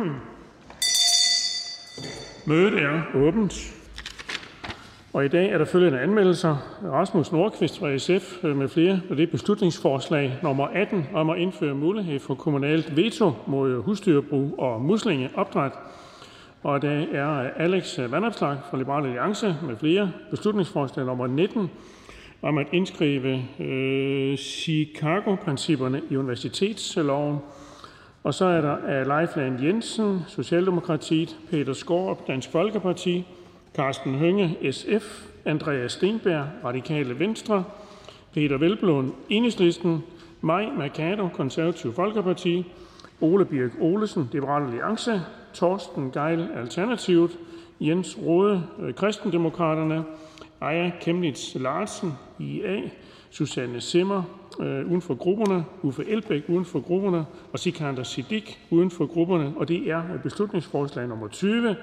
Mødet er åbent. Og i dag er der følgende anmeldelser. Rasmus Nordqvist fra SF øh, med flere, og det er beslutningsforslag nummer 18 om at indføre mulighed for kommunalt veto mod husdyrbrug og muslingeopdræt. Og der er Alex Vandopslag fra Liberale Alliance med flere beslutningsforslag nummer 19 om at indskrive øh, Chicago-principperne i universitetsloven. Og så er der Leif Lahn Jensen, Socialdemokratiet, Peter Skårup, Dansk Folkeparti, Carsten Hønge, SF, Andreas Steenberg, Radikale Venstre, Peter Velblom, Enhedslisten, Maj Mercado, Konservativ Folkeparti, Ole Birk Olesen, Liberale Alliance, Torsten Geil, Alternativet, Jens Rode, øh, Kristendemokraterne, Aya Kemnitz Larsen, IA, Susanne Simmer, Øh, uden for grupperne, Uffe Elbæk uden for grupperne og Sikander Sidik uden for grupperne. Og det er beslutningsforslag nummer 20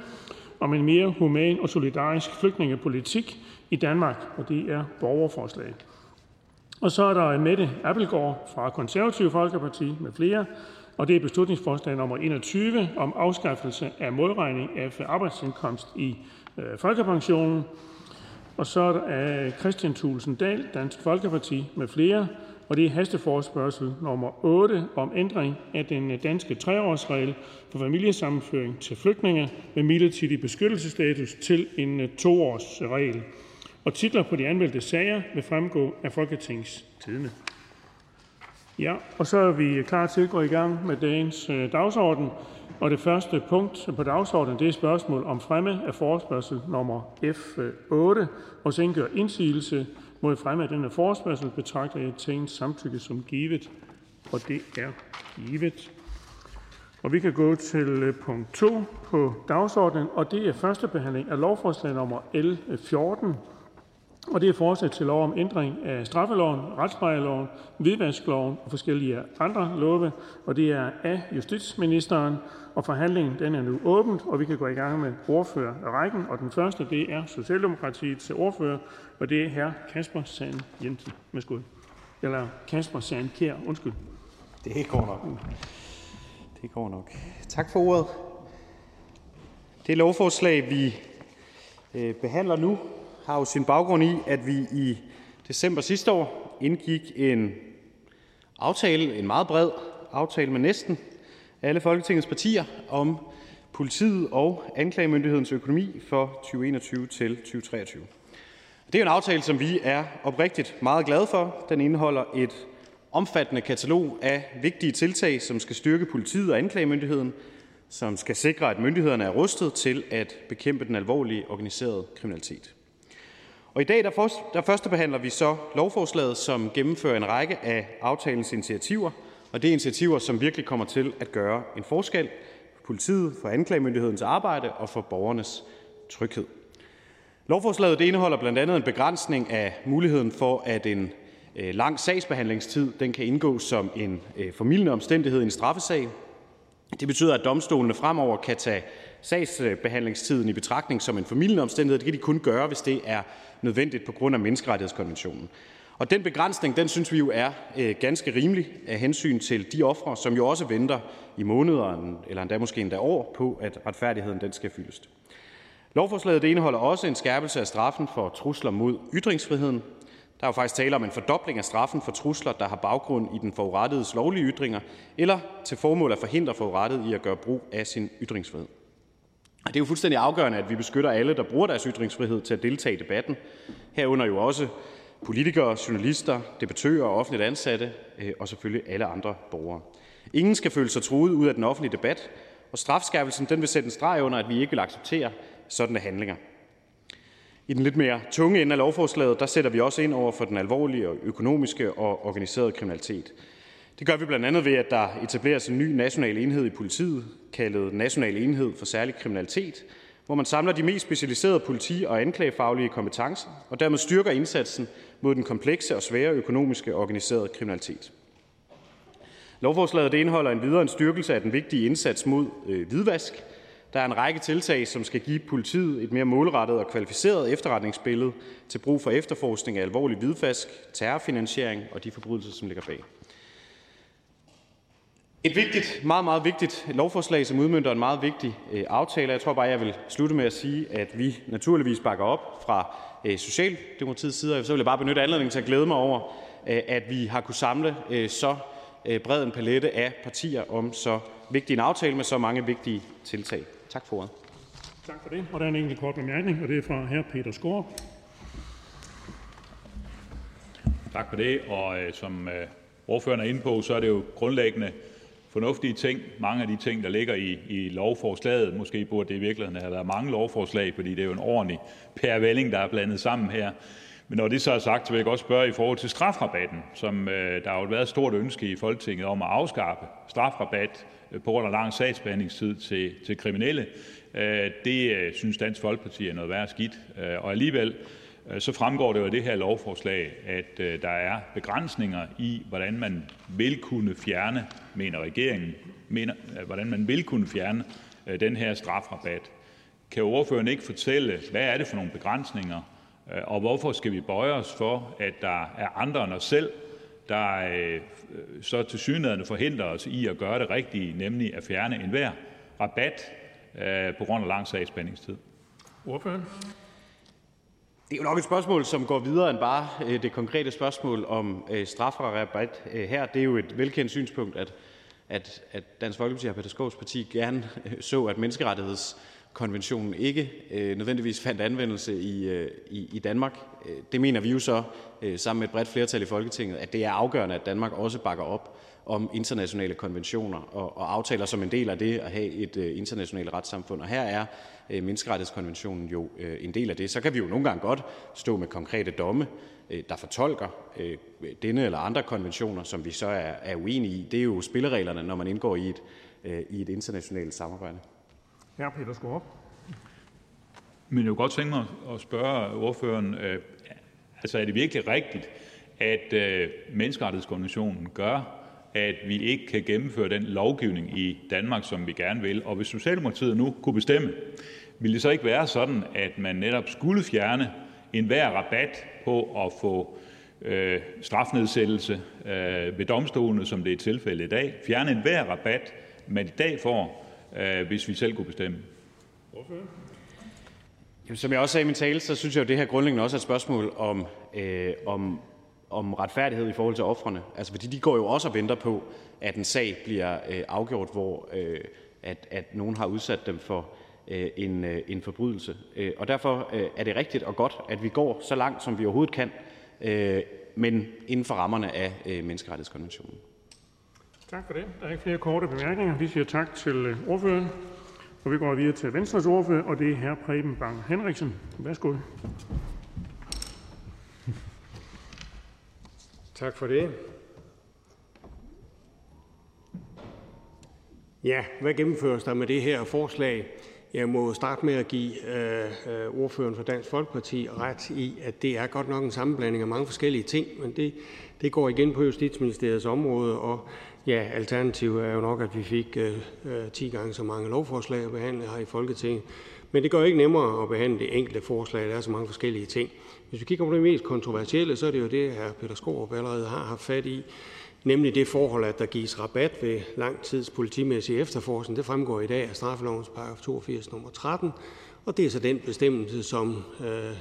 om en mere human og solidarisk flygtningepolitik i Danmark, og det er borgerforslag. Og så er der Mette Appelgaard fra Konservative Folkeparti med flere, og det er beslutningsforslag nummer 21 om afskaffelse af modregning af arbejdsindkomst i øh, folkepensionen. Og så er der øh, Christian Thulsen Dahl, Dansk Folkeparti med flere, og det er hasteforspørgsel nummer 8 om ændring af den danske treårsregel for familiesammenføring til flygtninge med midlertidig beskyttelsesstatus til en øh, toårsregel. Og titler på de anmeldte sager vil fremgå af Folketingets tidene. Ja, og så er vi klar til at gå i gang med dagens øh, dagsorden. Og det første punkt på dagsordenen det er spørgsmål om fremme af forespørgsel nummer F8. Øh, og så indgør indsigelse mod fremme af denne forespørgsel, betragter jeg Tingets samtykke som givet. Og det er givet. Og vi kan gå til øh, punkt 2 på dagsordenen, og det er første behandling af lovforslag nummer L14. Øh, og det er forslag til lov om ændring af straffeloven, retsplejeloven, hvidvaskloven og forskellige andre love, og det er af justitsministeren. Og forhandlingen den er nu åbent, og vi kan gå i gang med ordførerrækken. Og den første, det er Socialdemokratiets ordfører, og det er hr. Kasper Sand Jensen. Værsgo. Eller Kasper Sand Kjær, undskyld. Det går nok. Det går nok. Tak for ordet. Det lovforslag, vi øh, behandler nu, har jo sin baggrund i, at vi i december sidste år indgik en aftale, en meget bred aftale med næsten alle Folketingets partier om politiet og anklagemyndighedens økonomi for 2021 til 2023. Det er en aftale, som vi er oprigtigt meget glade for. Den indeholder et omfattende katalog af vigtige tiltag, som skal styrke politiet og anklagemyndigheden, som skal sikre, at myndighederne er rustet til at bekæmpe den alvorlige organiserede kriminalitet. Og i dag der, for, der første behandler vi så lovforslaget, som gennemfører en række af aftalens initiativer, og det er initiativer, som virkelig kommer til at gøre en forskel for politiet, for anklagemyndighedens arbejde og for borgernes tryghed. Lovforslaget det indeholder blandt andet en begrænsning af muligheden for, at en øh, lang sagsbehandlingstid den kan indgå som en øh, formidlende omstændighed i en straffesag. Det betyder, at domstolene fremover kan tage sagsbehandlingstiden i betragtning som en formidlende omstændighed. Det kan de kun gøre, hvis det er nødvendigt på grund af menneskerettighedskonventionen. Og den begrænsning, den synes vi jo er øh, ganske rimelig af hensyn til de ofre, som jo også venter i måneder eller endda måske endda år på, at retfærdigheden den skal fyldes. Lovforslaget det indeholder også en skærpelse af straffen for trusler mod ytringsfriheden. Der er jo faktisk tale om en fordobling af straffen for trusler, der har baggrund i den forurettedes lovlige ytringer, eller til formål at forhindre forurettet i at gøre brug af sin ytringsfrihed. Og det er jo fuldstændig afgørende, at vi beskytter alle, der bruger deres ytringsfrihed til at deltage i debatten. Herunder jo også politikere, journalister, debattører, offentligt ansatte øh, og selvfølgelig alle andre borgere. Ingen skal føle sig truet ud af den offentlige debat, og strafskærpelsen den vil sætte en streg under, at vi ikke vil acceptere sådanne handlinger. I den lidt mere tunge ende af lovforslaget, der sætter vi også ind over for den alvorlige og økonomiske og organiserede kriminalitet. Det gør vi blandt andet ved, at der etableres en ny national enhed i politiet, kaldet National Enhed for Særlig Kriminalitet, hvor man samler de mest specialiserede politi- og anklagefaglige kompetencer, og dermed styrker indsatsen mod den komplekse og svære økonomiske og organiserede kriminalitet. Lovforslaget det indeholder en videre en styrkelse af den vigtige indsats mod øh, hvidvask. Der er en række tiltag, som skal give politiet et mere målrettet og kvalificeret efterretningsbillede til brug for efterforskning af alvorlig hvidvask, terrorfinansiering og de forbrydelser, som ligger bag. Et vigtigt, meget, meget vigtigt lovforslag, som udmyndter en meget vigtig øh, aftale. Jeg tror bare, jeg vil slutte med at sige, at vi naturligvis bakker op fra øh, Socialdemokratiets side. Og så vil jeg bare benytte anledningen til at glæde mig over, øh, at vi har kunne samle øh, så øh, bred en palette af partier om så vigtig en aftale med så mange vigtige tiltag. Tak for ordet. Tak for det. Og der er en enkelt kort bemærkning, og det er fra hr. Peter Skårup. Tak for det. Og øh, som øh, ordføreren er inde på, så er det jo grundlæggende fornuftige ting, mange af de ting, der ligger i, i lovforslaget. Måske burde det i virkeligheden have været mange lovforslag, fordi det er jo en ordentlig pærevælling, der er blandet sammen her. Men når det så er sagt, så vil jeg godt spørge i forhold til strafrabatten, som øh, der har jo været et stort ønske i Folketinget om at afskaffe strafrabat øh, på grund af lang sagsbehandlingstid til, til kriminelle. Øh, det øh, synes Dansk Folkeparti er noget værre skidt, øh, og alligevel Øh, så fremgår det jo af det her lovforslag, at øh, der er begrænsninger i, hvordan man vil kunne fjerne, mener regeringen, mener, øh, hvordan man vil kunne fjerne øh, den her strafrabat. Kan ordføreren ikke fortælle, hvad er det for nogle begrænsninger, og hvorfor skal vi bøje os for, at der er andre end os selv, der så til synligheden forhindrer os i at gøre det rigtige, nemlig at fjerne enhver rabat på grund af lang sagsbehandlingstid? Ordføreren? Det er jo nok et spørgsmål, som går videre end bare øh, det konkrete spørgsmål om øh, strafrabat øh, her. Det er jo et velkendt synspunkt, at, at, at Dansk Folkeparti og Peter Skovs parti gerne så, at konventionen ikke øh, nødvendigvis fandt anvendelse i, øh, i, i Danmark. Øh, det mener vi jo så sammen med et bredt flertal i Folketinget, at det er afgørende, at Danmark også bakker op om internationale konventioner og, og aftaler som en del af det at have et internationalt retssamfund. Og her er Øh, menneskerettighedskonventionen jo øh, en del af det. Så kan vi jo nogle gange godt stå med konkrete domme, øh, der fortolker denne eller andre konventioner, som vi så er, er uenige i. Det er jo spillereglerne, når man indgår i et, i et internationalt samarbejde. Her Peter Skorp. Men jeg kunne godt tænke mig at spørge ordføreren, øh, altså er det virkelig rigtigt, at øh, menneskerettighedskonventionen gør, at vi ikke kan gennemføre den lovgivning i Danmark, som vi gerne vil. Og hvis Socialdemokratiet nu kunne bestemme, ville det så ikke være sådan, at man netop skulle fjerne enhver rabat på at få øh, strafnedsættelse øh, ved domstolene, som det er tilfældet i dag? Fjerne enhver rabat, man i dag får, øh, hvis vi selv kunne bestemme? Jamen, som jeg også sagde i min tale, så synes jeg jo, at det her grundlæggende også er et spørgsmål om, øh, om om retfærdighed i forhold til offrene. Altså, fordi de går jo også og venter på, at en sag bliver øh, afgjort, hvor øh, at, at nogen har udsat dem for øh, en, øh, en forbrydelse. Øh, og derfor øh, er det rigtigt og godt, at vi går så langt, som vi overhovedet kan, øh, men inden for rammerne af øh, menneskerettighedskonventionen. Tak for det. Der er ikke flere korte bemærkninger. Vi siger tak til øh, ordføreren. Og vi går videre til Venstres ordfører, og det er hr. Preben Bang Henriksen. Værsgo. Tak for det. Ja, hvad gennemføres der med det her forslag? Jeg må starte med at give øh, øh, ordføreren for Dansk Folkeparti ret i, at det er godt nok en sammenblanding af mange forskellige ting, men det, det går igen på Justitsministeriets område, og alternativet er jo nok, at vi fik øh, øh 10 gange så mange lovforslag at behandle her i Folketinget. Men det gør ikke nemmere at behandle det enkelte forslag, der er så mange forskellige ting. Hvis vi kigger på det mest kontroversielle, så er det jo det, her Peter Skorup allerede har haft fat i, nemlig det forhold, at der gives rabat ved lang tids politimæssig efterforskning. Det fremgår i dag af straffelovens paragraf 82 nummer 13, og det er så den bestemmelse, som øh,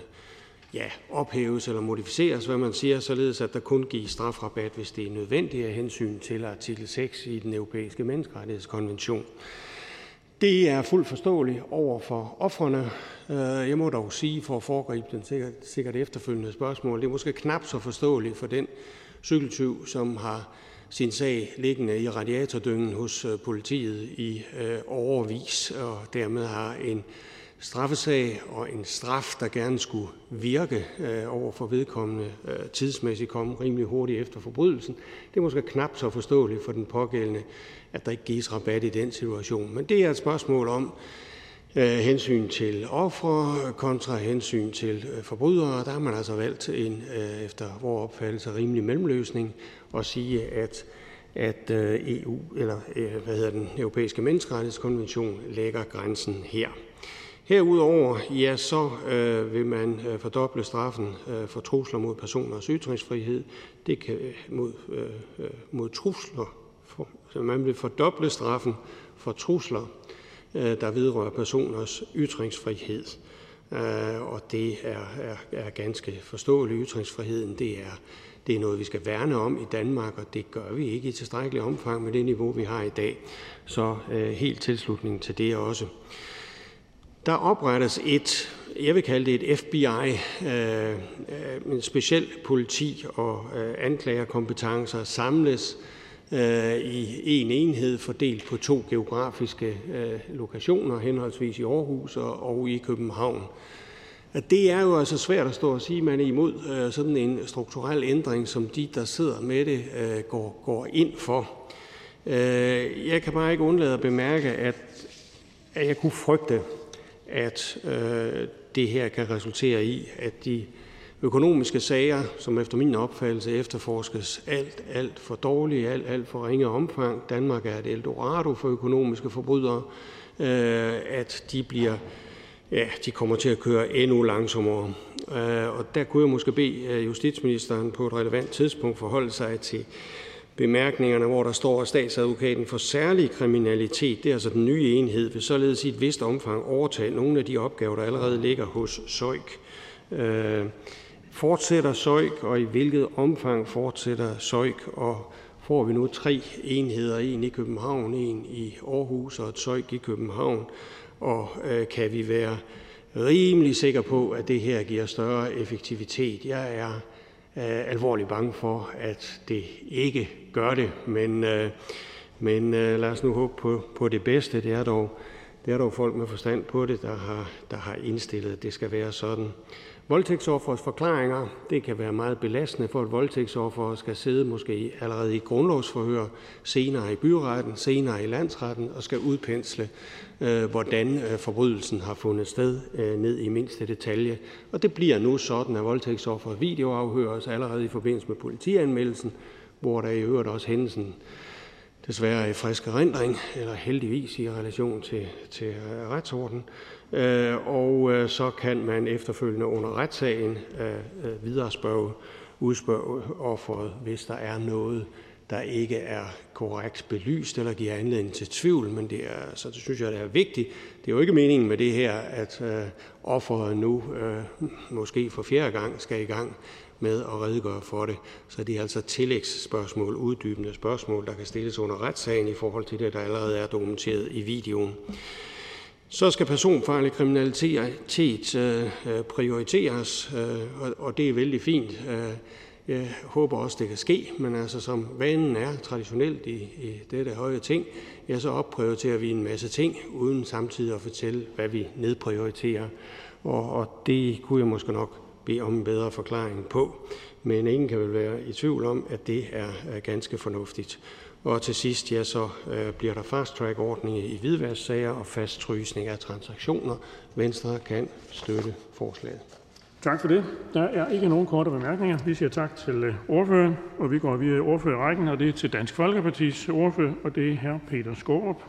ophæves eller modificeres, hvad man siger, således at der kun gives strafrabat, hvis det er nødvendigt af hensyn til artikel 6 i den europæiske menneskerettighedskonvention. Det er fuldt forståeligt over for offrene. Øh, jeg må dog sige, for at foregribe den sikkert, sikkert efterfølgende spørgsmål, det er måske knap så forståeligt for den cykeltyv, som har sin sag liggende i radiatordyngen hos øh, politiet i øh, overvis, og dermed har en straffesag og en straf, der gerne skulle virke øh, over for vedkommende øh, tidsmæssigt komme rimelig hurtigt efter forbrydelsen. Det er måske knap så forståeligt for den pågældende, at der ikke gives rabat i den situation. Men det er et spørgsmål om øh, hensyn til ofre kontra hensyn til øh, forbrydere. Der har man altså valgt en, øh, efter vores opfattelse, rimelig mellemløsning og sige, at at øh, EU, eller øh, hvad hedder den europæiske menneskerettighedskonvention, lægger grænsen her. Herudover ja, så øh, vil man øh, fordoble straffen øh, for trusler mod personers ytringsfrihed. Det kan mod, øh, øh mod trusler man vil fordoble straffen for trusler, øh, der vedrører personers ytringsfrihed. Øh, og det er, er, er ganske forståeligt. Ytringsfriheden det er, det er noget, vi skal værne om i Danmark, og det gør vi ikke i tilstrækkelig omfang med det niveau, vi har i dag. Så øh, helt tilslutning til det også. Der oprettes et, jeg vil kalde det et FBI, øh, øh, en speciel politi og øh, anklagerkompetencer samles øh, i en enhed fordelt på to geografiske lokationer, henholdsvis i Aarhus og, i København. Det er jo altså svært at stå og sige, at man er imod sådan en strukturel ændring, som de, der sidder med det, går, går ind for. Jeg kan bare ikke undlade at bemærke, at, at jeg kunne frygte, at øh, det her kan resultere i, at de økonomiske sager, som efter min opfattelse efterforskes alt, alt for dårligt, alt, alt for ringe omfang, Danmark er et eldorado for økonomiske forbrydere, øh, at de bliver ja, de kommer til at køre endnu langsommere. Øh, og der kunne jeg måske bede øh, justitsministeren på et relevant tidspunkt forholde sig til bemærkningerne, hvor der står, at statsadvokaten for særlig kriminalitet, det er altså den nye enhed, vil således i et vist omfang overtage nogle af de opgaver, der allerede ligger hos SØIK. Øh, fortsætter SØIK, og i hvilket omfang fortsætter SØIK, og får vi nu tre enheder, en i København, en i Aarhus og et SØIK i København, og øh, kan vi være rimelig sikre på, at det her giver større effektivitet. Jeg er øh, alvorligt bange for, at det ikke gør det, men, øh, men øh, lad os nu håbe på, på det bedste. Det er, dog, det er dog folk med forstand på det, der har, der har indstillet, at det skal være sådan. Voldtægtsoffers forklaringer det kan være meget belastende for et voldtægtsoffer at skal sidde måske allerede i grundlovsforhør, senere i byretten, senere i landsretten og skal udpensle, Øh, hvordan øh, forbrydelsen har fundet sted øh, ned i mindste detalje. Og det bliver nu sådan, at voldtægtsoffer videoafhøres allerede i forbindelse med politianmeldelsen, hvor der i øvrigt også hændelsen desværre i frisk erindring, eller heldigvis i relation til, til retsorden. Og så kan man efterfølgende under retssagen videre spørge, udspørge offeret, hvis der er noget, der ikke er korrekt belyst eller giver anledning til tvivl, men det er, så det synes jeg, det er vigtigt. Det er jo ikke meningen med det her, at øh, offeret nu øh, måske for fjerde gang skal i gang med at redegøre for det. Så det er altså tillægsspørgsmål, uddybende spørgsmål, der kan stilles under retssagen i forhold til det, der allerede er dokumenteret i videoen. Så skal personfarlig kriminalitet øh, prioriteres, øh, og det er vældig fint. Øh, jeg håber også, det kan ske, men altså som vanen er traditionelt i, i dette høje ting, ja, så opprioriterer vi en masse ting, uden samtidig at fortælle, hvad vi nedprioriterer. Og, og det kunne jeg måske nok bede om en bedre forklaring på. Men ingen kan vel være i tvivl om, at det er, er ganske fornuftigt. Og til sidst ja, så øh, bliver der fast-track-ordning i hvidvasksager og fastfrysning af transaktioner. Venstre kan støtte forslaget. Tak for det. Der er ikke nogen korte bemærkninger. Vi siger tak til øh, ordføreren, og vi går videre i ordførerrækken, og det er til Dansk Folkepartis ordfører, og det er hr. Peter Skårup.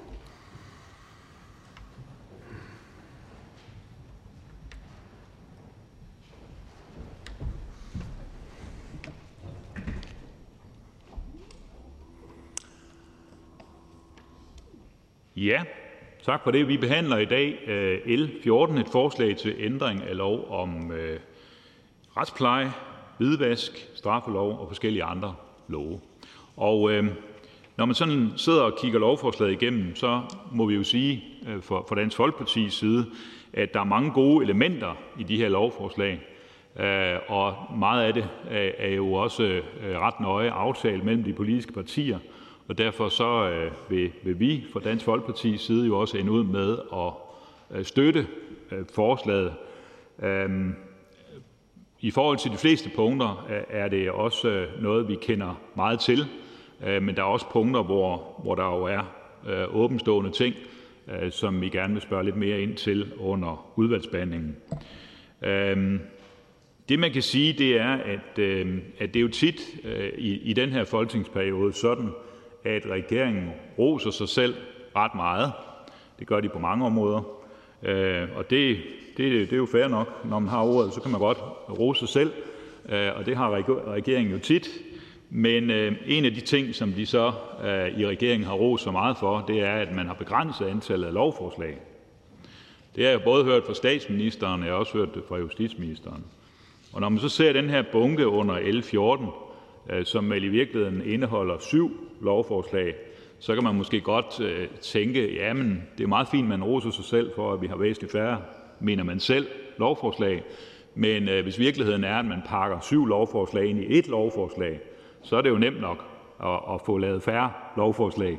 Ja, tak for det. Vi behandler i dag øh, L 14, et forslag til ændring af lov om øh, retspleje, hvidvask, straffelov og forskellige andre love. Og øh, når man sådan sidder og kigger lovforslaget igennem, så må vi jo sige øh, for, for Dansk Folkepartis side, at der er mange gode elementer i de her lovforslag. Øh, og meget af det er, er jo også øh, ret nøje aftalt mellem de politiske partier, derfor så øh, vil, vil vi fra Dansk Folkepartis side jo også ende ud med at øh, støtte øh, forslaget. Øhm, I forhold til de fleste punkter øh, er det også øh, noget, vi kender meget til, øh, men der er også punkter, hvor, hvor der jo er åbenstående ting, som vi gerne vil spørge lidt mere ind til under udvalgsbehandlingen. Øhm, det, man kan sige, det er, at, at det er jo tit i, i den her folketingsperiode sådan, at regeringen roser sig selv ret meget. Det gør de på mange områder. Øh, og det, det, det er jo fair nok. Når man har ordet, så kan man godt rose sig selv, øh, og det har regeringen jo tit. Men øh, en af de ting, som de så i regeringen har rost så meget for, det er, at man har begrænset antallet af lovforslag. Det har jeg både hørt fra statsministeren, og jeg har også hørt det fra justitsministeren. Og når man så ser den her bunke under L 14, Øh, som vel i virkeligheden indeholder syv lovforslag, så kan man måske godt øh, tænke, jamen det er meget fint, man roser sig selv for, at vi har væsentligt færre, mener man selv, lovforslag. Men øh, hvis virkeligheden er, at man pakker syv lovforslag ind i et lovforslag, så er det jo nemt nok at, få lavet færre lovforslag.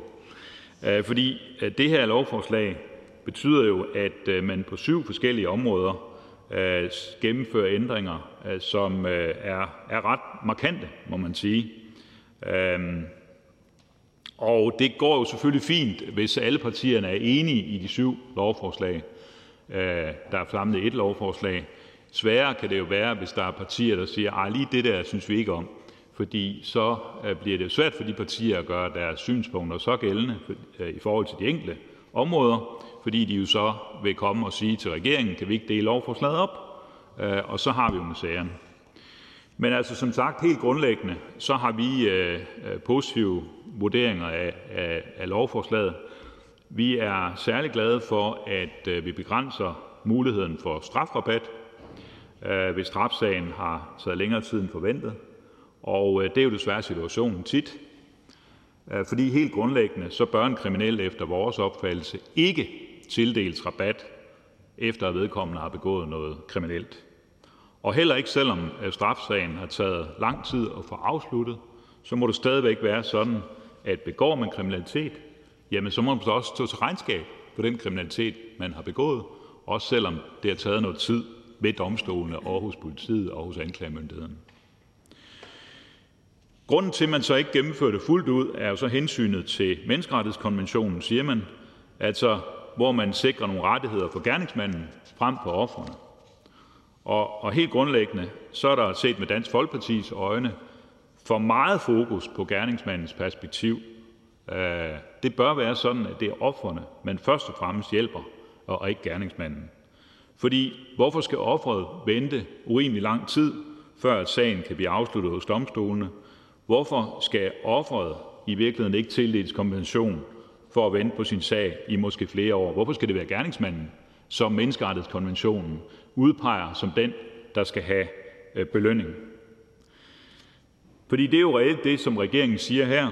Øh, fordi det her lovforslag betyder jo, at man på syv forskellige områder Øh, gennemfører ændringer, øh, som øh, er, er ret markante, må man sige. Øhm, og det går jo selvfølgelig fint, hvis alle partierne er enige i de syv lovforslag, der er samlet i et lovforslag. Sværere kan det jo være, hvis der er partier, der siger, at lige det der synes vi ikke om. Fordi så bliver det svært for de partier at gøre deres synspunkter så gældende i forhold til de enkelte områder, fordi de jo så vil komme og sige til regeringen, kan vi ikke dele lovforslaget op, øh, og så har vi jo misæren. Men altså som sagt helt grundlæggende, så har vi øh, øh, positive vurderinger af, af, af lovforslaget. Vi er særlig glade for, at vi begrænser muligheden for strafrabat, hvis strafsagen har taget længere tid end forventet. Og det er jo desværre situationen tit. Fordi helt grundlæggende, så bør en kriminel efter vores opfattelse ikke tildeles rabat, efter at vedkommende har begået noget kriminelt. Og heller ikke selvom øh, strafsagen har taget lang tid at få afsluttet, så må det stadigvæk være sådan, at begår man kriminalitet, jamen så må man også stå til regnskab for den kriminalitet, man har begået, også selvom det har taget noget tid ved domstolene og hos politiet og hos anklagemyndigheden. Grunden til, at man så ikke gennemfører det fuldt ud, er jo så hensynet til menneskerettighedskonventionen, siger man, altså hvor man sikrer nogle rettigheder for gerningsmanden frem for offerne. Og, og helt grundlæggende, så er der set med Dansk Folkepartis øjne for meget fokus på gerningsmandens perspektiv. Øh, det bør være sådan, at det er offerne, man først og fremmest hjælper, og ikke gerningsmanden. Fordi hvorfor skal offeret vente urimelig lang tid, før at sagen kan blive afsluttet hos domstolene? Hvorfor skal offeret i virkeligheden ikke tildeles kompensation for at vente på sin sag i måske flere år? Hvorfor skal det være gerningsmanden, som menneskerettighedskonventionen udpeger som den, der skal have øh, belønning? Fordi det er jo reelt det, som regeringen siger her.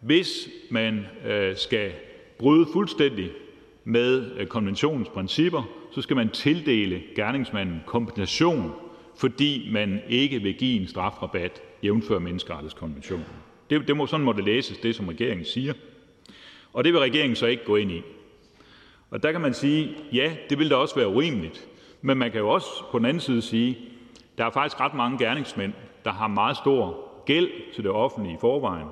Hvis man øh, skal bryde fuldstændig med øh, konventionens principper, så skal man tildele gerningsmanden kompensation, fordi man ikke vil give en strafrabat, jævnfør menneskerettighedskonventionen. Det, det må, sådan må det læses, det som regeringen siger. Og det vil regeringen så ikke gå ind i. Og der kan man sige, ja, det vil da også være urimeligt. Men man kan jo også på den anden side sige, der er faktisk ret mange gerningsmænd, der har meget stor gæld til det offentlige i forvejen.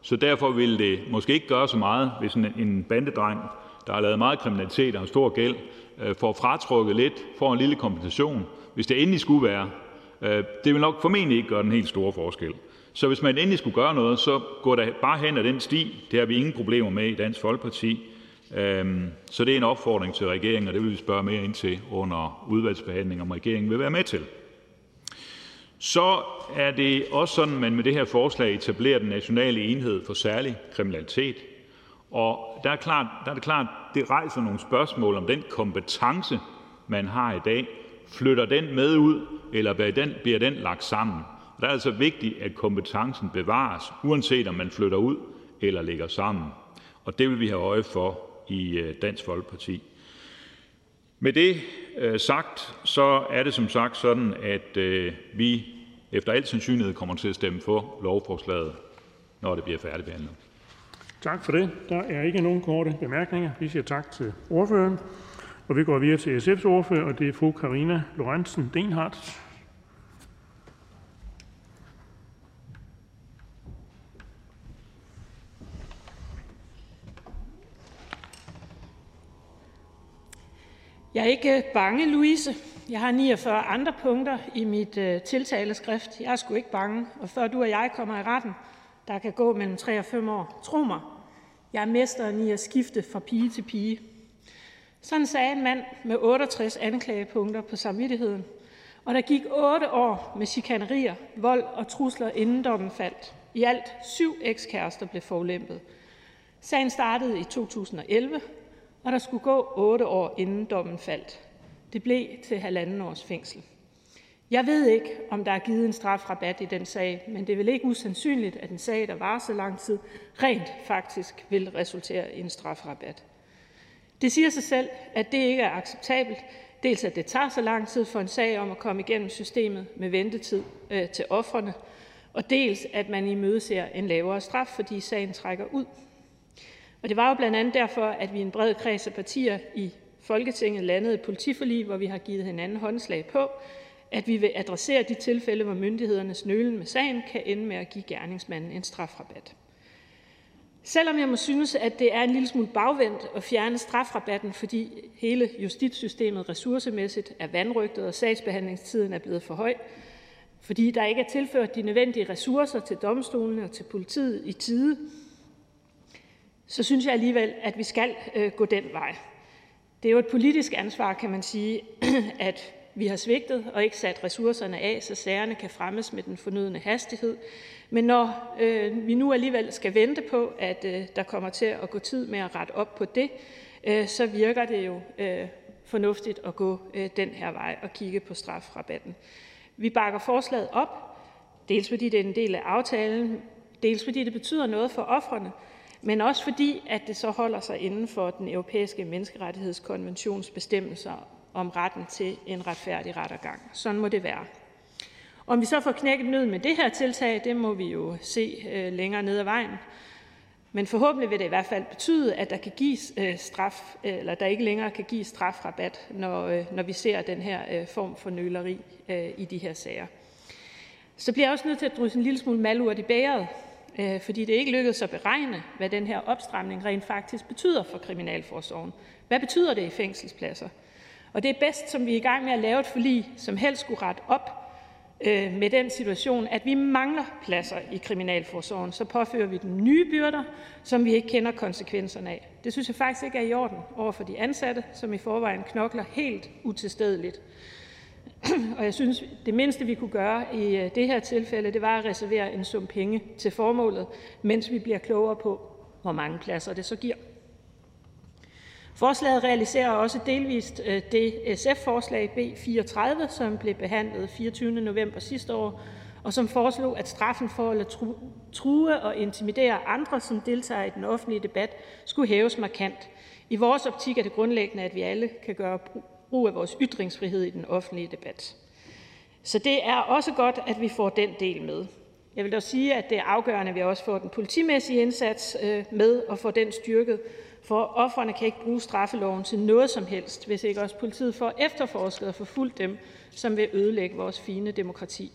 Så derfor vil det måske ikke gøre så meget, hvis en, bandedreng, der har lavet meget kriminalitet og har stor gæld, øh, får fratrukket lidt, får en lille kompensation, hvis det endelig skulle være. Øh, det vil nok formentlig ikke gøre den helt store forskel. Så hvis man endelig skulle gøre noget, så går da bare hen ad den sti. Det har vi ingen problemer med i Dansk Folkeparti. Øhm, så det er en opfordring til regeringen, og det vil vi spørge mere ind til under udvalgsbehandling, om regeringen vil være med til. Så er det også sådan, at man med det her forslag etablerer den nationale enhed for særlig kriminalitet. Og der er, klart, der er det klart, det rejser nogle spørgsmål om den kompetence, man har i dag. Flytter den med ud, eller bliver den, bliver den lagt sammen? Der er altså vigtigt, at kompetencen bevares, uanset om man flytter ud eller lægger sammen. Og det vil vi have øje for i øh, Dansk Folkeparti. Med det øh, sagt, så er det som sagt sådan, at øh, vi efter al sandsynlighed kommer til at stemme for lovforslaget, når det bliver færdigbehandlet. Tak for det. Der er ikke nogen korte bemærkninger. Vi siger tak til ordføreren. Og vi går videre til SF's ordfører, og det er fru Karina Lorentzen Denhardt. Jeg er ikke øh, bange, Louise. Jeg har 49 andre punkter i mit øh, tiltaleskrift. Jeg er sgu ikke bange, og før du og jeg kommer i retten, der kan gå mellem 3 og 5 år. Tro mig, jeg er mesteren i at skifte fra pige til pige. Sådan sagde en mand med 68 anklagepunkter på samvittigheden, og der gik 8 år med chikanerier, vold og trusler, inden dommen faldt. I alt syv ekskærester blev forlæmpet. Sagen startede i 2011, og der skulle gå otte år, inden dommen faldt. Det blev til halvanden års fængsel. Jeg ved ikke, om der er givet en strafrabat i den sag, men det er vel ikke usandsynligt, at en sag, der var så lang tid, rent faktisk vil resultere i en strafrabat. Det siger sig selv, at det ikke er acceptabelt, dels at det tager så lang tid for en sag om at komme igennem systemet med ventetid øh, til offrene, og dels at man imødeser en lavere straf, fordi sagen trækker ud. Og det var jo blandt andet derfor, at vi i en bred kreds af partier i Folketinget landede et politiforlig, hvor vi har givet hinanden håndslag på, at vi vil adressere de tilfælde, hvor myndighedernes nølen med sagen kan ende med at give gerningsmanden en strafrabat. Selvom jeg må synes, at det er en lille smule bagvendt at fjerne strafrabatten, fordi hele justitssystemet ressourcemæssigt er vandrygtet og sagsbehandlingstiden er blevet for høj, fordi der ikke er tilført de nødvendige ressourcer til domstolene og til politiet i tide, så synes jeg alligevel, at vi skal øh, gå den vej. Det er jo et politisk ansvar, kan man sige, at vi har svigtet og ikke sat ressourcerne af, så sagerne kan fremmes med den fornødne hastighed. Men når øh, vi nu alligevel skal vente på, at øh, der kommer til at gå tid med at rette op på det, øh, så virker det jo øh, fornuftigt at gå øh, den her vej og kigge på strafrabatten. Vi bakker forslaget op, dels fordi det er en del af aftalen, dels fordi det betyder noget for offrene, men også fordi at det så holder sig inden for den europæiske menneskerettighedskonventions bestemmelser om retten til en retfærdig rettergang. Sådan må det være. Om vi så får knækket nød med det her tiltag, det må vi jo se øh, længere ned ad vejen. Men forhåbentlig vil det i hvert fald betyde, at der kan gives øh, straf, øh, eller der ikke længere kan gives strafrabat, når, øh, når vi ser den her øh, form for nøleri øh, i de her sager. Så bliver jeg også nødt til at drysse en lille smule malurt i bæret, Øh, fordi det ikke lykkedes at beregne, hvad den her opstramning rent faktisk betyder for kriminalforsorgen. Hvad betyder det i fængselspladser? Og det er bedst, som vi er i gang med at lave et forlig, som helst skulle rette op øh, med den situation, at vi mangler pladser i kriminalforsorgen. Så påfører vi den nye byrder, som vi ikke kender konsekvenserne af. Det synes jeg faktisk ikke er i orden over for de ansatte, som i forvejen knokler helt utilstedeligt. Og jeg synes, det mindste vi kunne gøre i øh, det her tilfælde, det var at reservere en sum penge til formålet, mens vi bliver klogere på, hvor mange pladser det så giver. Forslaget realiserer også delvist øh, det SF-forslag B 34, som blev behandlet 24. november sidste år, og som foreslog, at straffen for at true og intimidere andre, som deltager i den offentlige debat, skulle hæves markant. I vores optik er det grundlæggende, at vi alle kan gøre brug af vores ytringsfrihed i den offentlige debat. Så det er også godt, at vi får den del med. Jeg vil dog sige, at det er afgørende, at vi også får den politimæssige indsats øh, med og får den styrket, for offerne kan ikke bruge straffeloven til noget som helst, hvis ikke også politiet får efterforsket og forfulgt dem, som vil ødelægge vores fine demokrati.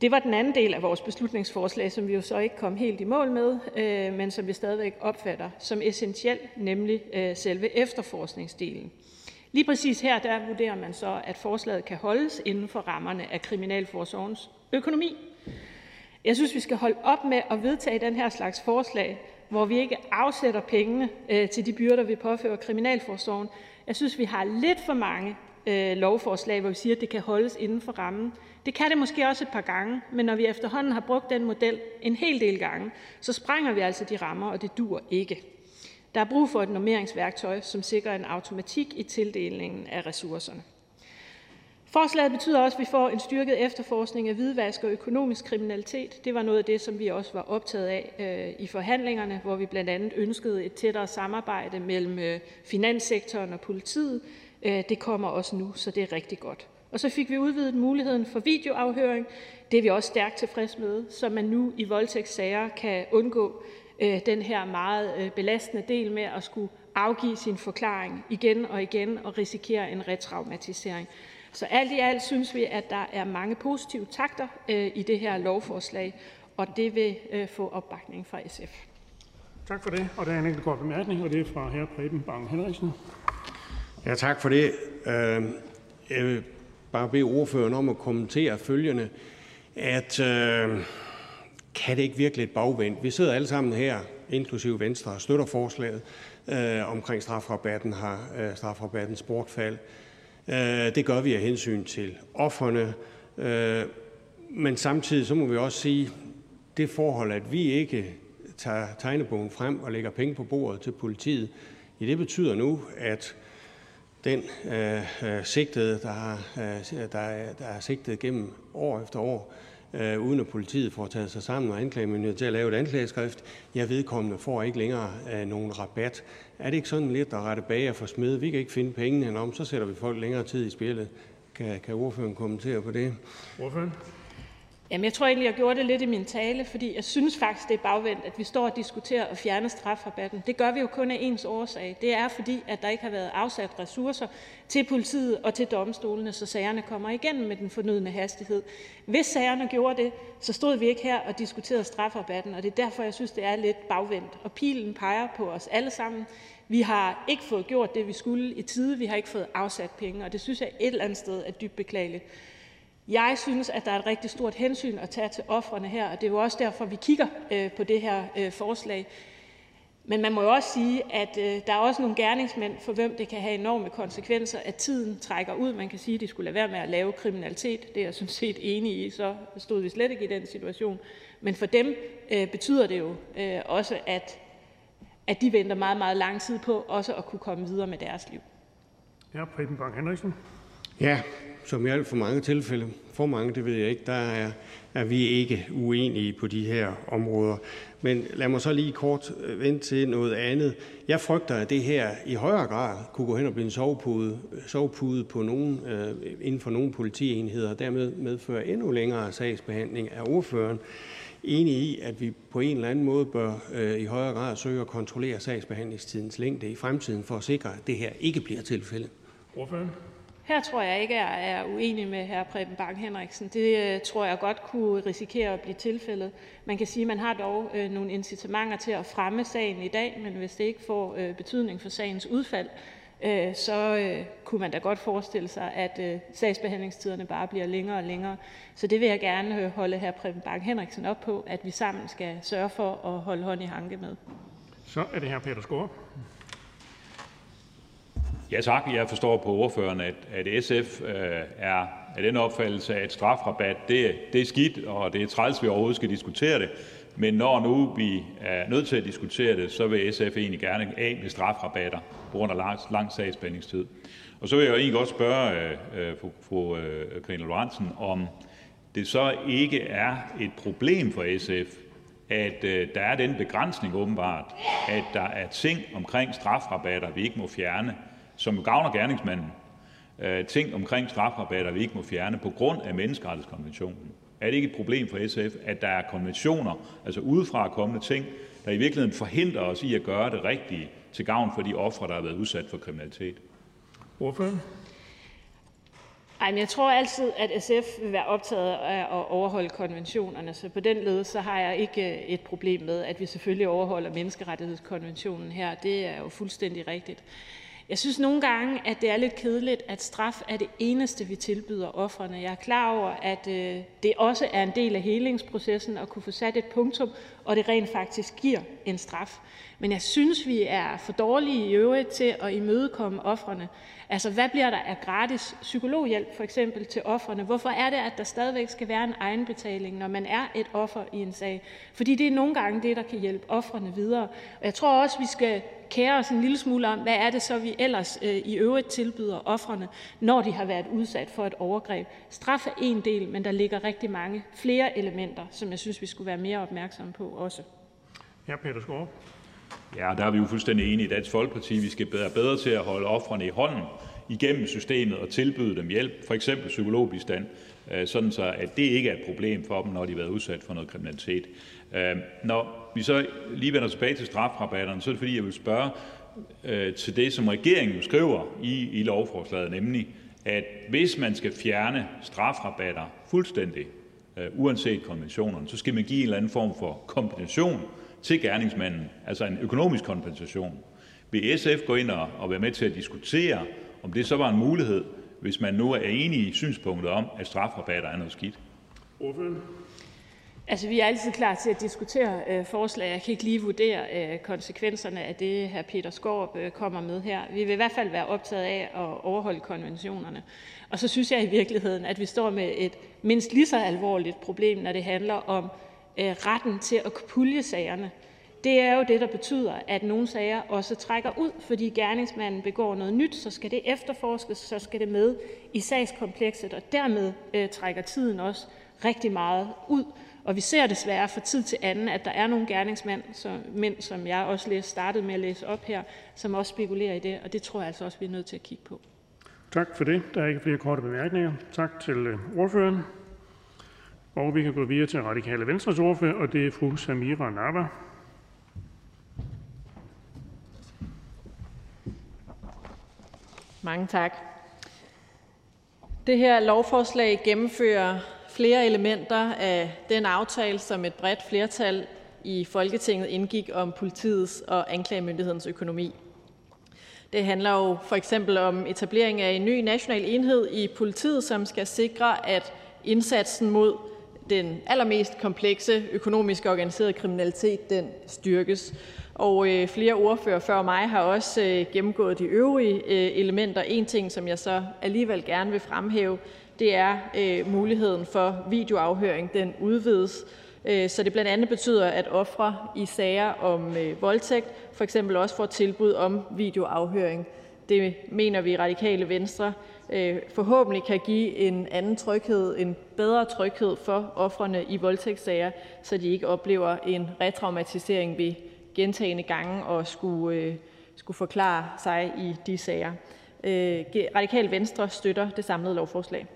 Det var den anden del af vores beslutningsforslag, som vi jo så ikke kom helt i mål med, øh, men som vi stadigvæk opfatter som essentiel, nemlig øh, selve efterforskningsdelen. Lige præcis her der vurderer man så, at forslaget kan holdes inden for rammerne af kriminalforsorgens økonomi. Jeg synes, vi skal holde op med at vedtage den her slags forslag, hvor vi ikke afsætter pengene øh, til de byrder, vi påfører kriminalforsorgen. Jeg synes, vi har lidt for mange øh, lovforslag, hvor vi siger, at det kan holdes inden for rammen. Det kan det måske også et par gange, men når vi efterhånden har brugt den model en hel del gange, så sprænger vi altså de rammer, og det dur ikke. Der er brug for et normeringsværktøj, som sikrer en automatik i tildelingen af ressourcerne. Forslaget betyder også, at vi får en styrket efterforskning af hvidvask og økonomisk kriminalitet. Det var noget af det, som vi også var optaget af øh, i forhandlingerne, hvor vi blandt andet ønskede et tættere samarbejde mellem øh, finanssektoren og politiet. Øh, det kommer også nu, så det er rigtig godt. Og så fik vi udvidet muligheden for videoafhøring. Det er vi også stærkt tilfreds med, så man nu i voldtægtssager kan undgå den her meget belastende del med at skulle afgive sin forklaring igen og igen og risikere en retraumatisering. Så alt i alt synes vi, at der er mange positive takter øh, i det her lovforslag, og det vil øh, få opbakning fra SF. Tak for det. Og der er en enkelt kort bemærkning, og det er fra hr. Preben Bang Henriksen. Ja, tak for det. Øh, jeg vil bare bede ordføreren om at kommentere følgende, at øh, kan det ikke virke lidt bagvendt? Vi sidder alle sammen her, inklusive Venstre, og støtter forslaget øh, omkring strafrabatten, har øh, strafrabattens bortfald. Øh, det gør vi af hensyn til offerne. Øh, men samtidig så må vi også sige, det forhold, at vi ikke tager tegnebogen frem og lægger penge på bordet til politiet, ja, det betyder nu, at den øh, øh sigtede, der har, øh, der, der er sigtet gennem år efter år, øh, uden at politiet får taget sig sammen og anklagemyndigheden til at lave et anklageskrift, jeg vedkommende får ikke længere øh, nogen rabat. Er det ikke sådan lidt at rette bag for smed? Vi kan ikke finde pengene, om så sætter vi folk længere tid i spillet. Kan, kan ordføreren kommentere på det? Ordføreren? Jamen, jeg tror egentlig, jeg gjorde det lidt i min tale, fordi jeg synes faktisk, det er bagvendt, at vi står og diskuterer at fjerne strafrabatten. Det gør vi jo kun af ens årsag. Det er fordi, at der ikke har været afsat ressourcer til politiet og til domstolene, så sagerne kommer igennem med den fornødne hastighed. Hvis sagerne gjorde det, så stod vi ikke her og diskuterede strafrabatten, og det er derfor, jeg synes, det er lidt bagvendt. Og pilen peger på os alle sammen. Vi har ikke fået gjort det, vi skulle i tide. Vi har ikke fået afsat penge, og det synes jeg et eller andet sted er dybt beklageligt. Jeg synes, at der er et rigtig stort hensyn at tage til ofrene her, og det er jo også derfor, vi kigger øh, på det her øh, forslag. Men man må jo også sige, at øh, der er også nogle gerningsmænd, for hvem det kan have enorme konsekvenser, at tiden trækker ud. Man kan sige, at de skulle lade være med at lave kriminalitet. Det er jeg sådan set enig i, så stod vi slet ikke i den situation. Men for dem betyder det jo også, at, at de venter meget, meget lang tid på også at kunne komme videre med deres liv. Ja, Preben Bang Henriksen. Ja, som i alt for mange tilfælde, for mange, det ved jeg ikke, der er, er vi ikke uenige på de her områder. Men lad mig så lige kort øh, vende vente til noget andet. Jeg frygter, at det her i højere grad kunne gå hen og blive en sovepude, sovepude på nogen, øh, inden for nogle politienheder, og dermed medføre endnu længere sagsbehandling af ordføreren. Enig i, at vi på en eller anden måde bør øh, i højere grad søge at kontrollere sagsbehandlingstidens længde i fremtiden for at sikre, at det her ikke bliver tilfældet. Ordføreren? Her tror jeg ikke, jeg er uenig med hr. Preben Bang Henriksen. Det øh, tror jeg godt kunne risikere at blive tilfældet. Man kan sige, at man har dog øh, nogle incitamenter til at fremme sagen i dag, men hvis det ikke får øh, betydning for sagens udfald, så kunne man da godt forestille sig, at sagsbehandlingstiderne bare bliver længere og længere. Så det vil jeg gerne holde hr. Preben Bang Henriksen op på, at vi sammen skal sørge for at holde hånd i hanke med. Så er det her Peter Skor. Ja tak. Jeg forstår på ordføreren, at, at SF øh, er af den opfattelse, at strafrabat det, det er skidt, og det er træls, vi overhovedet skal diskutere det. Men når nu vi er nødt til at diskutere det, så vil SF egentlig gerne af med strafrabatter på grund af lang, lang sagsbehandlingstid. Og så vil jeg jo egentlig godt spørge øh, øh fru, fru øh, Karina Lorentzen, om det så ikke er et problem for SF, at øh, der er den begrænsning åbenbart, at der er ting omkring strafrabatter, vi ikke må fjerne, som gavner gerningsmanden, øh, ting omkring strafrabatter, vi ikke må fjerne på grund af menneskerettighedskonventionen. Er det ikke et problem for SF, at der er konventioner, altså udefra kommende ting, der i virkeligheden forhindrer os i at gøre det rigtige til gavn for de ofre, der har været udsat for kriminalitet? Hvorfor? Ej, men jeg tror altid, at SF vil være optaget af at overholde konventionerne, så på den led så har jeg ikke øh, et problem med, at vi selvfølgelig overholder menneskerettighedskonventionen her. Det er jo fuldstændig rigtigt. Jeg synes nogle gange, at det er lidt kedeligt, at straf er det eneste, vi tilbyder ofrene. Jeg er klar over, at øh, det også er en del af helingsprocessen at kunne få sat et punktum, og det rent faktisk giver en straf. Men jeg synes, vi er for dårlige i øvrigt til at imødekomme ofrene. Altså, hvad bliver der af gratis psykologhjælp for eksempel til ofrene? Hvorfor er det, at der stadigvæk skal være en egenbetaling, når man er et offer i en sag? Fordi det er nogle gange det, der kan hjælpe ofrene videre. Og jeg tror også, vi skal kære os en lille smule om, hvad er det så, vi ellers øh, i øvrigt tilbyder ofrene, når de har været udsat for et overgreb. Straf er en del, men der ligger rigtig mange flere elementer, som jeg synes, vi skulle være mere opmærksomme på også. Ja, Peter Skov. Ja, der er vi jo fuldstændig enige i Dansk Folkeparti. Vi skal være bedre til at holde offrene i hånden igennem systemet og tilbyde dem hjælp, for eksempel psykologbistand, øh, sådan så at det ikke er et problem for dem, når de har været udsat for noget kriminalitet. Øh, når vi så lige vender tilbage til strafrabatterne, så er det fordi, jeg vil spørge øh, til det, som regeringen skriver i, i lovforslaget, nemlig at hvis man skal fjerne strafrabatter fuldstændig, Øh, uanset konventionerne, så skal man give en eller anden form for kompensation til gerningsmanden, altså en økonomisk kompensation. Vil SF gå ind og være med til at diskutere, om det så var en mulighed, hvis man nu er enig i synspunktet om, at strafrabatter er noget skidt? Altså, vi er altid klar til at diskutere øh, forslag. Jeg kan ikke lige vurdere øh, konsekvenserne af det, hr. Peter Skaarup øh, kommer med her. Vi vil i hvert fald være optaget af at overholde konventionerne. Og så synes jeg i virkeligheden, at vi står med et mindst lige så alvorligt problem, når det handler om øh, retten til at pulje sagerne. Det er jo det, der betyder, at nogle sager også trækker ud, fordi gerningsmanden begår noget nyt, så skal det efterforskes, så skal det med i sagskomplekset, og dermed øh, trækker tiden også rigtig meget ud. Og vi ser desværre fra tid til anden, at der er nogle gerningsmænd, som, mænd, som jeg også læste, startede med at læse op her, som også spekulerer i det, og det tror jeg altså også, vi er nødt til at kigge på. Tak for det. Der er ikke flere korte bemærkninger. Tak til øh, ordføreren. Og vi kan gå videre til Radikale Venstres ordfører, og det er fru Samira Nava. Mange tak. Det her lovforslag gennemfører flere elementer af den aftale, som et bredt flertal i Folketinget indgik om politiets og anklagemyndighedens økonomi. Det handler jo for eksempel om etablering af en ny national enhed i politiet, som skal sikre, at indsatsen mod den allermest komplekse økonomisk organiserede kriminalitet den styrkes. Og øh, flere ordfører før mig har også øh, gennemgået de øvrige øh, elementer. En ting, som jeg så alligevel gerne vil fremhæve, det er øh, muligheden for videoafhøring. Den udvides, øh, så det blandt andet betyder, at ofre i sager om øh, voldtægt for eksempel også får tilbud om videoafhøring. Det mener vi i Radikale Venstre øh, forhåbentlig kan give en anden tryghed, en bedre tryghed for ofrene i voldtægtssager, så de ikke oplever en retraumatisering ved gentagende gange og skulle, øh, skulle forklare sig i de sager. Øh, Radikal Radikale Venstre støtter det samlede lovforslag.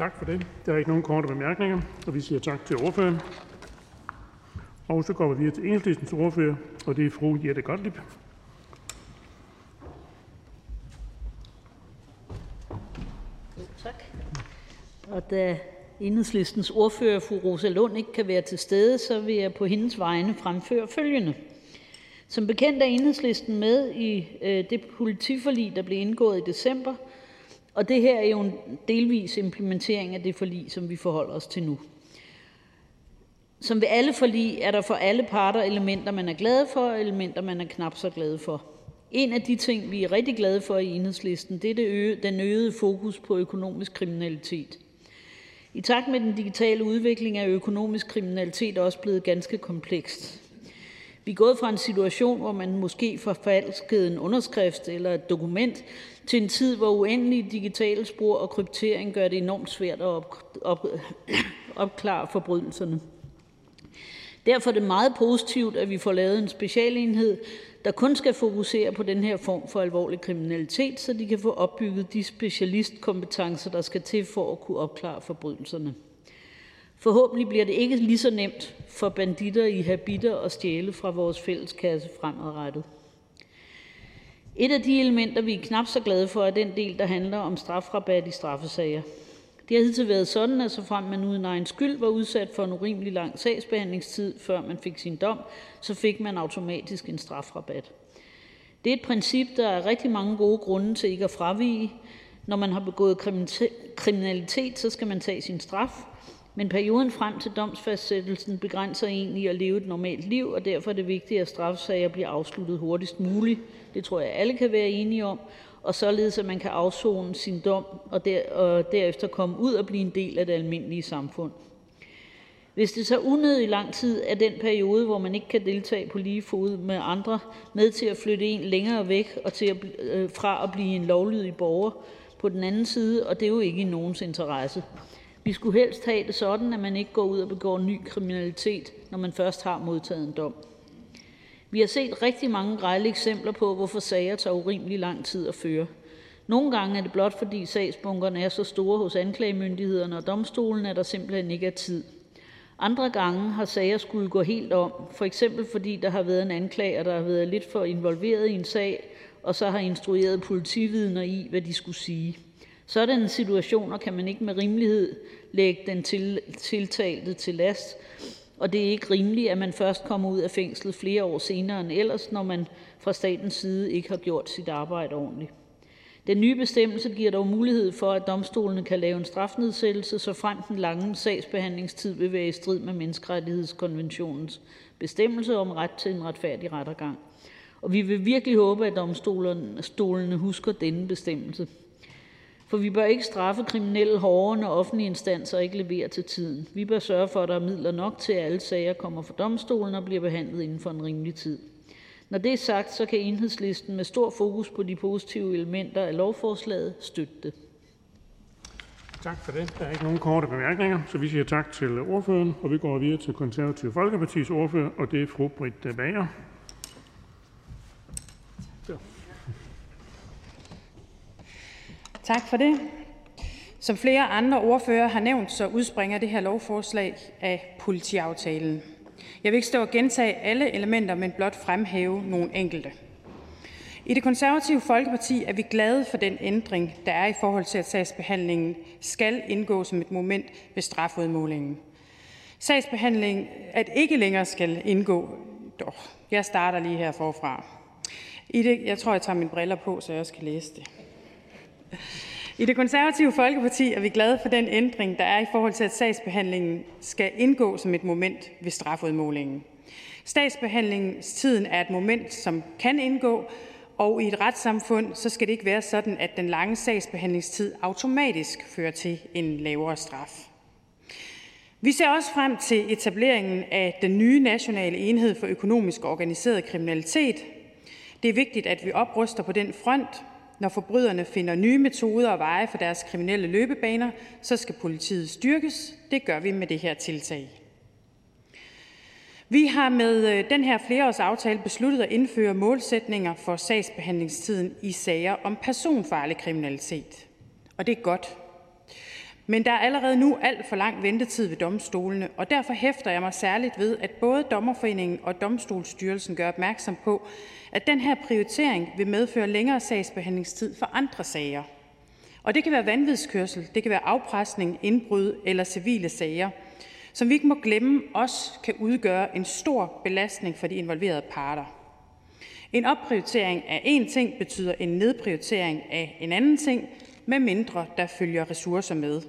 Tak. For det. Der er ikke nogen korte bemærkninger, og vi siger tak til ordføreren. Og så går vi videre til enhedslistens ordfører, og det er fru Jette Gottlieb. Tak. Og da enhedslistens ordfører, fru Rosa Lund, ikke kan være til stede, så vil jeg på hendes vegne fremføre følgende. Som bekendt er enhedslisten med i øh, det politiforlig, der blev indgået i december, og det her er jo en delvis implementering af det forlig, som vi forholder os til nu. Som ved alle forlig er der for alle parter elementer, man er glade for, og elementer, man er knap så glade for. En af de ting, vi er rigtig glade for i enhedslisten, det er det øge, den øgede fokus på økonomisk kriminalitet. I takt med den digitale udvikling er økonomisk kriminalitet også blevet ganske komplekst. Vi er gået fra en situation, hvor man måske forfalskede en underskrift eller et dokument, til en tid, hvor uendelige digitale spor og kryptering gør det enormt svært at op, op, opklare forbrydelserne. Derfor er det meget positivt, at vi får lavet en specialenhed, der kun skal fokusere på den her form for alvorlig kriminalitet, så de kan få opbygget de specialistkompetencer, der skal til for at kunne opklare forbrydelserne. Forhåbentlig bliver det ikke lige så nemt for banditter i habiter at stjæle fra vores fælleskasse fremadrettet. Et af de elementer, vi er knap så glade for, er den del, der handler om strafrabat i straffesager. Det har hidtil været sådan, at såfrem man uden egen skyld var udsat for en urimelig lang sagsbehandlingstid, før man fik sin dom, så fik man automatisk en strafrabat. Det er et princip, der er rigtig mange gode grunde til ikke at fravige. Når man har begået kriminalitet, så skal man tage sin straf, men perioden frem til domsfastsættelsen begrænser en i at leve et normalt liv, og derfor er det vigtigt, at straffesager bliver afsluttet hurtigst muligt. Det tror jeg, alle kan være enige om, og således at man kan afzone sin dom og, der, og derefter komme ud og blive en del af det almindelige samfund. Hvis det så unødig lang tid er den periode, hvor man ikke kan deltage på lige fod med andre, med til at flytte en længere væk og til at, øh, fra at blive en lovlydig borger på den anden side, og det er jo ikke i nogens interesse. Vi skulle helst have det sådan, at man ikke går ud og begår ny kriminalitet, når man først har modtaget en dom. Vi har set rigtig mange grejle eksempler på, hvorfor sager tager urimelig lang tid at føre. Nogle gange er det blot fordi sagsbunkerne er så store hos anklagemyndighederne og domstolen, at der simpelthen ikke er tid. Andre gange har sager skulle gå helt om, for eksempel fordi der har været en anklager, der har været lidt for involveret i en sag, og så har instrueret politividner i, hvad de skulle sige. Sådanne situationer kan man ikke med rimelighed lægge den til, tiltalte til last, og det er ikke rimeligt, at man først kommer ud af fængslet flere år senere end ellers, når man fra statens side ikke har gjort sit arbejde ordentligt. Den nye bestemmelse giver dog mulighed for, at domstolene kan lave en strafnedsættelse, så frem den lange sagsbehandlingstid vil være i strid med menneskerettighedskonventionens bestemmelse om ret til en retfærdig rettergang. Og vi vil virkelig håbe, at domstolene husker denne bestemmelse. For vi bør ikke straffe kriminelle hårdere, når offentlige instanser ikke leverer til tiden. Vi bør sørge for, at der er midler nok til, at alle sager kommer for domstolen og bliver behandlet inden for en rimelig tid. Når det er sagt, så kan enhedslisten med stor fokus på de positive elementer af lovforslaget støtte det. Tak for det. Der er ikke nogen korte bemærkninger, så vi siger tak til ordføreren, og vi går videre til Konservative Folkepartis ordfører, og det er fru Britt Bager. Tak for det. Som flere andre ordfører har nævnt, så udspringer det her lovforslag af politiaftalen. Jeg vil ikke stå og gentage alle elementer, men blot fremhæve nogle enkelte. I det konservative Folkeparti er vi glade for den ændring, der er i forhold til, at sagsbehandlingen skal indgå som et moment ved strafudmålingen. Sagsbehandling, at ikke længere skal indgå, dog, jeg starter lige her forfra. I det, jeg tror, jeg tager mine briller på, så jeg også kan læse det. I det konservative Folkeparti er vi glade for den ændring, der er i forhold til, at sagsbehandlingen skal indgå som et moment ved strafudmålingen. Statsbehandlingstiden er et moment, som kan indgå, og i et retssamfund så skal det ikke være sådan, at den lange sagsbehandlingstid automatisk fører til en lavere straf. Vi ser også frem til etableringen af den nye nationale enhed for økonomisk organiseret kriminalitet. Det er vigtigt, at vi opruster på den front, når forbryderne finder nye metoder og veje for deres kriminelle løbebaner, så skal politiet styrkes. Det gør vi med det her tiltag. Vi har med øh, den her flereårsaftale besluttet at indføre målsætninger for sagsbehandlingstiden i sager om personfarlig kriminalitet. Og det er godt. Men der er allerede nu alt for lang ventetid ved domstolene, og derfor hæfter jeg mig særligt ved, at både Dommerforeningen og Domstolsstyrelsen gør opmærksom på, at den her prioritering vil medføre længere sagsbehandlingstid for andre sager. Og det kan være vanvidskørsel, det kan være afpresning, indbrud eller civile sager, som vi ikke må glemme også kan udgøre en stor belastning for de involverede parter. En opprioritering af én ting betyder en nedprioritering af en anden ting, med mindre der følger ressourcer med.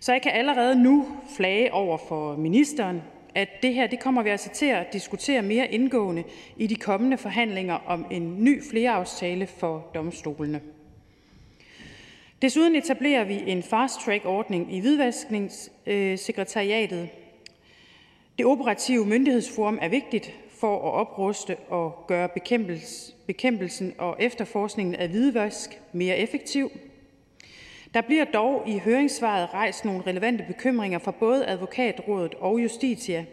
Så jeg kan allerede nu flage over for ministeren, at det her det kommer vi altså til at diskutere mere indgående i de kommende forhandlinger om en ny flereaftale for domstolene. Desuden etablerer vi en fast-track-ordning i hvidvaskningssekretariatet. Det operative myndighedsforum er vigtigt for at opruste og gøre bekæmpelsen og efterforskningen af hvidvask mere effektiv. Der bliver dog i høringssvaret rejst nogle relevante bekymringer fra både Advokatrådet og Justitia.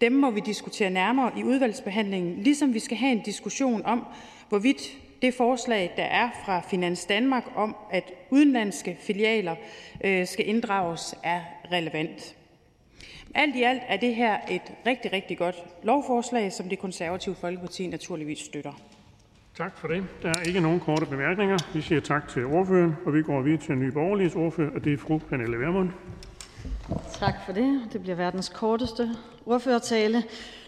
Dem må vi diskutere nærmere i udvalgsbehandlingen, ligesom vi skal have en diskussion om, hvorvidt det forslag, der er fra Finans Danmark om, at udenlandske filialer øh, skal inddrages, er relevant. Alt i alt er det her et rigtig, rigtig godt lovforslag, som det konservative Folkeparti naturligvis støtter. Tak for det. Der er ikke nogen korte bemærkninger. Vi siger tak til ordføreren, og vi går videre til Nye Borgerliges ordfører, og det er fru Pernille Vermund. Tak for det. Det bliver verdens korteste ordførertale.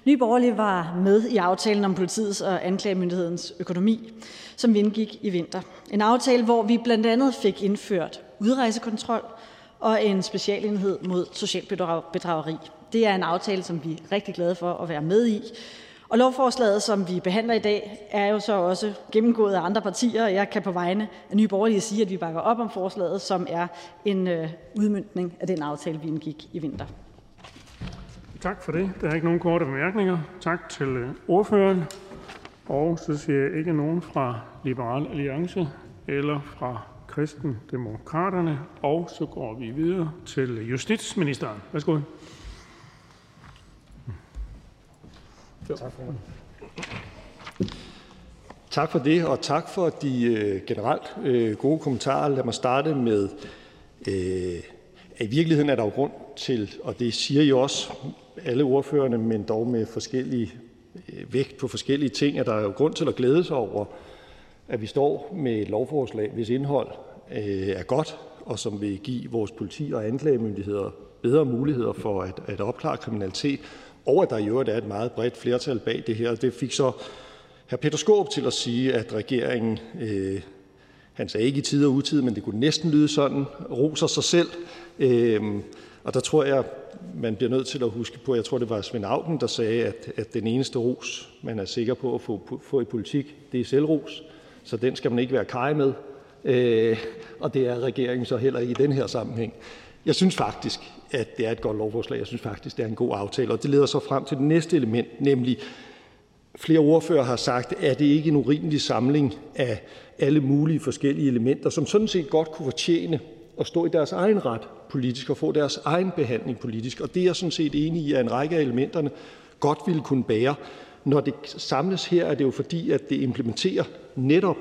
Nye Borgerlige var med i aftalen om politiets og anklagemyndighedens økonomi, som vi indgik i vinter. En aftale, hvor vi blandt andet fik indført udrejsekontrol og en specialenhed mod socialt bedrageri. Det er en aftale, som vi er rigtig glade for at være med i, lovforslaget, som vi behandler i dag, er jo så også gennemgået af andre partier, og jeg kan på vegne af Nye Borgerlige sige, at vi bakker op om forslaget, som er en øh, udmøntning udmyndning af den aftale, vi indgik i vinter. Tak for det. Der er ikke nogen korte bemærkninger. Tak til øh, ordføreren. Og så ser jeg ikke nogen fra Liberal Alliance eller fra Kristendemokraterne. Og så går vi videre til justitsministeren. Værsgo. Tak for Tak for det, og tak for de øh, generelt øh, gode kommentarer. Lad mig starte med, øh, at i virkeligheden er der jo grund til, og det siger I også alle ordførerne, men dog med forskellige vægt på forskellige ting, at der er jo grund til at glæde sig over, at vi står med et lovforslag, hvis indhold er godt, og som vil give vores politi og anklagemyndigheder bedre muligheder for at, at opklare kriminalitet, og at der i øvrigt er et meget bredt flertal bag det her. Det fik så hr. Peter Skaarup til at sige, at regeringen øh, – han sagde ikke i tid og utid, men det kunne næsten lyde sådan – roser sig selv. Øh, og der tror jeg, man bliver nødt til at huske på, jeg tror, det var Svend Auken, der sagde, at, at den eneste ros, man er sikker på at få, få i politik, det er selvros. Så den skal man ikke være kaj med. øh, og det er regeringen så heller ikke i den her sammenhæng. Jeg synes faktisk, at det er et godt lovforslag. Jeg synes faktisk, det er en god aftale, og det leder så frem til det næste element, nemlig flere ordfører har sagt, at det ikke er en urimelig samling af alle mulige forskellige elementer, som sådan set godt kunne fortjene at stå i deres egen ret politisk og få deres egen behandling politisk. Og det er jeg sådan set enig i, at en række af elementerne godt ville kunne bære. Når det samles her, er det jo fordi, at det implementerer netop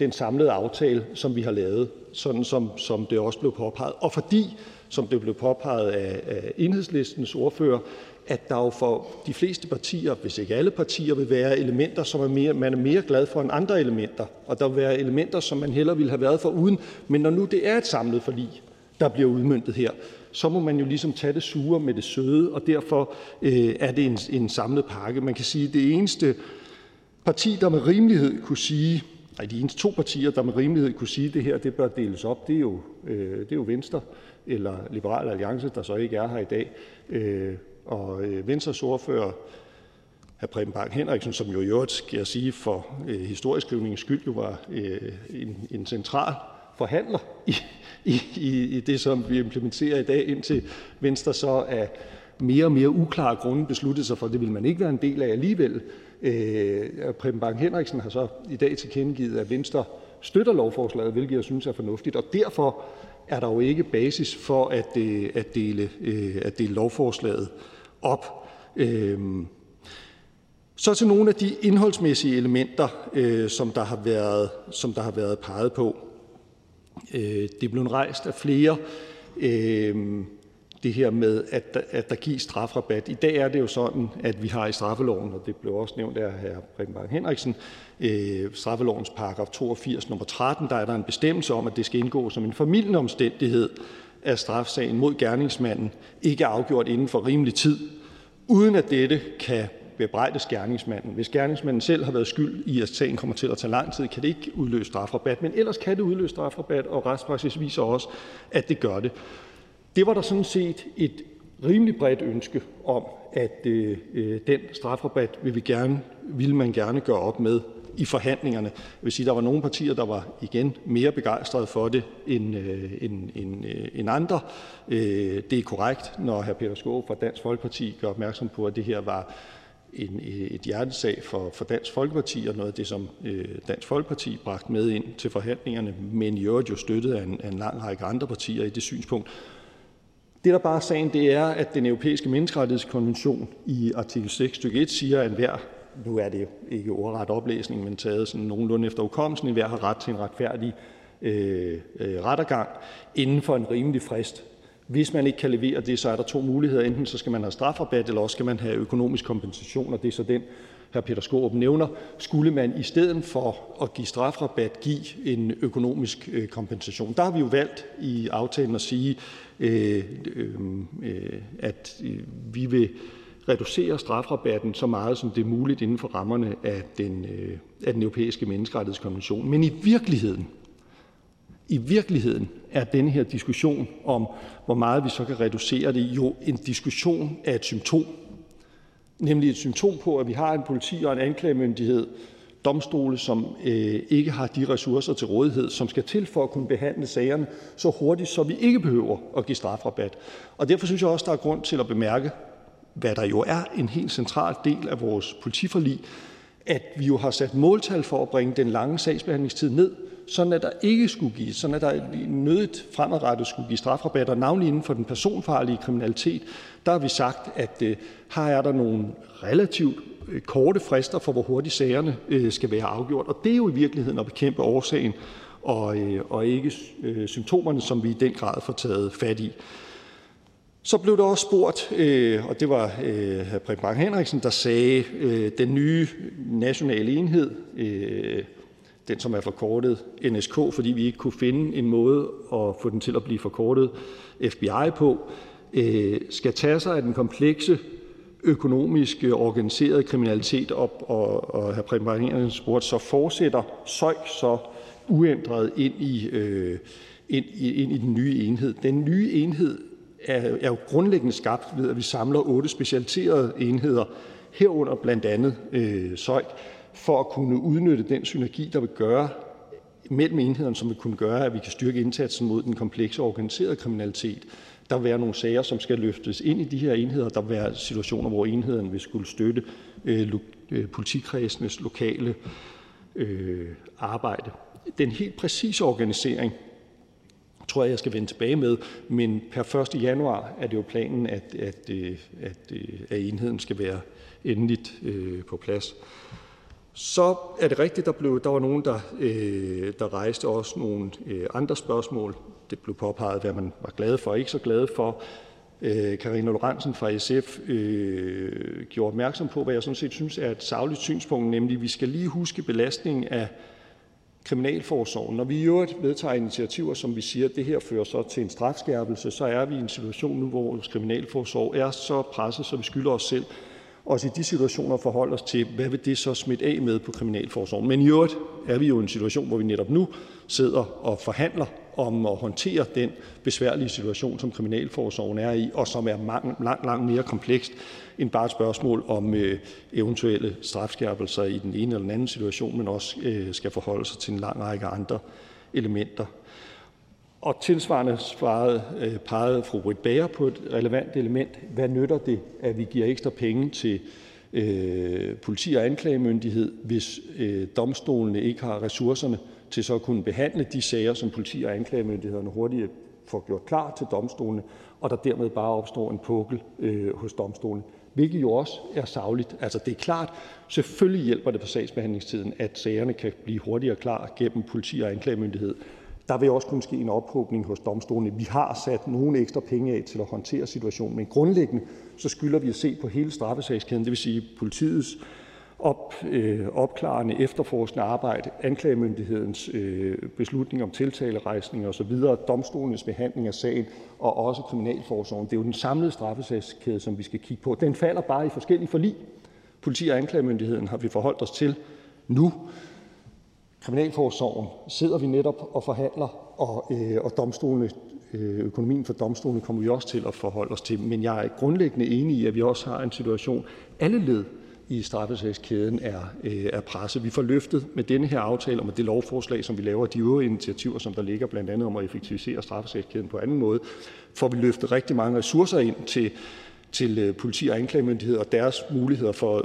den samlede aftale, som vi har lavet, sådan som, som det også blev påpeget. Og fordi, som det blev påpeget af, af enhedslistens ordfører, at der jo for de fleste partier, hvis ikke alle partier, vil være elementer, som er mere, man er mere glad for end andre elementer. Og der vil være elementer, som man hellere ville have været for uden. Men når nu det er et samlet forlig, der bliver udmyndtet her, så må man jo ligesom tage det sure med det søde, og derfor øh, er det en, en samlet pakke. Man kan sige, at det eneste parti, der med rimelighed kunne sige, nej, de eneste to partier, der med rimelighed kunne sige, at det her det bør deles op, det er jo, øh, det er jo Venstre eller Liberal Alliance, der så ikke er her i dag. Øh, og øh, Venstres ordfører, hr. Preben Bang Henriksen, som jo i øvrigt, skal jeg sige, for øh, historieskrivningens skyld jo var øh, en, en central forhandler i, i, i det, som vi implementerer i dag, indtil Venstre så af mere og mere uklare grunde besluttede sig for, at det ville man ikke være en del af alligevel. Øh, Preben Bang Henriksen har så i dag tilkendegivet, at Venstre støtter lovforslaget, hvilket jeg synes er fornuftigt, og derfor er der jo ikke basis for at, at, dele, øh, at dele lovforslaget op. Øh, så til nogle af de indholdsmæssige elementer, øh, som, der har været, som der har været peget på. Det er blevet rejst af flere, det her med, at der, at der gives strafrabat. I dag er det jo sådan, at vi har i straffeloven, og det blev også nævnt af hr. Preben Bang Henriksen, Øh, straffelovens paragraf 82 nummer 13, der er der en bestemmelse om, at det skal indgå som en formidlende omstændighed, at strafsagen mod gerningsmanden ikke er afgjort inden for rimelig tid, uden at dette kan bebrejdes gerningsmanden. Hvis gerningsmanden selv har været skyld i, at sagen kommer til at tage lang tid, kan det ikke udløse strafrabat, men ellers kan det udløse strafrabat, og retspraksis viser også, at det gør det. Det var der sådan set et rimelig bredt ønske om, at øh, øh den strafrabat vil vi gerne, ville man gerne gøre op med i forhandlingerne. Jeg vil sige, at der var nogle partier, der var igen mere begejstrede for det end, øh, end, end, øh, end andre. Øh, det er korrekt, når hr. Peter Skåb fra Dansk Folkeparti gør opmærksom på, at det her var en, øh, et hjertesag for, for Dansk Folkeparti, og noget af det, som øh, Dansk Folkeparti bragte med ind til forhandlingerne, men i øvrigt jo støttet af en, af en lang række andre partier i det synspunkt. Det, der bare er sagen, det er, at den europæiske menneskerettighedskonvention i artikel 6 stykke 1 siger, at enhver nu er det ikke ordret oplæsning, men taget sådan nogenlunde efter hukommelsen, enhver har ret til en retfærdig øh, øh, rettergang inden for en rimelig frist. Hvis man ikke kan levere det, så er der to muligheder. Enten så skal man have strafrabat, eller også skal man have økonomisk kompensation, og det er så den, hr. Peter Skaarup nævner. Skulle man i stedet for at give strafrabat give en økonomisk øh, kompensation? Der har vi jo valgt i aftalen at sige, øh, øh, øh at øh, vi vil reducere strafrabatten så meget, som det er muligt inden for rammerne af den, øh, af den europæiske menneskerettighedskonvention. Men i virkeligheden, i virkeligheden er denne her diskussion om, hvor meget vi så kan reducere det, jo en diskussion af et symptom. Nemlig et symptom på, at vi har en politi og en anklagemyndighed, domstole, som øh, ikke har de ressourcer til rådighed, som skal til for at kunne behandle sagerne så hurtigt, så vi ikke behøver at give strafrabat. Og derfor synes jeg også, der er grund til at bemærke, hvad der jo er en helt central del af vores politiforlig, at vi jo har sat måltal for at bringe den lange sagsbehandlingstid ned, sådan at der ikke skulle gives, sådan at der nødigt fremadrettet skulle give strafrabatter, navnlig inden for den personfarlige kriminalitet. Der har vi sagt, at øh, her er der nogle relativt øh, korte frister for, hvor hurtigt sagerne øh, skal være afgjort. Og det er jo i virkeligheden at bekæmpe årsagen og, og ikke symptomerne, som vi i den grad får taget fat i. Så blev der også spurgt, øh, og det var øh, hr. Preben Bang Henriksen, der sagde, øh, den nye nationale enhed, øh, den som er forkortet NSK, fordi vi ikke kunne finde en måde at få den til at blive forkortet FBI på, skal tage sig af den komplekse økonomisk organiserede kriminalitet op, og, og hr. Preben Bang Henriksen spurgte, så fortsætter SØIK så uændret ind i, øh, ind, ind i den nye enhed. Den nye enhed er jo grundlæggende skabt ved, at vi samler otte specialiserede enheder, herunder blandt andet øh, SØIK, for at kunne udnytte den synergi, der vil gøre mellem enhederne, som vil kunne gøre, at vi kan styrke indsatsen mod den komplekse organiserede kriminalitet. Der vil være nogle sager, som skal løftes ind i de her enheder. Der vil være situationer, hvor enhederne vil skulle støtte øh, øh politikredsenes lokale øh, arbejde. Den helt præcise organisering tror jeg, jeg skal vende tilbage med, men per 1. januar er det jo planen, at, at, øh, at, øh, at enheden skal være endeligt øh, på plads. Så er det rigtigt, der, blev, der var nogen, der, der rejste også nogle andre spørgsmål. Det blev påpeget, hvad man var glad for og ikke så glad for. Karina Lorentzen fra SF øh, gjorde opmærksom på, hvad jeg sådan set synes er et savligt synspunkt, nemlig at vi skal lige huske belastningen af kriminalforsorgen. Når vi i øvrigt vedtager initiativer, som vi siger, at det her fører så til en strafskærpelse, så er vi i en situation nu, hvor vores kriminalforsorg er så presset, så vi skylder os selv også i de situationer forholde os til, hvad vil det så smitte af med på kriminalforsorgen. Men i øvrigt er vi jo i en situation, hvor vi netop nu sidder og forhandler om at håndtere den besværlige situation, som kriminalforsorgen er i, og som er langt, langt mere komplekst end bare et spørgsmål om øh, eventuelle strafskærpelser i den ene eller den anden situation, men også øh, skal forholde sig til en lang række andre elementer. Og tilsvarende svarede, øh, pegede fru Britt Bager på et relevant element. Hvad nytter det, at vi giver ekstra penge til øh, politi og anklagemyndighed, hvis øh, domstolene ikke har ressourcerne til så at kunne behandle de sager, som politi og anklagemyndighederne hurtigt får gjort klar til domstolene, og der dermed bare opstår en pukkel øh, hos domstolene, hvilket jo også er savligt. Altså det er klart, selvfølgelig hjælper det på sagsbehandlingstiden, at sagerne kan blive hurtigere klar gennem politi og anklagemyndighed. Der vil også kunne ske en ophobning hos domstolene. Vi har sat nogle ekstra penge af til at håndtere situationen, men grundlæggende så skylder vi at se på hele straffesagskæden, det vil sige politiets Øh, opklarende, efterforskende arbejde, anklagemyndighedens øh, beslutning om tiltalerejsning osv., domstolenes behandling af sagen og også kriminalforsorgen. Det er jo den samlede straffesagskæde, som vi skal kigge på. Den falder bare i forskellige forlig. Politi- og anklagemyndigheden har vi forholdt os til nu. Kriminalforsorgen sidder vi netop og forhandler, og, øh, og domstolene, øh, økonomien for domstolene kommer vi også til at forholde os til. Men jeg er grundlæggende enig i, at vi også har en situation, alle led i straffesagskæden er, øh, er presset. Vi får løftet med denne her aftale og med det lovforslag, som vi laver, de øvrige initiativer, som der ligger blandt andet om at effektivisere straffesagskæden på anden måde, får vi løftet rigtig mange ressourcer ind til, til øh, politi og anklagemyndighed, og deres muligheder for at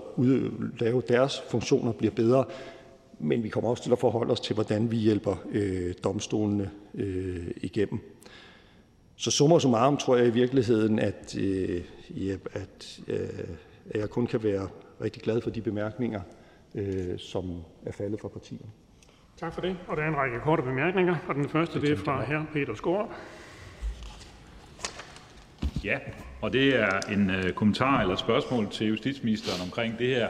lave deres funktioner bliver bedre. Men vi kommer også til at forholde os til, hvordan vi hjælper øh, domstolene øh, igennem. Så summer summarum tror jeg i virkeligheden, at, øh, at, øh, at jeg kun kan være rigtig glad for de bemærkninger, øh, som er faldet fra partierne. Tak for det. Og der er en række korte bemærkninger, og den første det er fra hr. Peter Skår. Ja, og det er en øh, kommentar eller spørgsmål til justitsministeren omkring det her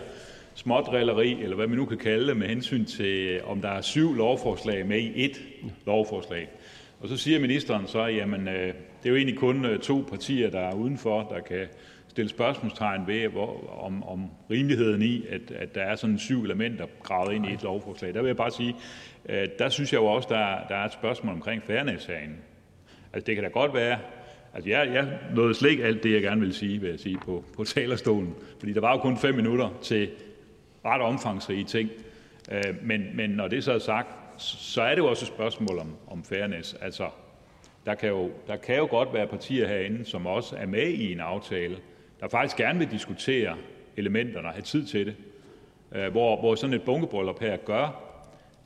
smådrilleri, eller hvad man nu kan kalde det, med hensyn til, om der er syv lovforslag med i et lovforslag. Og så siger ministeren så, jamen øh, det er jo egentlig kun øh, to partier, der er udenfor, der kan stille spørgsmålstegn ved, hvor, om, om rimeligheden i, at, at der er sådan syv elementer gravet ind i et lovforslag. Der vil jeg bare sige, at der synes jeg jo også, der, der er et spørgsmål omkring fairness-sagen. Altså det kan da godt være, altså jeg, jeg nåede slet ikke alt det, jeg gerne vil sige, vil jeg sige, på, på talerstolen. Fordi der var jo kun fem minutter til ret omfangsrige ting. Øh, men, men når det så er sagt, så er det jo også et spørgsmål om, om fairness. Altså, der kan, jo, der kan jo godt være partier herinde, som også er med i en aftale, der faktisk gerne vil diskutere elementerne og have tid til det, øh, hvor, hvor sådan et bunkebryllup her gør,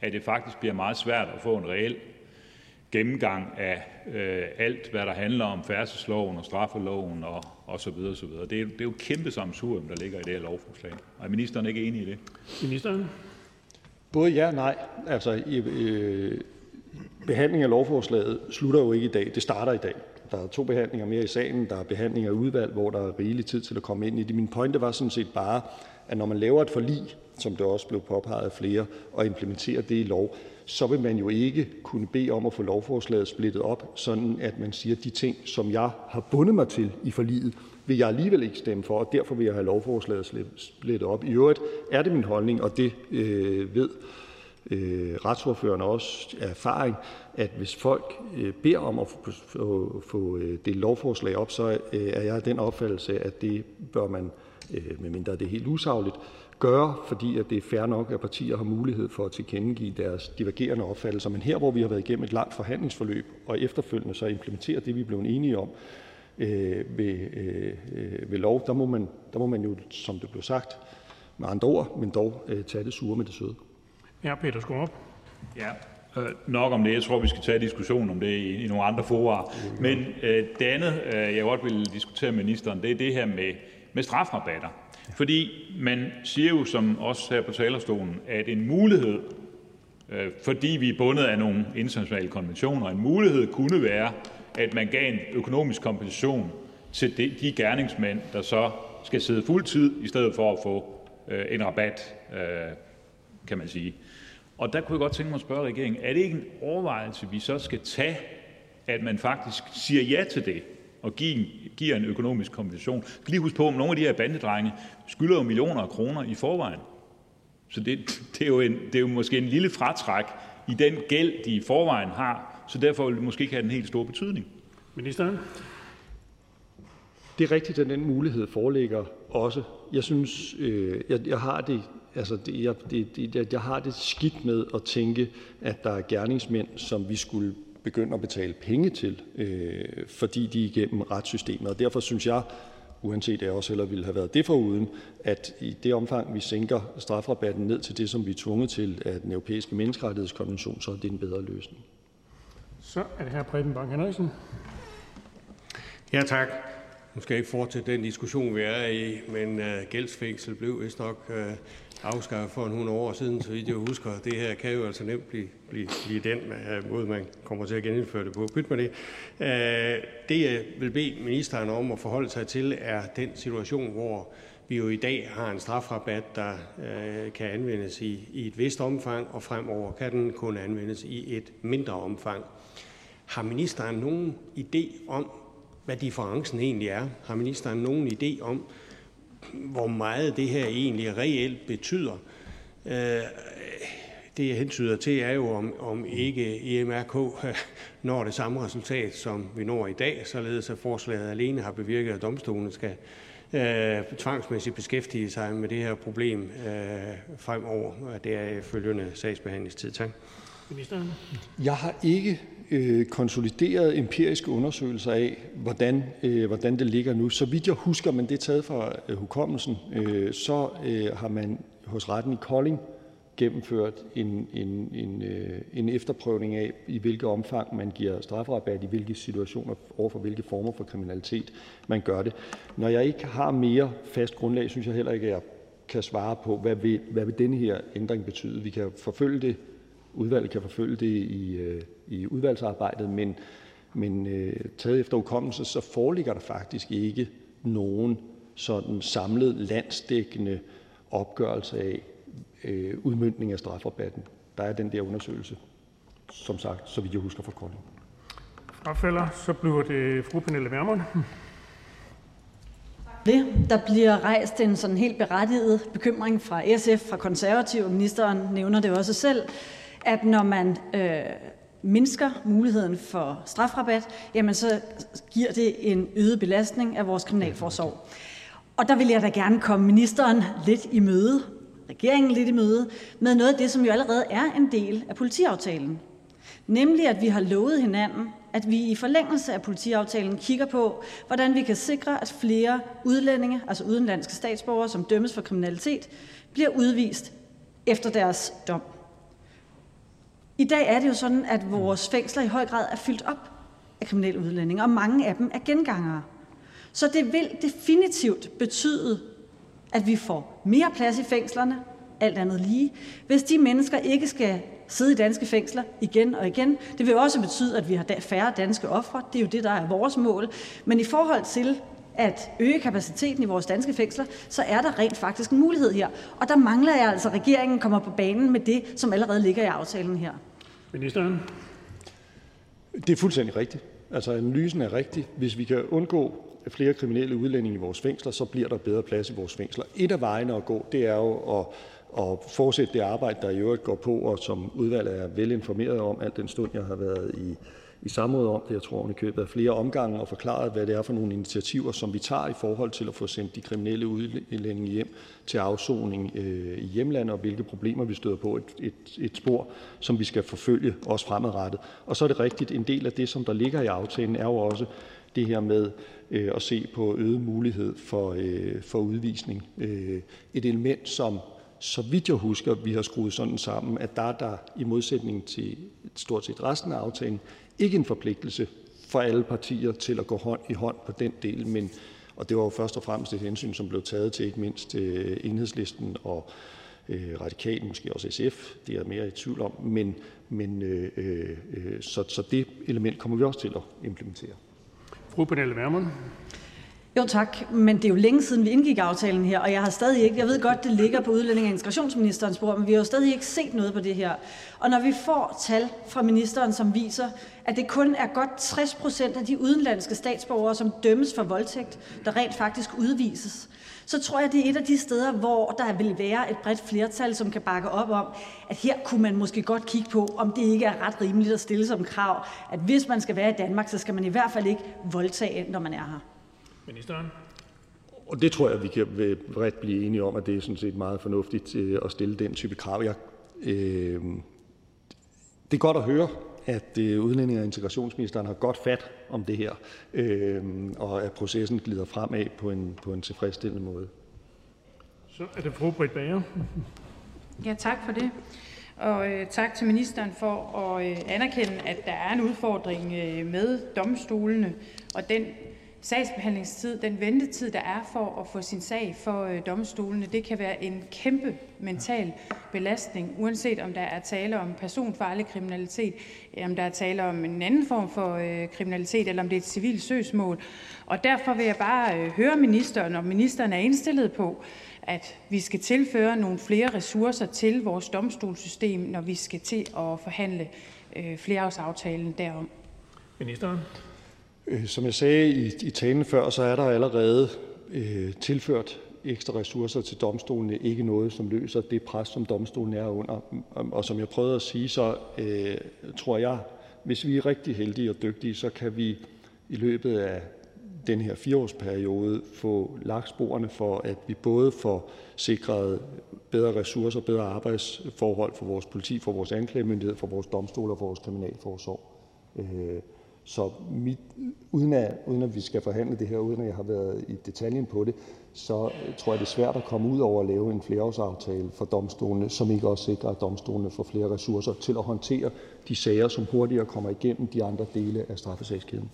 at det faktisk bliver meget svært at få en reel gennemgang af øh, alt, hvad der handler om færdselsloven og straffeloven og, og så videre, så videre. Det, er, det er jo et kæmpe samsurium, der ligger i det her lovforslag. Er ministeren ikke enig i det? Ministeren? Både ja og nej. Altså, øh, behandling af lovforslaget slutter jo ikke i dag. Det starter i dag. Der er to behandlinger mere i salen. Der er behandlinger i udvalg, hvor der er rigelig tid til at komme ind i det. Min pointe var sådan set bare, at når man laver et forlig, som det også blev påpeget af flere, og implementerer det i lov, så vil man jo ikke kunne bede om at få lovforslaget splittet op, sådan at man siger, at de ting, som jeg har bundet mig til i forliget, vil jeg alligevel ikke stemme for, og derfor vil jeg have lovforslaget splittet op. I øvrigt er det min holdning, og det øh, ved Øh, retsordførerne også af erfaring, at hvis folk øh, beder om at få, få, få øh, delt lovforslag op, så øh, er jeg af den opfattelse, at det bør man, øh, medmindre det er helt usagligt, gøre, fordi at det er fair nok, at partier har mulighed for at tilkendegive deres divergerende opfattelser. Men her, hvor vi har været igennem et langt forhandlingsforløb og efterfølgende så implementerer det, vi er blevet enige om øh, ved, øh, øh ved lov, der må, man, der må man jo, som det blev sagt, med andre ord, men dog øh, tage det sure med det søde. Ja, Peter Skårup. Ja, øh, nok om det. Jeg tror, vi skal tage diskussion om det i, i nogle andre fora. Men øh, det andet, øh, jeg godt vil diskutere med ministeren, det er det her med, med strafrabatter. Fordi man siger jo, som også her på talerstolen, at en mulighed, øh, fordi vi er bundet af nogle internationale konventioner, en mulighed kunne være, at man gav en økonomisk kompensation til de, de gerningsmænd, der så skal sidde fuld tid, i stedet for at få øh, en rabat, øh, kan man sige. Og der kunne jeg godt tænke mig at spørge regeringen, er det ikke en overvejelse, vi så skal tage, at man faktisk siger ja til det, og giver en økonomisk kompensation? Vi skal lige huske på, at nogle af de her bandedrenge skylder jo millioner af kroner i forvejen. Så det, det, er jo en, det er jo måske en lille fratræk i den gæld, de i forvejen har, så derfor vil det måske ikke have den helt store betydning. Ministeren? Det er rigtigt, at den mulighed foreligger også. Jeg synes, øh, jeg, jeg har det Altså, det, jeg, det, det, jeg har det skidt med at tænke, at der er gerningsmænd, som vi skulle begynde at betale penge til, øh, fordi de er igennem retssystemet. Og derfor synes jeg, uanset at jeg også hellere ville have været det foruden, at i det omfang, vi sænker strafrabatten ned til det, som vi er tvunget til af den europæiske menneskerettighedskonvention, så er det en bedre løsning. Så er det her Preben Bang Henriksen. Ja, tak. Nu skal jeg ikke fortsætte den diskussion, vi er i, men uh, gældsfængsel blev vist nok uh, afskaffet for en 100 år siden, så vidt jeg husker. Det her kan jo altså nemt blive, blive, blive den øh, måde, man kommer til at genindføre det på. Pyt med det. Øh, det, jeg vil bede ministeren om at forholde sig til, er den situation, hvor vi jo i dag har en strafrabat, der øh, kan anvendes i, i et vist omfang, og fremover kan den kun anvendes i et mindre omfang. Har ministeren nogen idé om, hvad differencen egentlig er? Har ministeren nogen idé om, hvor meget det her egentlig reelt betyder? Øh, det, jeg hentyder til, er jo, om, om ikke EMRK når det samme resultat, som vi når i dag, således at forslaget alene har bevirket, at domstolen skal øh, tvangsmæssigt beskæftige sig med det her problem øh, fremover. Det er følgende sagsbehandlingstid. Tak. Ministeren? Jeg har ikke øh, konsoliderede empiriske undersøgelser af, hvordan, øh, hvordan det ligger nu. Så vidt jeg husker, men det er taget fra øh, hukommelsen, øh, så øh, har man hos retten i Kolding gennemført en, en, en, øh, en efterprøvning af, i hvilket omfang man giver strafrabat, i hvilke situationer overfor hvilke former for kriminalitet man gør det. Når jeg ikke har mere fast grundlag, synes jeg heller ikke, at jeg kan svare på, hvad vil, hvad vil denne her ændring betyde. Vi kan forfølge det udvalget kan forfølge det i, øh, i udvalgsarbejdet, men, men øh, taget efter hukommelse, så foreligger der faktisk ikke nogen sådan samlet landsdækkende opgørelse af øh, udmyndning af strafrabatten. Der er den der undersøgelse, som sagt, så vidt jeg husker fra Kolding. Frafælder, så bliver det fru Pernille Vermund. Der bliver rejst en sådan helt berettiget bekymring fra SF, fra konservative, ministeren nævner det også selv, at når man øh, mindsker muligheden for strafrabat, jamen så giver det en øget belastning af vores kriminalforsorg. Og der vil jeg da gerne komme ministeren lidt i møde, regeringen lidt i møde, med noget af det, som jo allerede er en del af politiaftalen. Nemlig at vi har lovet hinanden, at vi i forlængelse af politiaftalen kigger på, hvordan vi kan sikre, at flere udlændinge, altså udenlandske statsborgere, som dømmes for kriminalitet, bliver udvist efter deres dom. I dag er det jo sådan, at vores fængsler i høj grad er fyldt op af kriminelle udlændinge, og mange af dem er gengangere. Så det vil definitivt betyde, at vi får mere plads i fængslerne, alt andet lige, hvis de mennesker ikke skal sidde i danske fængsler igen og igen. Det vil også betyde, at vi har færre danske ofre. Det er jo det, der er vores mål. Men i forhold til at øge kapaciteten i vores danske fængsler, så er der rent faktisk en mulighed her. Og der mangler jeg altså, at regeringen kommer på banen med det, som allerede ligger i aftalen her. Ministeren? Det er fuldstændig rigtigt. Altså analysen er rigtig. Hvis vi kan undgå flere kriminelle udlændinge i vores fængsler, så bliver der bedre plads i vores fængsler. Et af vejene at gå, det er jo at, at fortsætte det arbejde, der i øvrigt går på, og som udvalget er vel informeret om, alt den stund jeg har været i, i samråd om det, jeg tror købet af flere omgange, og forklaret, hvad det er for nogle initiativer, som vi tager i forhold til at få sendt de kriminelle udlændinge hjem til afsoning øh, i hjemlandet, og hvilke problemer vi støder på. Et, et, et spor, som vi skal forfølge også fremadrettet. Og så er det rigtigt, en del af det, som der ligger i aftalen, er jo også det her med øh, at se på øget mulighed for, øh, for udvisning. Øh, et element, som så vidt jeg husker, vi har skruet sådan sammen, at der er der i modsætning til stort set resten af aftalen ikke en forpligtelse for alle partier til at gå hånd i hånd på den del. Men, og det var jo først og fremmest et hensyn, som blev taget til ikke mindst øh, enhedslisten og øh, radikal, måske også SF. Det er jeg mere i tvivl om. Men, men øh, øh, øh, så, så det element kommer vi også til at implementere. Fru Pernille Vermund. Jo tak, men det er jo længe siden, vi indgik aftalen her, og jeg har stadig ikke, jeg ved godt, det ligger på udlænding- og integrationsministerens bord, men vi har jo stadig ikke set noget på det her. Og når vi får tal fra ministeren, som viser, at det kun er godt 60 procent af de udenlandske statsborgere, som dømmes for voldtægt, der rent faktisk udvises, så tror jeg, det er et af de steder, hvor der vil være et bredt flertal, som kan bakke op om, at her kunne man måske godt kigge på, om det ikke er ret rimeligt at stille som krav, at hvis man skal være i Danmark, så skal man i hvert fald ikke voldtage, når man er her. Ministeren. Og det tror jeg, vi kan bredt blive enige om, at det er sådan set meget fornuftigt øh, at stille den type krav. Jeg, øh, det er godt at høre, at øh, udlænding- og integrationsministeren har godt fat om det her, øh, og at processen glider fremad på en, på en tilfredsstillende måde. Så er det fru Britt Bager. Ja, tak for det. Og øh, tak til ministeren for at øh, anerkende, at der er en udfordring øh, med domstolene og den sagsbehandlingstid, den ventetid, der er for at få sin sag for øh, domstolene, det kan være en kæmpe mental belastning, uanset om der er tale om personfarlig kriminalitet, øh, om der er tale om en anden form for øh, kriminalitet, eller om det er et civilt søgsmål. Og derfor vil jeg bare øh, høre ministeren, om ministeren er indstillet på, at vi skal tilføre nogle flere ressourcer til vores domstolssystem, når vi skal til at forhandle øh, flereårsaftalen derom. Ministeren. Øh, som jeg sagde i i talen før, så er der allerede øh, tilført ekstra ressourcer til domstolene ikke noget, som løser det pres, som domstolene er under. Mm, og som jeg prøvede at sige, så øh, tror jeg, hvis vi er rigtig heldige og dygtige, så kan vi i løbet af den her fireårsperiode få lagt sporene for, at vi både får sikret bedre ressourcer, bedre arbejdsforhold for vores politi, for vores anklagemyndighed, for vores domstole og for vores kriminalforsorg. Øh, så mit, uden, at, uden at vi skal forhandle det her, uden at jeg har været i detaljen på det, så tror jeg, det er svært at komme ud over at lave en flereårsaftale for domstolene, som ikke også sikrer, at domstolene får flere ressourcer til at håndtere de sager, som hurtigere kommer igennem de andre dele af straffesagskæden.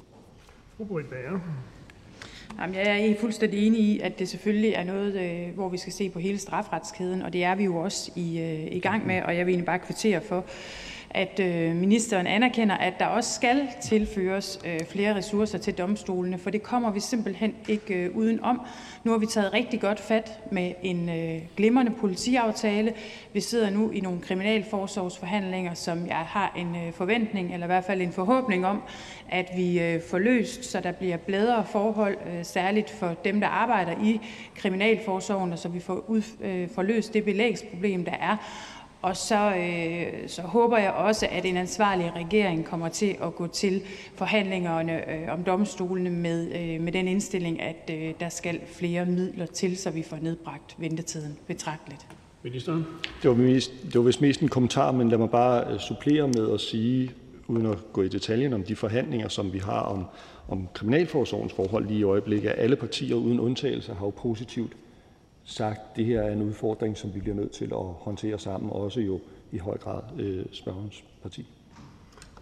Jamen, jeg er fuldstændig enig i, at det selvfølgelig er noget, øh, hvor vi skal se på hele strafretskæden, og det er vi jo også i, øh, i gang med, og jeg vil egentlig bare kvittere for, at øh, ministeren anerkender, at der også skal tilføres øh, flere ressourcer til domstolene, for det kommer vi simpelthen ikke øh, uden om. Nu har vi taget rigtig godt fat med en øh, glimrende politiaftale. Vi sidder nu i nogle kriminalforsorgsforhandlinger, som jeg har en øh, forventning, eller i hvert fald en forhåbning om, at vi øh, får løst, så der bliver bedre forhold, særligt for dem, der arbejder i kriminalforsorgen, og så vi får løst det belægsproblem, der er. Og så, øh, så håber jeg også, at en ansvarlig regering kommer til at gå til forhandlingerne øh, om domstolene med, øh, med den indstilling, at øh, der skal flere midler til, så vi får nedbragt ventetiden betragteligt. Ministeren? Det var, mest, det var vist mest en kommentar, men lad mig bare øh, supplere med at sige, uden at gå i detaljen om de forhandlinger, som vi har om, om kriminalforsorgens forhold lige i øjeblikket, at alle partier uden undtagelse har jo positivt sagt, det her er en udfordring, som vi bliver nødt til at håndtere sammen, også jo i høj grad øh, spørgerens parti.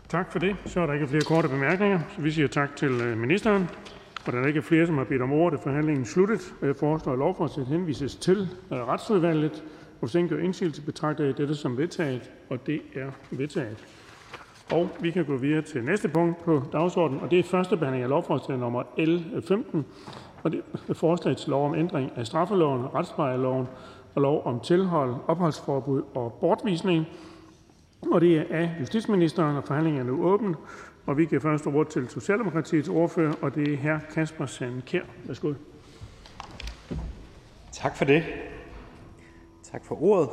Tak for det. Så er der ikke flere korte bemærkninger, så vi siger tak til øh, ministeren. Og der er ikke flere, som har bedt om ordet, er forhandlingen sluttet. Jeg foreslår, at lovforslaget henvises til øh, retsudvalget. Og hvis ingen gør indsigelse, betragter jeg dette som vedtaget, og det er vedtaget. Og vi kan gå videre til næste punkt på dagsordenen, og det er første behandling af lovforslag nummer L15 forslag til lov om ændring af straffeloven, retsplejeloven og lov om tilhold, opholdsforbud og bortvisning. Og det er af justitsministeren, og forhandlingen er nu åben. Og vi giver først ord til Socialdemokratiets ordfører, og det er hr. Kasper Sandkær. Værsgo. Tak for det. Tak for ordet.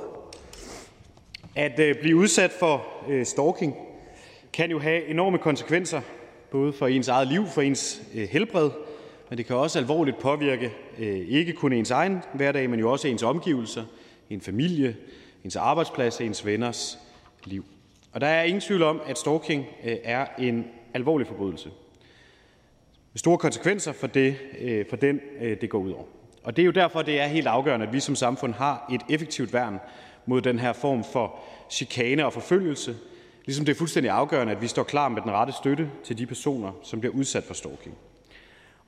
At øh, blive udsat for øh, stalking kan jo have enorme konsekvenser, både for ens eget liv, for ens øh, helbred, men det kan også alvorligt påvirke øh, ikke kun ens egen hverdag, men jo også ens omgivelser, en familie, ens arbejdsplads, ens venners liv. Og der er ingen tvivl om, at stalking øh, er en alvorlig forbrydelse. Med store konsekvenser for, det, øh, for den, det går ud over. Og det er jo derfor, det er helt afgørende, at vi som samfund har et effektivt værn mod den her form for chikane og forfølgelse, ligesom det er fuldstændig afgørende, at vi står klar med den rette støtte til de personer, som bliver udsat for stalking.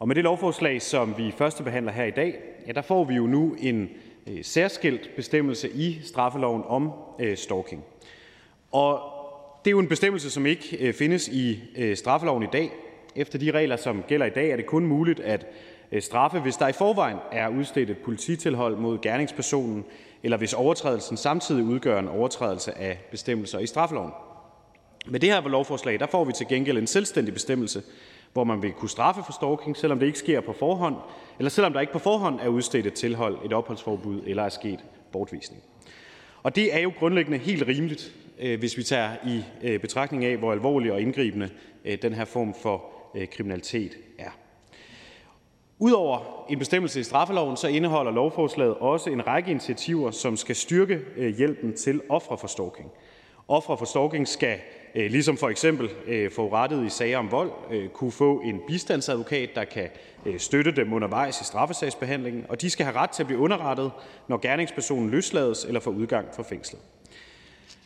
Og med det lovforslag, som vi første behandler her i dag, ja, der får vi jo nu en øh, særskilt bestemmelse i straffeloven om øh, stalking. Og det er jo en bestemmelse, som ikke øh, findes i øh, straffeloven i dag. Efter de regler, som gælder i dag, er det kun muligt at øh, straffe, hvis der i forvejen er udstedt et polititilhold mod gerningspersonen, eller hvis overtrædelsen samtidig udgør en overtrædelse af bestemmelser i straffeloven. Med det her lovforslag der får vi til gengæld en selvstændig bestemmelse, hvor man vil kunne straffe for stalking, selvom det ikke sker på forhånd, eller selvom der ikke på forhånd er udstedt et tilhold, et opholdsforbud eller er sket bortvisning. Og det er jo grundlæggende helt rimeligt, øh, hvis vi tager i øh, betragtning af, hvor alvorlig og indgribende øh, den her form for kriminalitet er. Udover en bestemmelse i straffeloven, så indeholder lovforslaget også en række initiativer, som skal styrke hjælpen til ofre for stalking. Ofre for stalking skal ligesom for eksempel øh, forurettede i sager om vold øh, kunne få en bistandsadvokat, der kan støtte dem undervejs i straffesagsbehandlingen, og de skal have ret til at blive underrettet, når gerningspersonen løslades eller får udgang fra fængslet.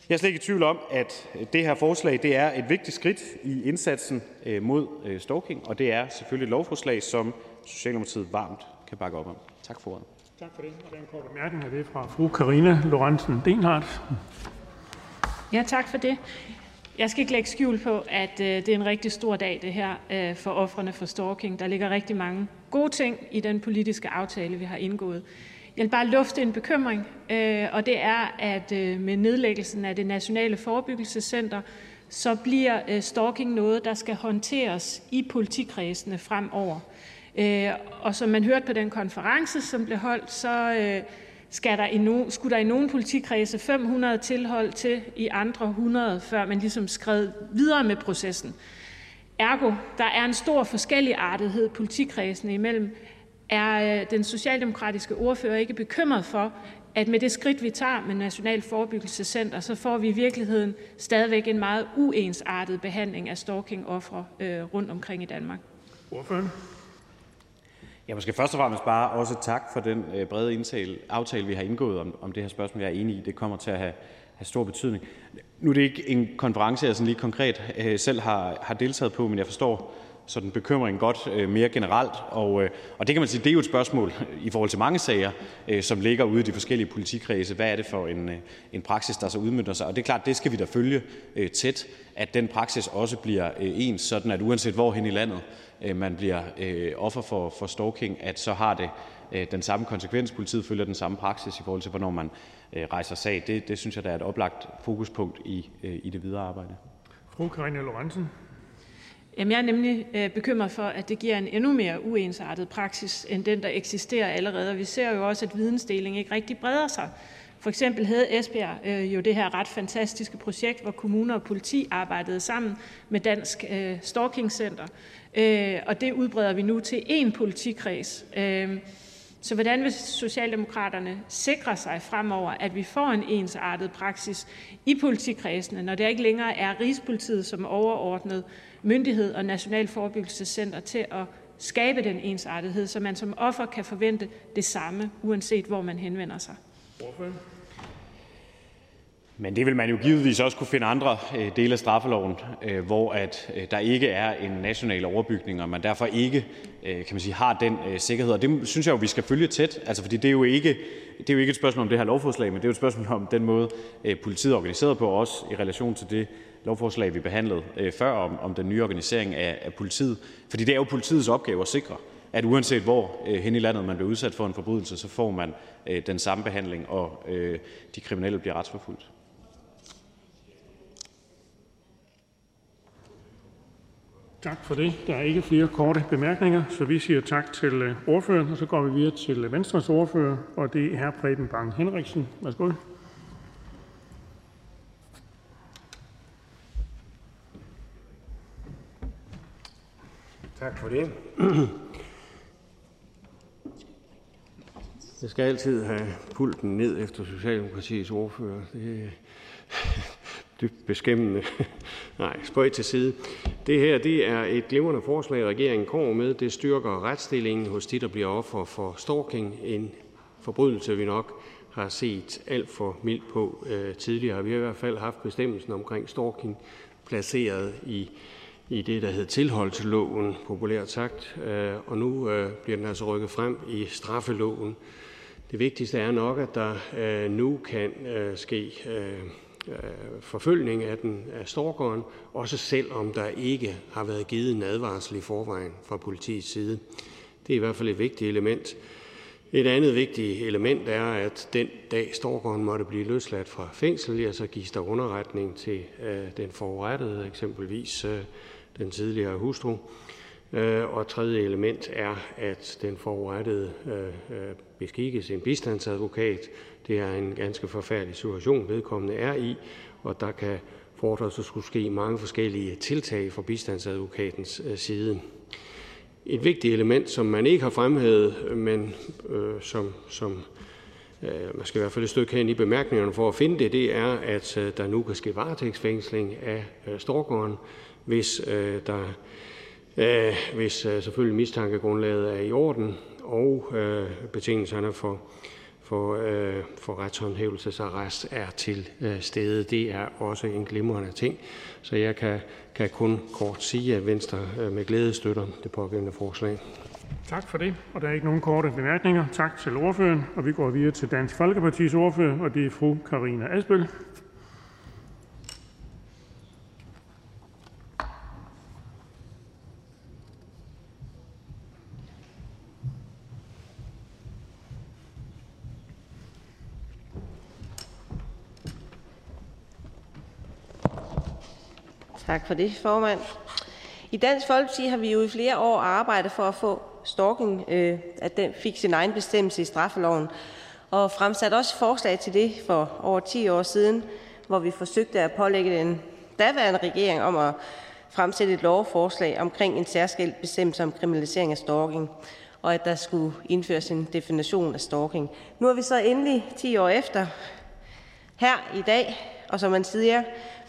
Jeg er slet ikke i tvivl om, at det her forslag det er et vigtigt skridt i indsatsen mod stalking, og det er selvfølgelig et lovforslag, som Socialdemokratiet varmt kan bakke op om. Tak for ordet. Tak for det. Og den korte bemærkning er det fra fru Karina Lorentzen Denhardt. Ja, tak for det. Jeg skal ikke lægge skjul på, at øh, det er en rigtig stor dag det her øh, for offrene for stalking. Der ligger rigtig mange gode ting i den politiske aftale, vi har indgået. Jeg vil bare lufte en bekymring, øh, og det er, at med nedlæggelsen af det nationale forebyggelsescenter, så bliver stalking noget, der skal håndteres i politikredsene fremover. Og som man hørte på den konference, som blev holdt, så skal der i no, skulle der i nogle politikredse 500 tilhold til, i andre 100, før man ligesom skred videre med processen. Ergo, der er en stor forskelligartethed politikredsene imellem. Er øh, den socialdemokratiske ordfører ikke bekymret for, at med det skridt, vi tager med National Forebyggelsescenter, så får vi i virkeligheden stadigvæk en meget uensartet behandling af stalking-ofre øh, rundt omkring i Danmark? Ordføren. Jeg måske først og fremmest bare også tak for den øh, brede indtale, aftale, vi har indgået om, om det her spørgsmål. Jeg er enig i, det kommer til at have, have stor betydning. Nu er det ikke en konference, jeg sådan lige konkret øh, selv har, har deltaget på, men jeg forstår sådan bekymring godt øh, mere generelt. Og, øh, og det kan man sige, det er jo et spørgsmål i forhold til mange sager, øh, som ligger ude i de forskellige politikredse. Hvad er det for en, en praksis, der så udmønter sig? Og det er klart, det skal vi da følge tæt, at den praksis også bliver ens, sådan at uanset hvor hen i landet man bliver offer for, for stalking, at så har det den samme konsekvens. Politiet følger den samme praksis i forhold til, hvornår man rejser sag. Det, det synes jeg, der er et oplagt fokuspunkt i, i det videre arbejde. Jamen, jeg er nemlig øh, bekymret for, at det giver en endnu mere uensartet praksis, end den, der eksisterer allerede. vi ser jo også, at vidensdeling ikke rigtig breder sig. For eksempel havde Esbjerg øh, jo det her ret fantastiske projekt, hvor kommuner og politi arbejdede sammen med Dansk øh, Stalking Center. Øh, og det udbreder vi nu til én politikreds. Øh, så hvordan vil Socialdemokraterne sikre sig fremover, at vi får en ensartet praksis i politikredsene, når det ikke længere er Rigspolitiet som overordnet myndighed og National Forebyggelsescenter til at skabe den ensartethed, så man som offer kan forvente det samme, uanset hvor man henvender sig? Men det vil man jo givetvis også kunne finde andre øh, dele af straffeloven, øh, hvor at øh, der ikke er en national overbygning, og man derfor ikke kan man sige, har den sikkerhed. Og det synes jeg jo, vi skal følge tæt, altså, fordi det er, jo ikke, det er jo ikke et spørgsmål om det her lovforslag, men det er jo et spørgsmål om den måde, politiet er organiseret på, også i relation til det lovforslag, vi behandlede øh, før om, om den nye organisering af, af politiet. Fordi det er jo politiets opgave at sikre, at uanset hvor øh, hen i landet man bliver udsat for en forbrydelse, så får man øh, den samme behandling, og de kriminelle bliver retsforfulgt. Tak for det. Der er ikke flere korte bemærkninger, så vi siger tak til ordføreren. Og så går vi videre til Venstres ordfører, og det er hr. Preben Bang Henriksen. Værsgo. Tak for det. Jeg skal altid have pulten ned efter Socialdemokratiets ordfører. Det er dybt beskæmmende. Nej, spøj til side. Det her det er et glimrende forslag, regeringen kommer med. Det styrker retsstillingen hos de, der bliver offer for stalking. En forbrydelse, vi nok har set alt for mildt på øh, tidligere. Vi har i hvert fald haft bestemmelsen omkring stalking placeret i i det, der hed tilholdsloven, populært sagt, øh, og nu øh, bliver den altså rykket frem i straffeloven. Det vigtigste er nok, at der øh, nu kan ske forfølgning af den af stalkeren, også selvom der ikke har været givet en advarsel i forvejen fra politiets side. Det er i hvert fald et vigtigt element. Et andet vigtigt element er, at den dag stalkeren måtte blive løsladt fra fængsel, ja, så gives der underretning til den forurettede, eksempelvis den tidligere hustru. Øh, og tredje element er, at den forurettede øh, øh, beskikkes en bistandsadvokat. Det er en ganske forfærdelig situation, vedkommende er i, og der kan fordres at skulle ske mange forskellige tiltag fra bistandsadvokatens side. Et vigtigt element, som man ikke har fremhævet, men øh, som, som øh, man skal i hvert fald et stykke hen i bemærkningerne for at finde det, det er, at øh, der nu kan ske varetægtsfængsling af øh, stalkeren, hvis øh, der øh, hvis øh, selvfølgelig mistankegrundlaget er i orden, og øh, betingelserne for for, øh, for retshåndhævelsesarrest er til øh, stede. Det er også en glimrende ting, så jeg kan, kan kun kort sige, at Venstre øh, med glæde støtter det pågældende forslag. Tak for det. Og der er ikke nogen korte bemærkninger. Tak til ordføreren. Og vi går videre til Dansk Folkepartis ordfører, og det er fru Karina Asbøl. Tak for det, formand. I Dansk Folkeparti har vi jo i flere år arbejdet for at få stalking, øh, at den fik sin egen bestemmelse i straffeloven, og fremsat også forslag til det for over 10 år siden, hvor vi forsøgte at pålægge den daværende regering om at fremsætte et lovforslag omkring en særskilt bestemmelse om kriminalisering af stalking, og at der skulle indføres en definition af stalking. Nu er vi så endelig 10 år efter her i dag, og som man siger,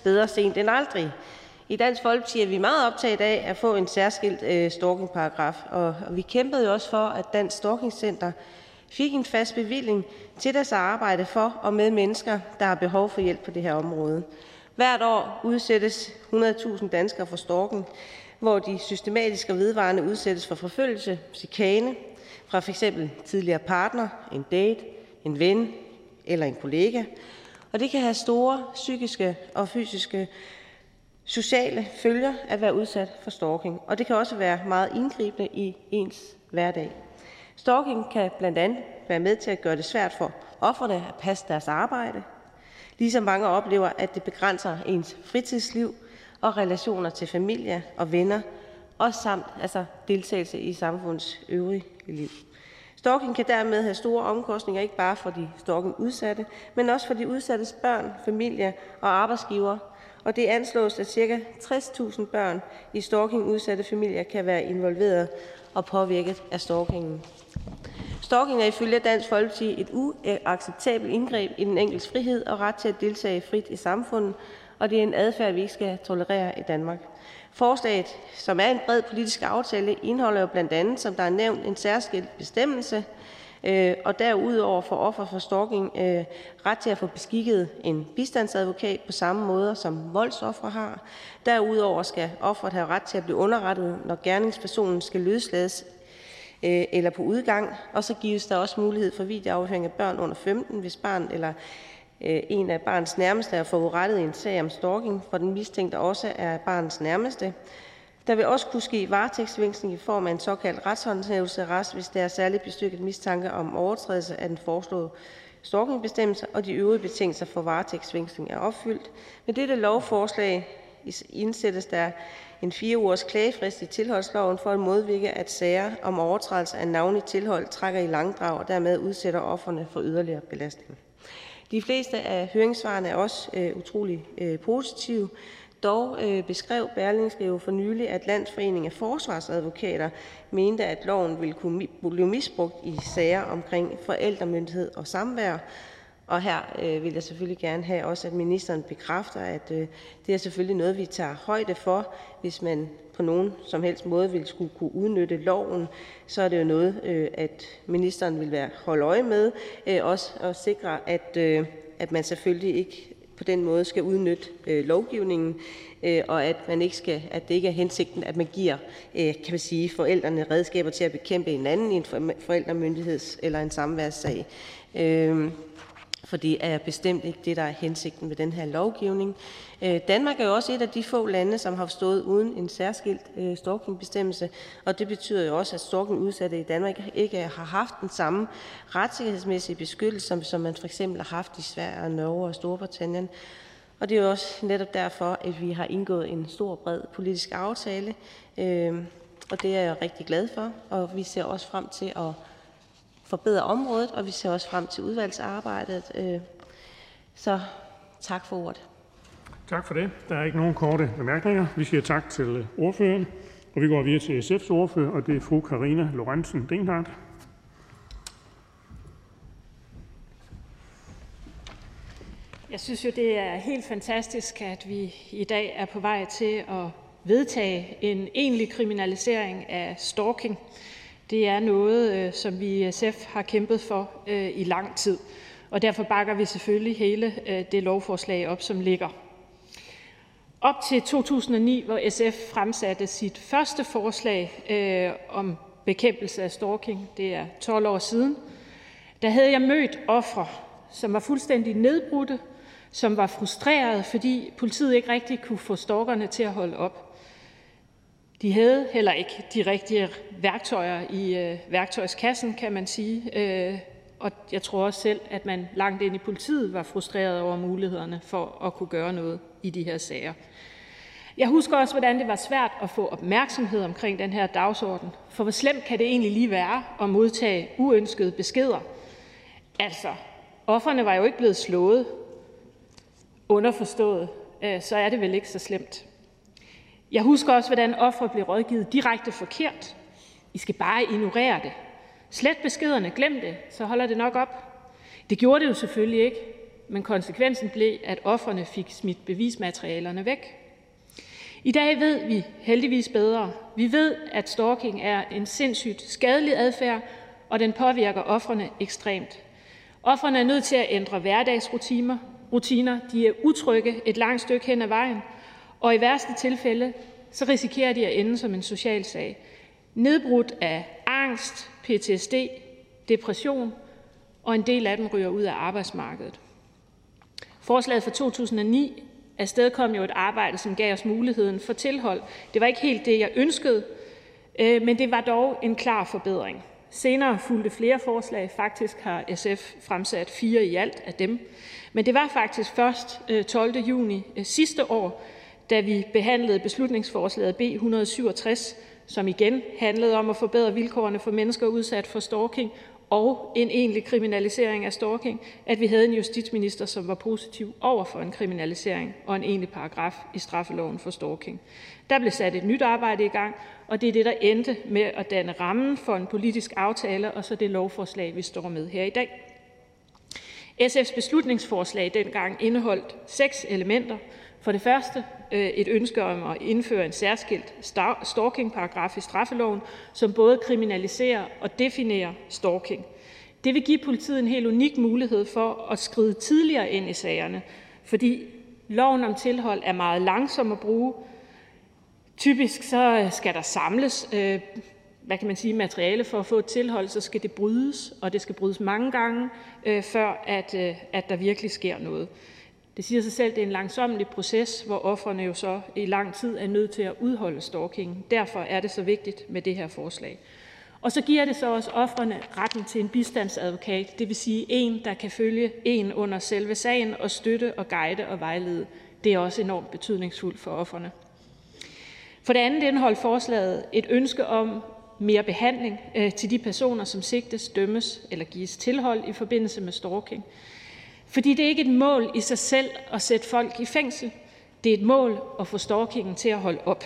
bedre sent end aldrig. I Dansk Folkeparti er vi meget optaget af at få en særskilt øh, stalkingparagraf, og vi kæmpede jo også for, at Dansk Stalkingcenter fik en fast bevilling til deres arbejde for og med mennesker, der har behov for hjælp på det her område. Hvert år udsættes 100.000 danskere for stalking, hvor de systematisk og vedvarende udsættes for forfølgelse, chikane fra f.eks. tidligere partner, en date, en ven eller en kollega. Og det kan have store psykiske og fysiske sociale følger at være udsat for stalking, og det kan også være meget indgribende i ens hverdag. Stalking kan blandt andet være med til at gøre det svært for offerne at passe deres arbejde, ligesom mange oplever, at det begrænser ens fritidsliv og relationer til familie og venner, og samt altså deltagelse i samfundets øvrige liv. Stalking kan dermed have store omkostninger, ikke bare for de stalking-udsatte, men også for de udsattes børn, familie og arbejdsgivere, og det anslås, at ca. 60.000 børn i stalking-udsatte familier kan være involveret og påvirket af stalkingen. Stalking er ifølge Dansk Folkeparti et uacceptabelt indgreb i den enkeltes frihed og ret til at deltage frit i samfundet, og det er en adfærd, vi ikke skal tolerere i Danmark. Forslaget, som er en bred politisk aftale, indeholder jo blandt andet, som der er nævnt, en særskilt bestemmelse, Øh, og derudover får offer for stalking øh, ret til at få beskikket en bistandsadvokat på samme måde, som voldsofre har. Derudover skal offeret have ret til at blive underrettet, når gerningspersonen skal løslades øh, eller på udgang, og så gives der også mulighed for videoafhøring af børn under 15, hvis barn eller en af barns nærmeste er forurettet i en sag om stalking, hvor den mistænkte også er barnets nærmeste. Der vil også kunne ske varetægtsfængsling i form af en såkaldt retshåndhævelsesarrest, hvis der er særligt bestyrket mistanke om overtrædelse af den foreslåede stalkingbestemmelse, og de øvrige betingelser for varetægtsfængsling er opfyldt. Med dette lovforslag indsættes der en fire ugers klagefrist i tilholdsloven for at modvirke, at sager om overtrædelse af navnlig tilhold trækker i langdrag og dermed udsætter offerne for yderligere belastning. De fleste af høringssvarene er også øh, utrolig øh, positive. Dog øh, beskrev Berlingske jo for nylig, at Landsforeningen af Forsvarsadvokater mente, at loven ville kunne blive misbrugt i sager omkring forældremyndighed og samvær. Og her øh, vil jeg selvfølgelig gerne have også, at ministeren bekræfter, at øh, det er selvfølgelig noget, vi tager højde for. Hvis man på nogen som helst måde vil skulle kunne udnytte loven, så er det jo noget, øh, at ministeren vil være holde øje med. Øh, også at sikre, at, øh, at man selvfølgelig ikke på den måde skal udnytte øh, lovgivningen, øh, og at, man ikke skal, at det ikke er hensigten, at man giver øh, kan man sige, forældrene redskaber til at bekæmpe hinanden i en forældremyndigheds- eller en samværssag. Øhm, for det er bestemt ikke det, der er hensigten med den her lovgivning. Øh, Danmark er jo også et af de få lande, som har stået uden en særskilt øh, stalkingbestemmelse, og det betyder jo også, at stalkingudsatte i Danmark ikke har haft den samme retssikkerhedsmæssige beskyttelse, som, som man for eksempel har haft i Sverige og Norge og Storbritannien. Og det er jo også netop derfor, at vi har indgået en stor bred politisk aftale, øh, og det er jeg rigtig glad for, og vi ser også frem til at forbedre området, og vi ser også frem til udvalgsarbejdet. Øh, så tak for ordet. Tak for det. Der er ikke nogen korte bemærkninger. Vi siger tak til ordføreren, og vi går videre til SF's ordfører, og det er fru Karina Lorentzen Dehnhardt. Jeg synes jo, det er helt fantastisk, at vi i dag er på vej til at vedtage en egentlig kriminalisering af stalking. Det er noget, øh, som vi i SF har kæmpet for øh, i lang tid, og derfor bakker vi selvfølgelig hele øh, det lovforslag op, som ligger. Op til 2009, hvor SF fremsatte sit første forslag om bekæmpelse af stalking – det er 12 år siden – der havde jeg mødt ofre, som var fuldstændig nedbrudte, som var frustrerede, fordi politiet ikke rigtig kunne få stalkerne til at holde op. De havde heller ikke de rigtige værktøjer i øh, værktøjskassen, kan man sige, øh, og jeg tror også selv, at man langt ind i politiet var frustreret over mulighederne for at kunne gøre noget i de her sager. Jeg husker også, hvordan det var svært at få opmærksomhed omkring den her dagsorden, for hvor slemt kan det egentlig lige være at modtage uønskede beskeder? Altså, offerne var jo ikke blevet slået, underforstået, øh, så er det vel ikke så slemt. Jeg husker også, hvordan ofre blev rådgivet direkte forkert. I skal bare ignorere det. Slet beskederne, glem det, så holder det nok op. Det gjorde det jo selvfølgelig ikke, men konsekvensen blev, at offerne fik smidt bevismaterialerne væk. I dag ved vi heldigvis bedre. Vi ved, at stalking er en sindssygt skadelig adfærd, og den påvirker offrene ekstremt. Offrene er nødt til at ændre hverdagsrutiner. Rutiner. De er utrygge et langt stykke hen ad vejen, og i værste tilfælde så risikerer de at ende som en social sag, nedbrudt af angst, PTSD, depression, og en del af dem ryger ud af arbejdsmarkedet. Forslaget fra 2009 afstedkom jo et arbejde, som gav os muligheden for tilhold. Det var ikke helt det, jeg ønskede, øh, men det var dog en klar forbedring. Senere fulgte flere forslag. Faktisk har SF fremsat fire i alt af dem. Men det var faktisk først øh, 12. Juni øh, sidste år, da vi behandlede beslutningsforslaget B 167, som igen handlede om at forbedre vilkårene for mennesker udsat for stalking og en egentlig kriminalisering af stalking, at vi havde en justitsminister, som var positiv over for en kriminalisering og en egentlig paragraf i straffeloven for stalking. Der blev sat et nyt arbejde i gang, og det er det, der endte med at danne rammen for en politisk aftale og så det lovforslag, vi står med her i dag. SF's beslutningsforslag dengang indeholdt seks elementer. For det første øh, et ønske om at indføre en særskilt stalkingparagraf i straffeloven, som både kriminaliserer og definerer stalking. Det vil give politiet en helt unik mulighed for at skride tidligere ind i sagerne, fordi loven om tilhold er meget langsom at bruge. Typisk så skal der samles øh, hvad kan man sige, materiale for at få et tilhold, så skal det brydes, og det skal brydes mange gange, øh, før at, at der virkelig sker noget. Det siger sig selv, at det er en langsomlig proces, hvor offerne jo så i lang tid er nødt til at udholde stalking. Derfor er det så vigtigt med det her forslag. Og så giver det så også offerne retten til en bistandsadvokat, det vil sige en, der kan følge en under selve sagen og støtte og guide og vejlede. Det er også enormt betydningsfuldt for offerne. For det andet indeholder forslaget et ønske om mere behandling øh, til de personer, som sigtes, dømmes eller gives tilhold i forbindelse med stalking. Fordi det er ikke et mål i sig selv at sætte folk i fængsel. Det er et mål at få stalkingen til at holde op.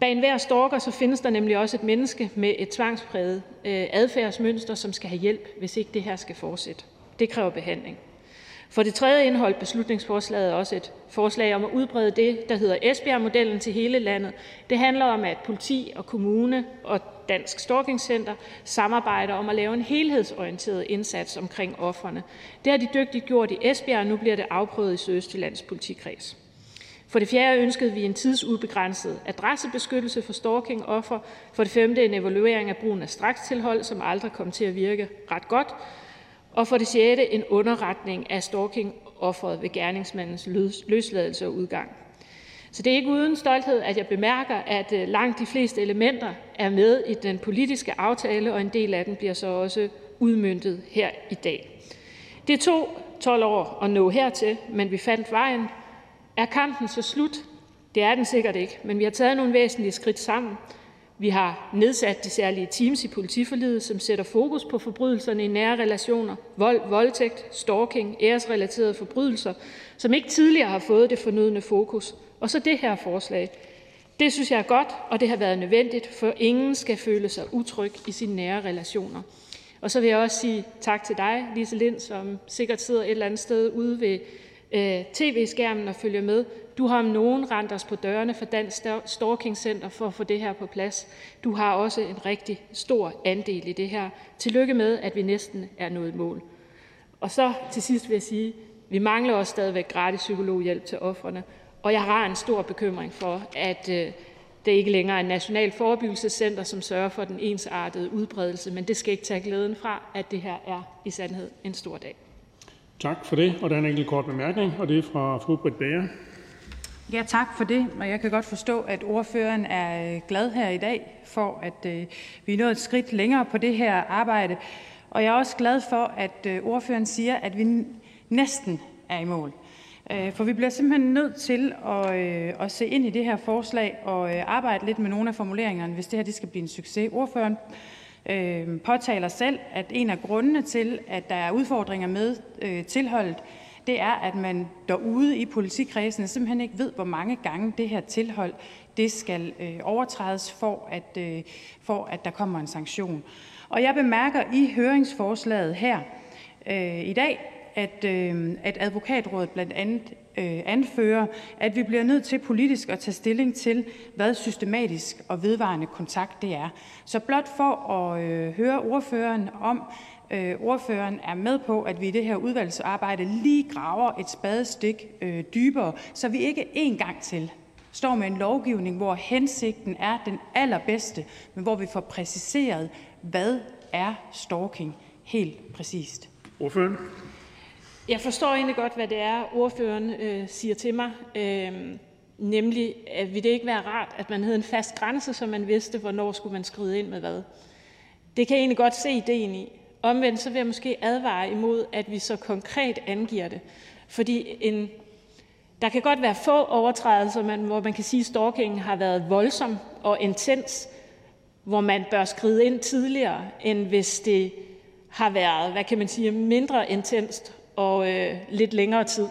Bag enhver stalker så findes der nemlig også et menneske med et tvangspræget øh, adfærdsmønster, som skal have hjælp, hvis ikke det her skal fortsætte. Det kræver behandling. For det tredje indeholdt beslutningsforslaget også et forslag om at udbrede det, der hedder Esbjerg-modellen til hele landet. Det handler om, at politi og kommune og Dansk Stalking Center samarbejder om at lave en helhedsorienteret indsats omkring offerne. Det har de dygtigt gjort i Esbjerg, og nu bliver det afprøvet i Sydøstjyllands politikreds. For det fjerde ønskede vi en tidsubegrænset adressebeskyttelse for stalking-offer. For det femte en evaluering af brugen af strakstilhold, som aldrig kom til at virke ret godt. Og for det sjette en underretning af stalking-offeret ved gerningsmandens løsladelse og udgang. Så det er ikke uden stolthed, at jeg bemærker, at øh, langt de fleste elementer er med i den politiske aftale, og en del af den bliver så også udmyndtet her i dag. Det tog 12 år at nå hertil, men vi fandt vejen. Er kampen så slut? Det er den sikkert ikke, men vi har taget nogle væsentlige skridt sammen. Vi har nedsat de særlige teams i politiforliget, som sætter fokus på forbrydelserne i nære relationer, vold, voldtægt, stalking, æresrelaterede forbrydelser, som ikke tidligere har fået det fornødne fokus. Og så det her forslag. Det synes jeg er godt, og det har været nødvendigt, for ingen skal føle sig utryg i sine nære relationer. Og så vil jeg også sige tak til dig, Lise Lind, som sikkert sidder et eller andet sted ude ved øh, tv-skærmen og følger med. Du har om nogen rent os på dørene for Dansk Stalking Center for at få det her på plads. Du har også en rigtig stor andel i det her. Tillykke med, at vi næsten er nået mål. Og så til sidst vil jeg sige, vi mangler også stadigvæk gratis psykologhjælp til offrene, og jeg har en stor bekymring for, at øh, det ikke længere er et nationalt forebyggelsescenter, som sørger for den ensartede udbredelse, men det skal ikke tage glæden fra, at det her er i sandhed en stor dag. Tak for det. Og der er en enkelt kort bemærkning, og det er fra fru Britt Bager. Ja, tak for det. Og jeg kan godt forstå, at ordføreren er øh, glad her i dag for, at øh, vi er nået et skridt længere på det her arbejde. Og jeg er også glad for, at øh, ordføreren siger, at vi næsten er i mål. Øh, for vi bliver simpelthen nødt til at, øh, at se ind i det her forslag og øh, arbejde lidt med nogle af formuleringerne, hvis det her det skal blive en succes. Ordføreren øh, påtaler selv, at en af grundene til, at der er udfordringer med øh, tilholdet, det er, at man derude i politikredsene simpelthen ikke ved, hvor mange gange det her tilhold det skal øh, overtrædes, for at, øh, for at der kommer en sanktion. Og jeg bemærker i høringsforslaget her øh, i dag, at, øh, at advokatrådet blandt andet øh, anfører, at vi bliver nødt til politisk at tage stilling til, hvad systematisk og vedvarende kontakt det er. Så blot for at øh, høre ordføreren om, øh, ordføreren er med på, at vi i det her udvalgsarbejde lige graver et spadestik øh, dybere, så vi ikke en gang til står med en lovgivning, hvor hensigten er den allerbedste, men hvor vi får præciseret, hvad er stalking helt præcist. Ordføreren? Jeg forstår egentlig godt, hvad det er, ordføreren øh, siger til mig. Øh, nemlig, at ville det ikke være rart, at man havde en fast grænse, så man vidste, hvornår skulle man skride ind med hvad. Det kan jeg egentlig godt se ideen i. Omvendt så vil jeg måske advare imod, at vi så konkret angiver det. Fordi en, der kan godt være få overtrædelser, man, hvor man kan sige, at stalking har været voldsom og intens, hvor man bør skride ind tidligere, end hvis det har været, hvad kan man sige, mindre intenst og øh, lidt længere tid.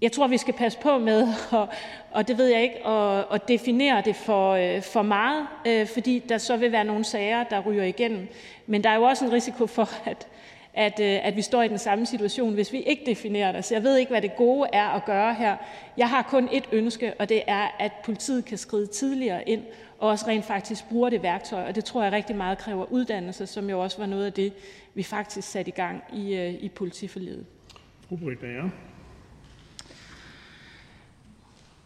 Jeg tror, vi skal passe på med, og, og det ved jeg ikke, at, definere det for, øh, for meget, øh, fordi der så vil være nogle sager, der ryger igennem. Men der er jo også en risiko for, at, at, øh, at vi står i den samme situation, hvis vi ikke definerer det. Så jeg ved ikke, hvad det gode er at gøre her. Jeg har kun et ønske, og det er, at politiet kan skride tidligere ind, og også rent faktisk bruger det værktøj. Og det tror jeg rigtig meget kræver uddannelse, som jo også var noget af det, vi faktisk satte i gang i, øh, i Bager.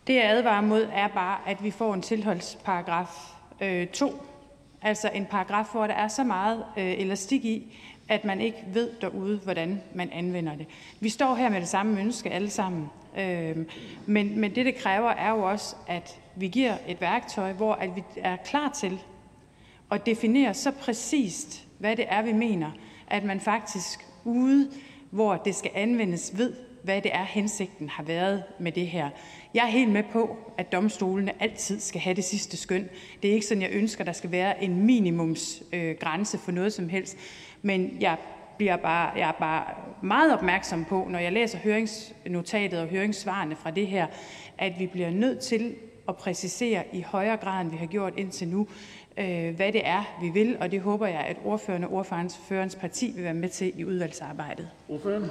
Det, jeg advarer mod, er bare, at vi får en tilholdsparagraf 2, øh, altså en paragraf, hvor der er så meget øh, elastik i, at man ikke ved derude, hvordan man anvender det. Vi står her med det samme ønske alle sammen, øh, men, men det, det kræver, er jo også, at vi giver et værktøj, hvor at vi er klar til at definere så præcist, hvad det er, vi mener, at man faktisk ude, hvor det skal anvendes, ved, hvad det er, hensigten har været med det her. Jeg er helt med på, at domstolene altid skal have det sidste skøn. Det er ikke sådan, jeg ønsker, der skal være en minimumsgrænse øh, for noget som helst. Men jeg bliver bare, jeg er bare meget opmærksom på, når jeg læser høringsnotatet og høringssvarene fra det her, at vi bliver nødt til at præcisere i højere grad, end vi har gjort indtil nu, øh, hvad det er, vi vil, og det håber jeg, at ordførende og ordførens parti vil være med til i udvalgsarbejdet. Ordføreren?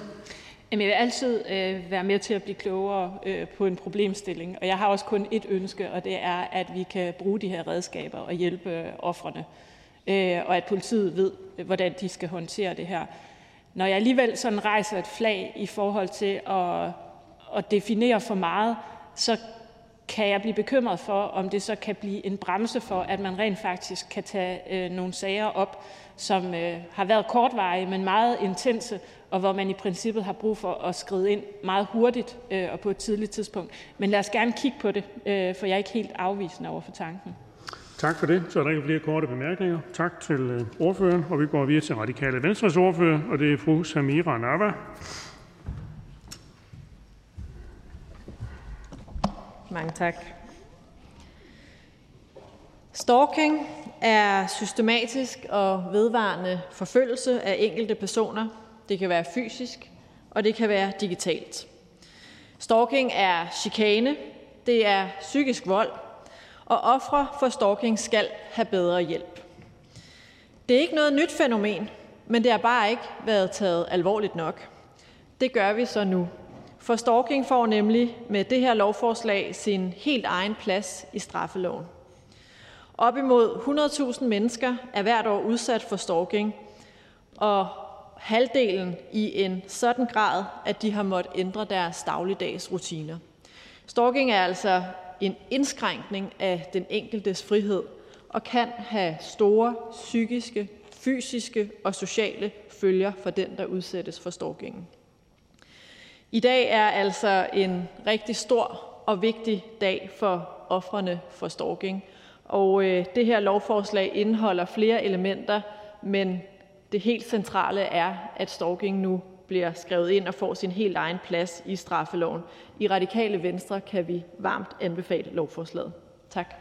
Jamen, jeg vil altid øh, være med til at blive klogere øh, på en problemstilling, og jeg har også kun et ønske, og det er, at vi kan bruge de her redskaber og hjælpe øh, offrene, øh, og at politiet ved, øh, hvordan de skal håndtere det her. Når jeg alligevel sådan rejser et flag i forhold til at, at definere for meget, så kan jeg blive bekymret for, om det så kan blive en bremse for, at man rent faktisk kan tage øh, nogle sager op, som øh, har været kortvarige, men meget intense, og hvor man i princippet har brug for at skride ind meget hurtigt øh, og på et tidligt tidspunkt. Men lad os gerne kigge på det, øh, for jeg er ikke helt afvisende over for tanken. Tak for det. Så er der ikke flere korte bemærkninger. Tak til øh, ordføreren, og vi går videre til Radikale Venstres ordfører, og det er fru Samira Nava. Mange tak. Stalking er systematisk og vedvarende forfølgelse af enkelte personer. Det kan være fysisk, og det kan være digitalt. Stalking er chikane, det er psykisk vold, og ofre for stalking skal have bedre hjælp. Det er ikke noget nyt fænomen, men det har bare ikke været taget alvorligt nok. Det gør vi så nu. For stalking får nemlig med det her lovforslag sin helt egen plads i straffeloven. Op imod 100.000 mennesker er hvert år udsat for stalking, og halvdelen i en sådan grad, at de har måttet ændre deres dagligdags rutiner. Stalking er altså en indskrænkning af den enkeltes frihed og kan have store psykiske, fysiske og sociale følger for den, der udsættes for stalkingen. I dag er altså en rigtig stor og vigtig dag for offrene for stalking, og øh, det her lovforslag indeholder flere elementer, men det helt centrale er, at stalking nu bliver skrevet ind og får sin helt egen plads i straffeloven. I Radikale Venstre kan vi varmt anbefale lovforslaget. Tak.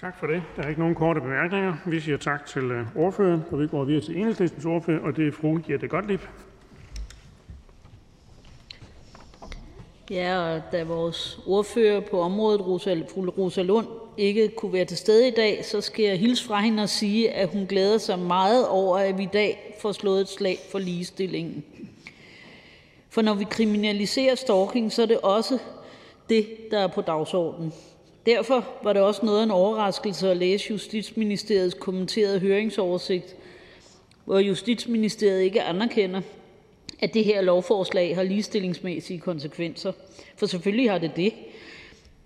Tak for det. Der er ikke nogen korte bemærkninger. Vi siger tak til øh, ordføreren, og vi går videre til enhedslistens ordfører, og det er fru Jette Gottlieb. Ja, og da vores ordfører på området, fru Rosa Lund, ikke kunne være til stede i dag, så skal jeg hilse fra hende og sige, at hun glæder sig meget over, at vi i dag får slået et slag for ligestillingen. For når vi kriminaliserer stalking, så er det også det, der er på dagsordenen. Derfor var det også noget af en overraskelse at læse Justitsministeriets kommenterede høringsoversigt, hvor Justitsministeriet ikke anerkender, at det her lovforslag har ligestillingsmæssige konsekvenser. For selvfølgelig har det det.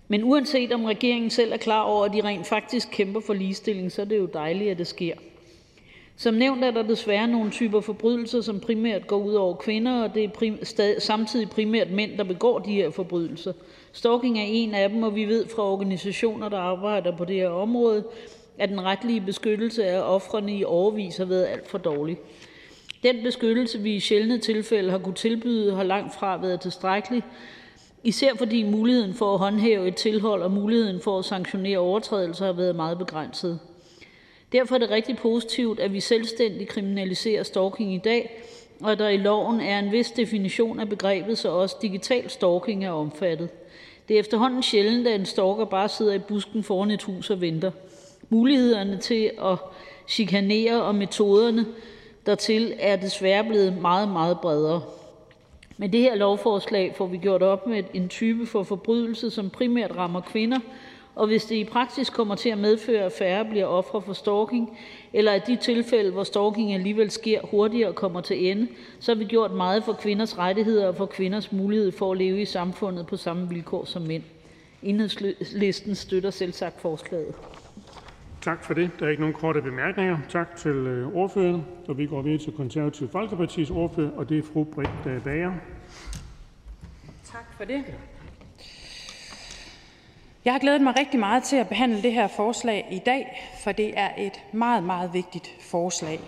Men uanset om regeringen selv er klar over, at de rent faktisk kæmper for ligestilling, så er det jo dejligt, at det sker. Som nævnt er der desværre nogle typer forbrydelser, som primært går ud over kvinder, og det er prim- samtidig primært mænd, der begår de her forbrydelser. Stalking er en af dem, og vi ved fra organisationer, der arbejder på det her område, at den retlige beskyttelse af offrene i overvis har været alt for dårlig. Den beskyttelse, vi i sjældne tilfælde har kunnet tilbyde, har langt fra været tilstrækkelig, især fordi muligheden for at håndhæve et tilhold og muligheden for at sanktionere overtrædelser har været meget begrænset. Derfor er det rigtig positivt, at vi selvstændigt kriminaliserer stalking i dag, og at der i loven er en vis definition af begrebet, så også digital stalking er omfattet. Det er efterhånden sjældent, at en stalker bare sidder i busken foran et hus og venter. Mulighederne til at chikanere og metoderne dertil er desværre blevet meget, meget bredere. Med det her lovforslag får vi gjort op med en type for forbrydelse, som primært rammer kvinder, og hvis det i praksis kommer til at medføre, at færre bliver ofre for stalking, eller at de tilfælde, hvor stalking alligevel sker, hurtigere kommer til ende, så har vi gjort meget for kvinders rettigheder og for kvinders mulighed for at leve i samfundet på samme vilkår som mænd. Enhedslisten støtter selvsagt forslaget. Tak for det. Der er ikke nogen korte bemærkninger. Tak til øh, ordføreren. Og vi går videre til Konservativ Folkepartis ordfører, og det er fru Britt Bager. Tak for det. Jeg har glædet mig rigtig meget til at behandle det her forslag i dag, for det er et meget, meget vigtigt forslag.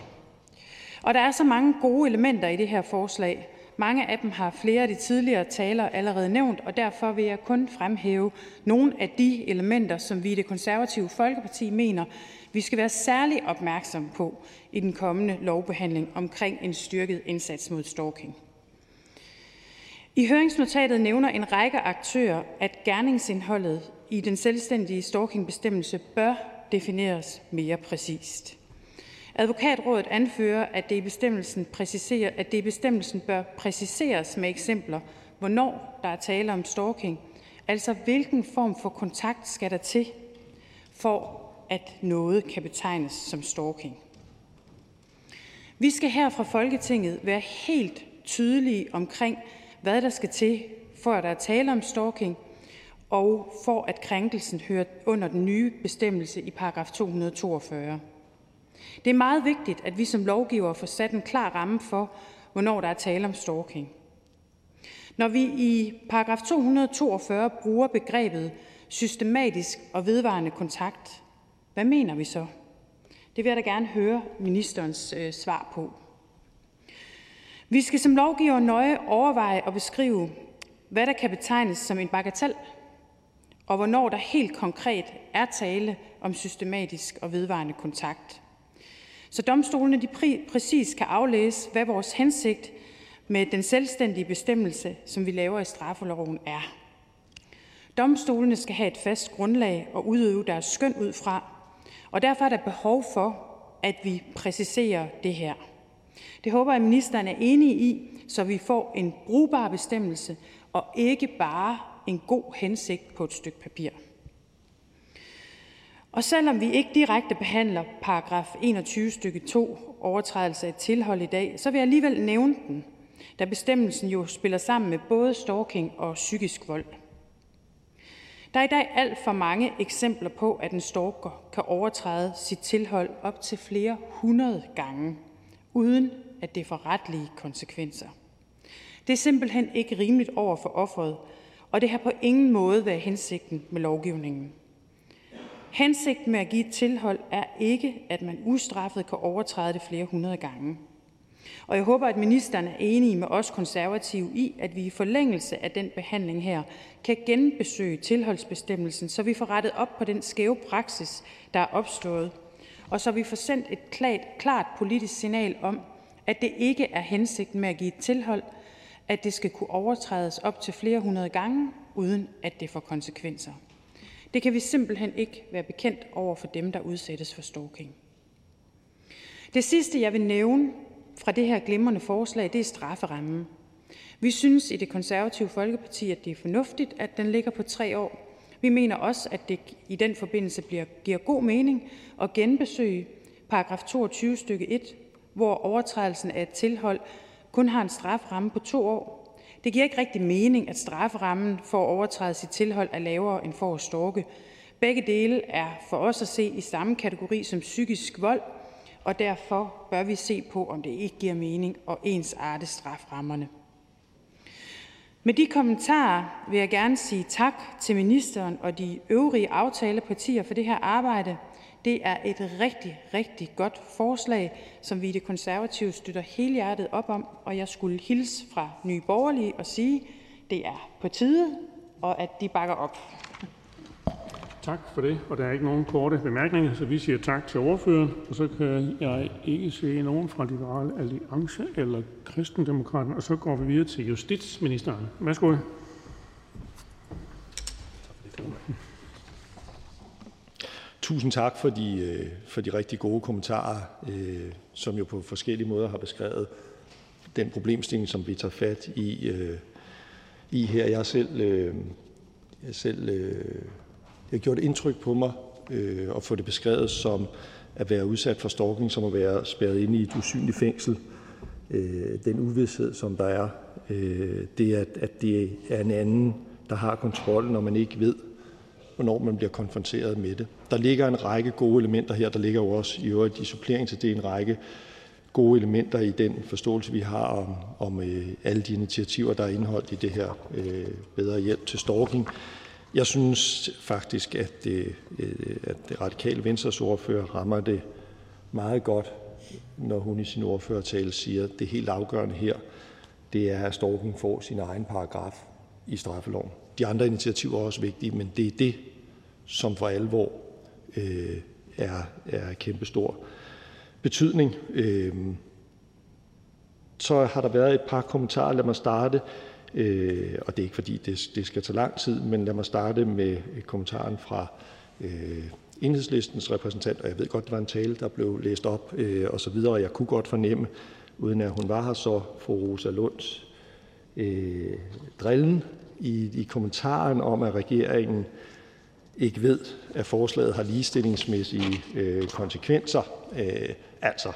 Og der er så mange gode elementer i det her forslag, mange af dem har flere af de tidligere talere allerede nævnt, og derfor vil jeg kun fremhæve nogle af de elementer, som vi i det konservative Folkeparti mener, vi skal være særlig opmærksom på i den kommende lovbehandling omkring en styrket indsats mod stalking. I høringsnotatet nævner en række aktører, at gerningsindholdet i den selvstændige stalkingbestemmelse bør defineres mere præcist. Advokatrådet anfører, at det i bestemmelsen, præciserer, at det i bestemmelsen bør præciseres med eksempler, hvornår der er tale om stalking, altså hvilken form for kontakt skal der til, for at noget kan betegnes som stalking. Vi skal her fra Folketinget være helt tydelige omkring, hvad der skal til, for at der er tale om stalking, og for at krænkelsen hører under den nye bestemmelse i paragraf 242. Det er meget vigtigt, at vi som lovgivere får sat en klar ramme for, hvornår der er tale om stalking. Når vi i paragraf 242 bruger begrebet systematisk og vedvarende kontakt, hvad mener vi så? Det vil jeg da gerne høre ministerens øh, svar på. Vi skal som lovgiver nøje overveje og beskrive, hvad der kan betegnes som en bagatel, og hvornår der helt konkret er tale om systematisk og vedvarende kontakt. Så domstolene de præ- præcis kan aflæse, hvad vores hensigt med den selvstændige bestemmelse, som vi laver i straffeloven, er. Domstolene skal have et fast grundlag og udøve deres skøn ud fra, og derfor er der behov for, at vi præciserer det her. Det håber jeg, at ministeren er enig i, så vi får en brugbar bestemmelse og ikke bare en god hensigt på et stykke papir. Og selvom vi ikke direkte behandler paragraf 21 stykke 2 overtrædelse af tilhold i dag, så vil jeg alligevel nævne den, da bestemmelsen jo spiller sammen med både stalking og psykisk vold. Der er i dag alt for mange eksempler på, at en stalker kan overtræde sit tilhold op til flere hundrede gange, uden at det får retlige konsekvenser. Det er simpelthen ikke rimeligt over for offeret, og det har på ingen måde været hensigten med lovgivningen. Hensigten med at give et tilhold er ikke, at man ustraffet kan overtræde det flere hundrede gange. Og jeg håber, at ministeren er enig med os konservative i, at vi i forlængelse af den behandling her kan genbesøge tilholdsbestemmelsen, så vi får rettet op på den skæve praksis, der er opstået, og så vi får sendt et klart, klart politisk signal om, at det ikke er hensigten med at give et tilhold, at det skal kunne overtrædes op til flere hundrede gange, uden at det får konsekvenser. Det kan vi simpelthen ikke være bekendt over for dem, der udsættes for stalking. Det sidste, jeg vil nævne fra det her glimrende forslag, det er strafferammen. Vi synes i det konservative Folkeparti, at det er fornuftigt, at den ligger på tre år. Vi mener også, at det i den forbindelse bliver, giver god mening at genbesøge paragraf 22 stykke 1, hvor overtrædelsen af et tilhold kun har en strafferamme på to år. Det giver ikke rigtig mening, at strafferammen for at overtræde sit tilhold er lavere end for at storke. Begge dele er for os at se i samme kategori som psykisk vold, og derfor bør vi se på, om det ikke giver mening at ensarte strafferammerne. Med de kommentarer vil jeg gerne sige tak til ministeren og de øvrige aftalepartier for det her arbejde. Det er et rigtig, rigtig godt forslag, som vi i det konservative støtter helhjertet op om, og jeg skulle hilse fra Nye Borgerlige og sige, det er på tide, og at de bakker op. Tak for det. Og der er ikke nogen korte bemærkninger, så vi siger tak til ordføreren. Og så kan jeg ikke se nogen fra Liberal Alliance eller Kristendemokraterne, og så går vi videre til justitsministeren. Værsgo. Tak for Tusind tak øh, for de rigtig gode kommentarer, øh, som jo på forskellige måder har beskrevet den problemstilling, som vi tager fat i, øh, i her. Jeg har selv, øh, jeg selv øh, det har gjort indtryk på mig at få det beskrevet som at være udsat for stalking, som at være spærret inde i et usynligt fængsel. Den uvidshed, som der er, det at, at det er en anden, der har kontrollen, når man ikke ved, hvornår man bliver konfronteret med det. Der ligger en række gode elementer her. Der ligger jo også i øvrigt i supplering til det en række gode elementer i den forståelse, vi har om, om øh, alle de initiativer, der er indeholdt i det her øh, bedre hjælp til stalking. Jeg synes faktisk, at det, øh, at det radikale Venstres ordfører rammer det meget godt, når hun i sin ordførertale siger, at det helt afgørende her, det er, at stalking får sin egen paragraf i straffeloven. De andre initiativer er også vigtige, men det er det, som for alvor øh, er, er kæmpestor betydning. Øh, så har der været et par kommentarer. Lad mig starte, øh, og det er ikke fordi, det, det skal tage lang tid, men lad mig starte med øh, kommentaren fra øh, enhedslistens repræsentant, og jeg ved godt, det var en tale, der blev læst op øh, og så videre, og jeg kunne godt fornemme, uden at hun var her, så fru Rosa Lunds øh, drillen i, i kommentaren om, at regeringen ikke ved, at forslaget har ligestillingsmæssige øh, konsekvenser. Øh, altså,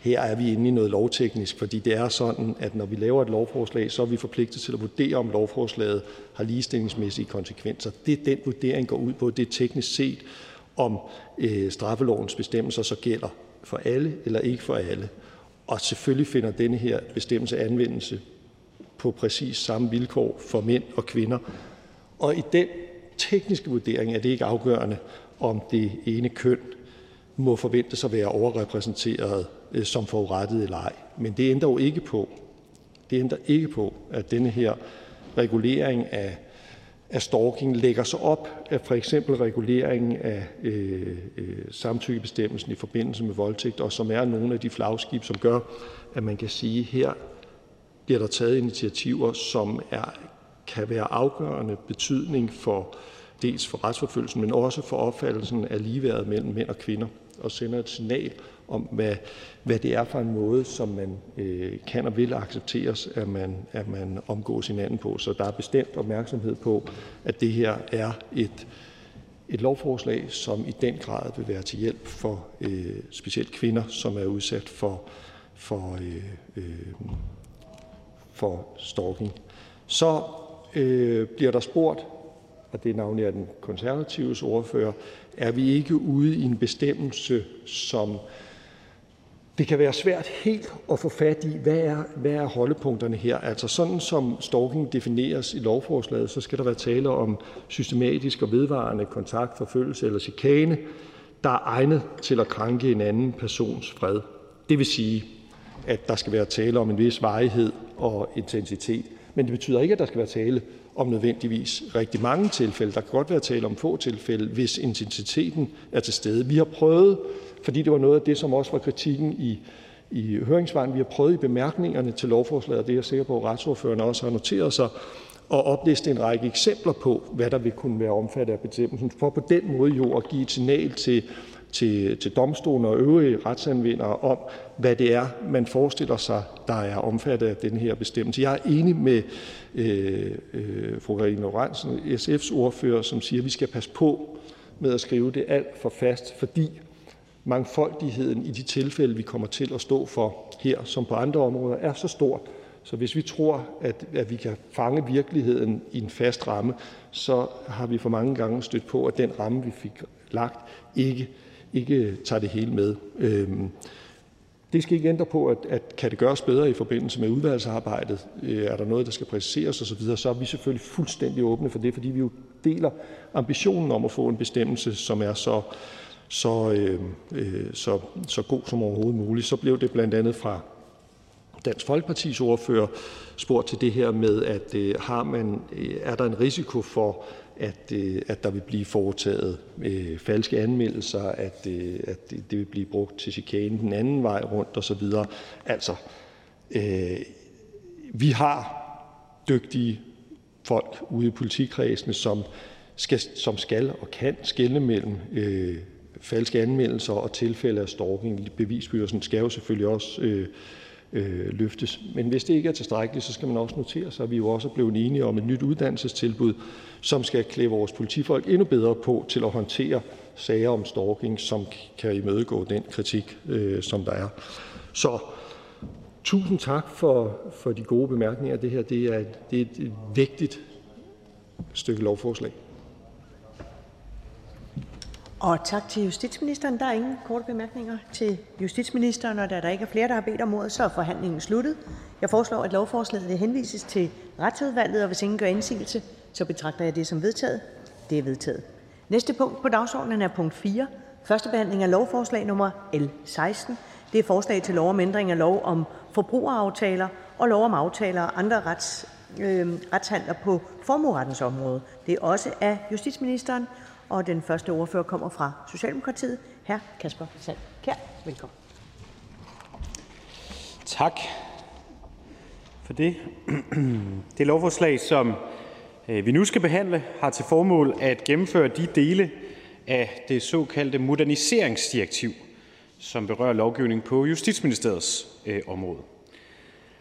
her er vi inde i noget lovteknisk, fordi det er sådan, at når vi laver et lovforslag, så er vi forpligtet til at vurdere, om lovforslaget har ligestillingsmæssige konsekvenser. Det den vurdering går ud på, det er teknisk set, om øh, straffelovens bestemmelser så gælder for alle eller ikke for alle. Og selvfølgelig finder denne her bestemmelse anvendelse på præcis samme vilkår for mænd og kvinder. Og i den tekniske vurdering er det ikke afgørende, om det ene køn må forventes at være overrepræsenteret øh, som forurettet eller ej. Men det ændrer jo ikke på, det ændrer ikke på, at denne her regulering af af stalking lægger sig op af for eksempel reguleringen af øh, øh, samtykkebestemmelsen i forbindelse med voldtægt, og som er nogle af de flagskib, som gør, at man kan sige, at her bliver der taget initiativer, som er, kan være afgørende betydning for dels for retsforfølgelsen, men også for opfattelsen af ligeværdet mellem mænd og kvinder, og sender et signal om, hvad, hvad det er for en måde, som man øh, kan og vil accepteres, at man, at man omgås hinanden på. Så der er bestemt opmærksomhed på, at det her er et, et lovforslag, som i den grad vil være til hjælp for øh, specielt kvinder, som er udsat for, øh, øh, for, stalking. Så øh, bliver der spurgt, og det er navnlig af den konservatives ordfører, er vi ikke ude i en bestemmelse, som det kan være svært helt at få fat i, hvad er, hvad er holdepunkterne her. Altså sådan som stalking defineres i lovforslaget, så skal der være tale om systematisk og vedvarende kontakt, forfølgelse eller chikane, der er egnet til at krænke en anden persons fred. Det vil sige, at der skal være tale om en vis varighed og intensitet. Men det betyder ikke, at der skal være tale om nødvendigvis rigtig mange tilfælde. Der kan godt være tale om få tilfælde, hvis intensiteten er til stede. Vi har prøvet fordi det var noget af det, som også var kritikken i i høringsvejen. Vi har prøvet i bemærkningerne til lovforslaget, og det er jeg sikker på, at retsordførerne også har noteret sig, at opliste en række eksempler på, hvad der vil kunne være omfattet af bestemmelsen, for på den måde jo at give et signal til, til, til domstolen og øvrige retsanvendere om, hvad det er, man forestiller sig, der er omfattet af den her bestemmelse. Jeg er enig med øh, øh, fru Karine Lorentzen, SF's ordfører, som siger, at vi skal passe på med at skrive det alt for fast, fordi mangfoldigheden i de tilfælde, vi kommer til at stå for her som på andre områder, er så stor, så hvis vi tror, at, at vi kan fange virkeligheden i en fast ramme, så har vi for mange gange stødt på, at den ramme, vi fik lagt, ikke, ikke tager det hele med. Øhm, det skal ikke ændre på, at, at kan det gøres bedre i forbindelse med udvalgsarbejdet, øh, er der noget, der skal præciseres osv., så, videre, så er vi selvfølgelig fuldstændig åbne for det, fordi vi jo deler ambitionen om at få en bestemmelse, som er så så, øhm, øh, så, så god som overhovedet muligt. Så blev det blandt andet fra Dansk Folkepartis ordfører spurgt til det her med, at øh, har man, øh, er der en risiko for, at, øh, at der vil blive foretaget øh, falske anmeldelser, at, øh, at det, vil blive brugt til chikane den anden vej rundt osv. Altså, øh, vi har dygtige folk ude i politikredsene, som skal, som skal og kan skelne mellem øh, falske anmeldelser og tilfælde af stalking. Bevisbyrden skal jo selvfølgelig også øh, Øh, løftes. Men hvis det ikke er tilstrækkeligt, så skal man også notere sig, at vi jo også er blevet enige om et nyt uddannelsestilbud, som skal klæde vores politifolk endnu bedre på til at håndtere sager om stalking, som kan imødegå den kritik, øh, som der er. Så tusind tak for, for de gode bemærkninger. Det her det er, det er et vigtigt stykke lovforslag. Og tak til justitsministeren. Der er ingen korte bemærkninger til justitsministeren, og da der ikke er flere, der har bedt om ordet, så er forhandlingen sluttet. Jeg foreslår, at lovforslaget henvises til Retsudvalget, og hvis ingen gør indsigelse, så betragter jeg det som vedtaget. Det er vedtaget. Næste punkt på dagsordenen er punkt 4. Første behandling af lovforslag nummer L 16. Det er forslag til lov om ændring af lov om forbrugeraftaler og lov om aftaler og andre rets, øh, retshandler på formuerettens område. Det og den første ordfører kommer fra Socialdemokratiet. Hr. Kasper Sand Kjær, velkommen. Tak for det. Det lovforslag, som øh, vi nu skal behandle, har til formål at gennemføre de dele af det såkaldte moderniseringsdirektiv, som berører lovgivning på Justitsministeriets øh, område.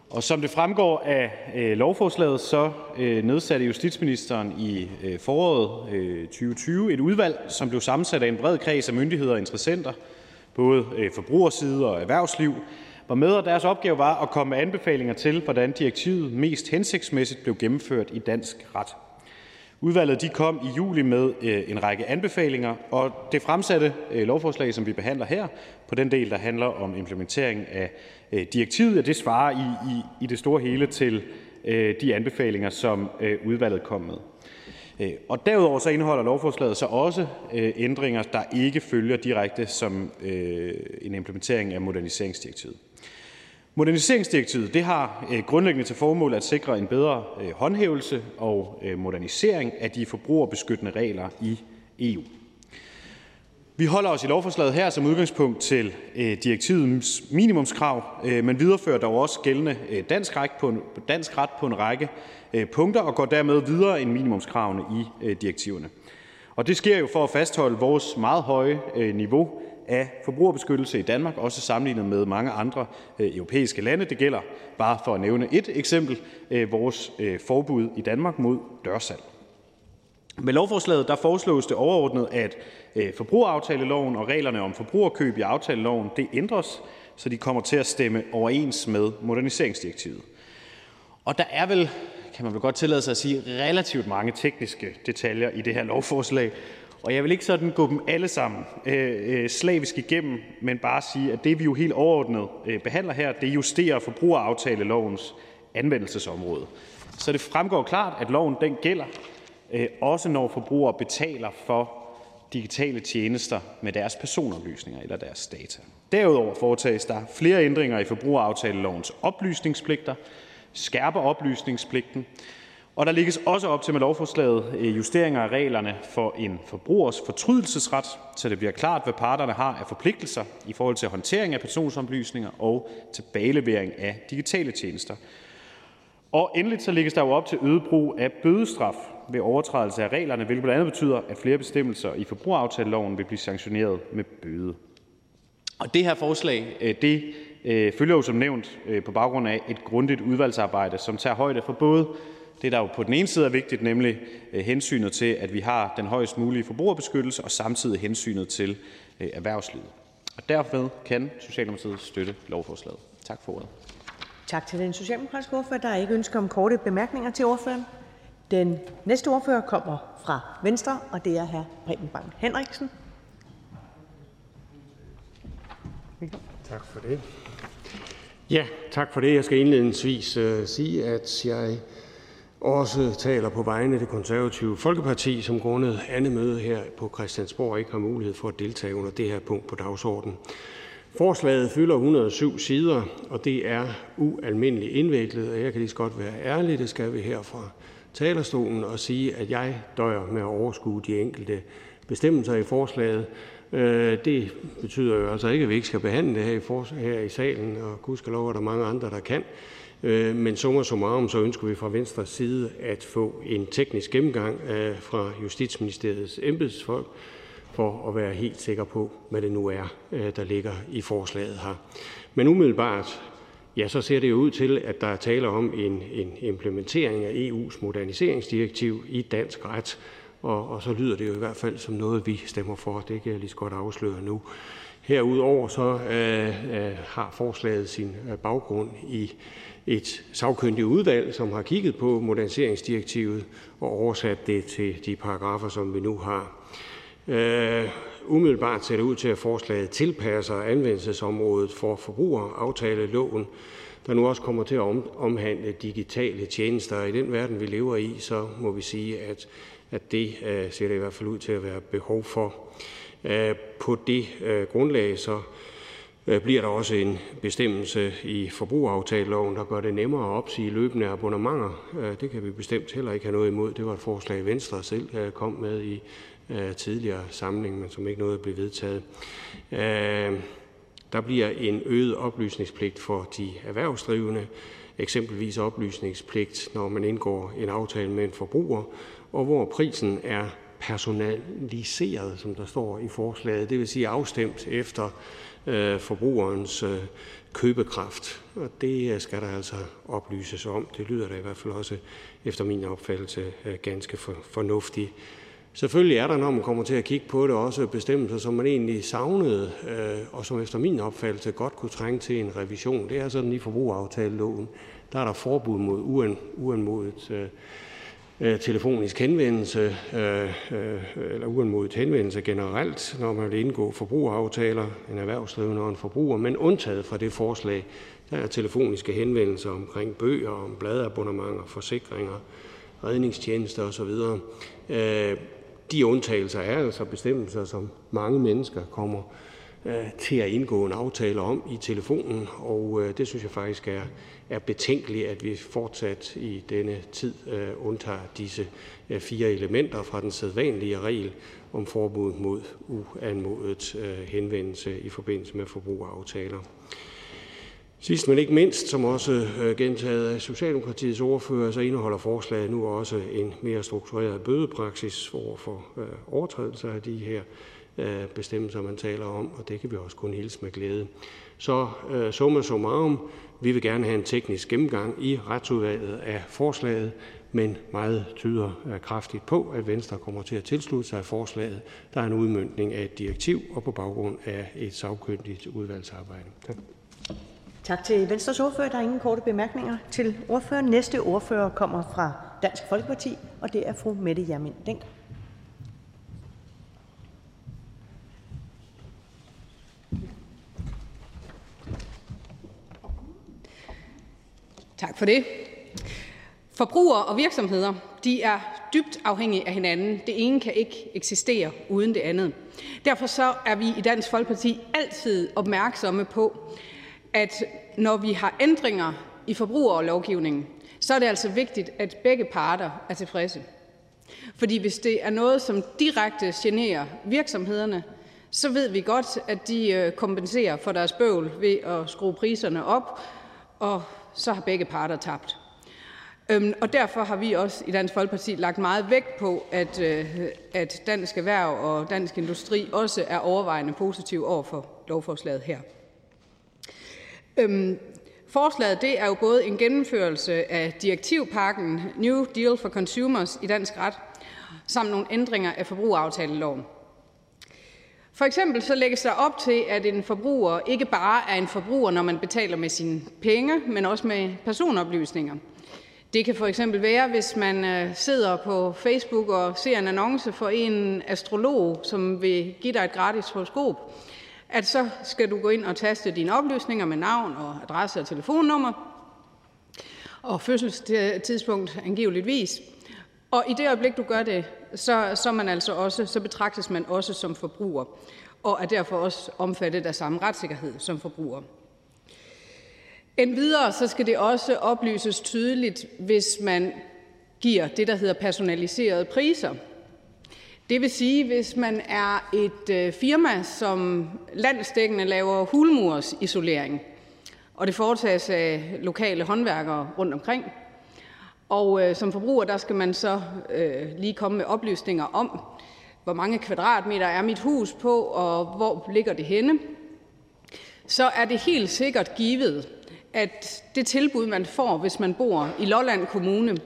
Og som det fremgår af øh, lovforslaget, så øh, nedsatte justitsministeren i øh, foråret øh, 2020 et udvalg, som blev sammensat af en bred kreds af myndigheder og interessenter, både forbrugerside og erhvervsliv, var med, og deres opgave var at komme med anbefalinger til, hvordan direktivet mest hensigtsmæssigt blev gennemført i dansk ret. Udvalget de kom i juli med øh, en række anbefalinger, og det fremsatte øh, lovforslag, som vi behandler her, på den del, der handler om implementering af øh, direktivet, det svarer i, i, i det store hele til de anbefalinger, som udvalget kom med. Og derudover så indeholder lovforslaget så også ændringer, der ikke følger direkte som en implementering af moderniseringsdirektivet. Moderniseringsdirektivet det har øh, grundlæggende til formål at sikre en bedre øh, håndhævelse og øh, modernisering af de forbrugerbeskyttende regler i EU. Vi holder os i lovforslaget her som udgangspunkt til direktivets minimumskrav, men viderefører dog også gældende dansk ret på en, dansk ret på en række punkter og går dermed videre end minimumskravene i direktiverne. Og det sker jo for at fastholde vores meget høje niveau af forbrugerbeskyttelse i Danmark, også sammenlignet med mange andre øh, europæiske lande. Det gælder, bare for at nævne et eksempel, øh, vores øh, forbud i Danmark mod dørsalg. Med lovforslaget der foreslås det overordnet, at forbrugeraftaleloven og reglerne om forbrugerkøb i aftaleloven det ændres, så de kommer til at stemme overens med moderniseringsdirektivet. Og der er vel, kan man vel godt tillade sig at sige, relativt mange tekniske detaljer i det her lovforslag, og jeg vil ikke sådan gå dem alle sammen øh, øh, slavisk igennem, men bare sige, at det vi jo helt overordnet øh, behandler her, det justerer forbrugeraftalelovens anvendelsesområde. Så det fremgår klart, at loven den gælder, øh, også når forbrugere betaler for digitale tjenester med deres personoplysninger eller deres data. Derudover foretages der flere ændringer i forbrugeraftalelovens oplysningspligter, skærper oplysningspligten, der lægges også op til med lovforslaget øh, justeringer af reglerne for en forbrugers fortrydelsesret, så det bliver klart, hvad parterne har af forpligtelser i forhold til håndtering af personsoplysninger og tilbagelevering af digitale tjenester. Og endelig så lægges der jo op til øget brug af bødestraf ved overtrædelse af reglerne, hvilket blandt andet betyder, at flere bestemmelser i forbrugeraftaleloven vil blive sanktioneret med bøde. Og det her forslag øh, det øh, følger jo som nævnt på baggrund af et grundigt udvalgsarbejde, som tager højde for både det, der jo på den ene side er vigtigt, nemlig øh, hensynet til, at vi har den højst mulige forbrugerbeskyttelse, og samtidig hensynet til øh, erhvervslivet. Og derfor kan Socialdemokratiet støtte lovforslaget. Tak for ordet. Tak til den socialdemokratiske ordfører. Der er ikke ønske om korte bemærkninger til ordføreren. Den næste ordfører kommer fra Venstre, og det er hr. Preben Bang Henriksen. Tak for det. Ja, tak for det. Jeg skal indledningsvis uh, sige, at jeg også taler på vegne af Det Konservative Folkeparti, som grundet andet møde her på Christiansborg ikke har mulighed for at deltage under det her punkt på dagsordenen. Forslaget fylder 107 sider, og det er ualmindeligt indviklet, og jeg kan lige så godt være ærlig, det skal vi her fra talerstolen, og sige, at jeg døjer med at overskue de enkelte bestemmelser i forslaget. Øh, det betyder jo altså ikke, at vi ikke skal behandle det her her i salen, og gudskelov er der mange andre, der kan. Øh, men summa summarum så ønsker vi fra Venstres side at få en teknisk gennemgang øh, fra Justitsministeriets embedsfolk for at være helt sikker på, hvad det nu er, øh, der ligger i forslaget her. Men umiddelbart ja, så ser det jo ud til, at der er tale om en, en implementering af EU's moderniseringsdirektiv i dansk ret, og, og så lyder det jo i hvert fald som noget, vi stemmer for. Det kan jeg lige så godt afsløre nu. Herudover så øh, øh, har forslaget sin øh, baggrund i et sagkyndigt udvalg, som har kigget på moderniseringsdirektivet og oversat det til de paragrafer, som vi nu har. Umiddelbart ser det ud til, at forslaget tilpasser anvendelsesområdet for forbrugeraftaleloven, der nu også kommer til at omhandle digitale tjenester. I den verden, vi lever i, så må vi sige, at, at det ser det i hvert fald ud til at være behov for. Øh, på det øh, grundlag så øh, bliver der også en bestemmelse i forbrugeraftaleloven, der gør det nemmere at opsige løbende abonnementer. Det kan vi bestemt heller ikke have noget imod. Det var et forslag, Venstre selv kom med i tidligere samling, men som ikke nåede at blive vedtaget. Der bliver en øget oplysningspligt for de erhvervsdrivende, eksempelvis oplysningspligt, når man indgår en aftale med en forbruger, og hvor prisen er personaliseret, som der står i forslaget, det vil sige afstemt efter øh, forbrugerens øh, købekraft. Og det øh, skal der altså oplyses om. Det lyder da i hvert fald også efter min opfattelse øh, ganske fornuftigt. Selvfølgelig er der, når man kommer til at kigge på det, også bestemmelser, som man egentlig savnede, øh, og som efter min opfattelse godt kunne trænge til en revision. Det er sådan i forbrugeraftaleloven. Der er der forbud mod uanmodet Øh, Øh, telefonisk henvendelse øh, øh, eller uanmodet henvendelse generelt, når man vil indgå forbrugeraftaler, en erhvervsdrivende og en forbruger, men undtaget fra det forslag, der er telefoniske henvendelser omkring bøger, om bladabonnementer, forsikringer, redningstjenester osv. De undtagelser er altså bestemmelser, som mange mennesker kommer til at indgå en aftale om i telefonen, og det synes jeg faktisk er er betænkeligt, at vi fortsat i denne tid øh, undtager disse øh, fire elementer fra den sædvanlige regel om forbud mod uanmodet øh, henvendelse i forbindelse med forbrugeraftaler. Sidst men ikke mindst, som også gentaget af Socialdemokratiets ordfører, så indeholder forslaget nu også en mere struktureret bødepraksis over for overtrædelser af de her bestemmelser, man taler om, og det kan vi også kun hilse med glæde. Så summa summarum, vi vil gerne have en teknisk gennemgang i retsudvalget af forslaget, men meget tyder øh, kraftigt på, at Venstre kommer til at tilslutte sig forslaget, der er en udmyndning af et direktiv og på baggrund af et sagkyndigt udvalgsarbejde. Tak. Tak til Venstres ordfører. Der er ingen korte bemærkninger til ordføreren. Næste ordfører kommer fra Dansk Folkeparti, og det er fru Mette Hjermind Denk. Tak for det. Forbrugere og virksomheder de er dybt afhængige af hinanden. Det ene kan ikke eksistere uden det andet. Derfor så er vi i Dansk Folkeparti altid opmærksomme på, at når vi har ændringer i forbrugerlovgivningen, så er det altså vigtigt, at begge parter er tilfredse. Fordi hvis det er noget, som direkte generer virksomhederne, så ved vi godt, at de øh, kompenserer for deres bøvl ved at skrue priserne op og så har begge parter tabt. Øhm, og derfor har vi også i Dansk Folkeparti lagt meget vægt på, at, øh, at Dansk Erhverv og Dansk Industri også er overvejende positiv over for lovforslaget her. Øhm, forslaget det er jo både en gennemførelse af direktivpakken New Deal for Consumers i dansk ret, samt nogle ændringer af forbrugeraftaleloven. For eksempel så lægges der op til, at en forbruger ikke bare er en forbruger, når man betaler med sine penge, men også med personoplysninger. Det kan for eksempel være, hvis man øh, sidder på Facebook og ser en annonce for en astrolog, som vil give dig et gratis horoskop, at så skal du gå ind og taste dine oplysninger med navn og adresse og telefonnummer og fødselstidspunkt angiveligvis. Og i det øjeblik, du gør det, så, så, man altså også, så betragtes man også som forbruger og er derfor også omfattet af samme retssikkerhed som forbruger. Endvidere så skal det også oplyses tydeligt, hvis man giver det, der hedder personaliserede priser. Det vil sige, hvis man er et øh, firma, som landstækkende laver hulmursisolering, og det foretages af lokale håndværkere rundt omkring, og øh, som forbruger, der skal man så øh, lige komme med oplysninger om, hvor mange kvadratmeter er mit hus på, og hvor ligger det henne, så er det helt sikkert givet, at det tilbud, man får, hvis man bor i Lolland Kommune,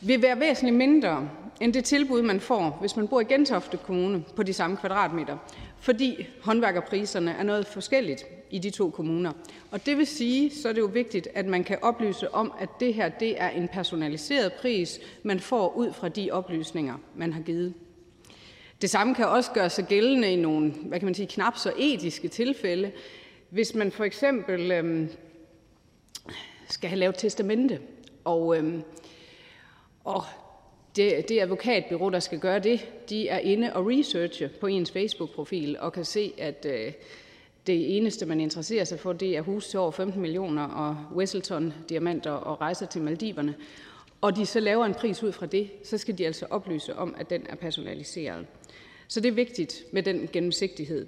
vil være væsentligt mindre end det tilbud, man får, hvis man bor i Gentofte Kommune på de samme kvadratmeter, fordi håndværkerpriserne er noget forskelligt i de to kommuner. Og det vil sige, så er det jo vigtigt, at man kan oplyse om, at det her det er en personaliseret pris, man får ud fra de oplysninger, man har givet. Det samme kan også gøre sig gældende i nogle hvad kan man sige, knap så etiske tilfælde. Hvis man for eksempel øhm, skal have lavet testamente, og, øhm, og det, det advokatbyrå, der skal gøre det, de er inde og researche på ens Facebook-profil og kan se, at øh, det eneste, man interesserer sig for, det er hus til over 15 millioner og Wesselton-diamanter og rejser til Maldiverne, og de så laver en pris ud fra det, så skal de altså oplyse om, at den er personaliseret. Så det er vigtigt med den gennemsigtighed.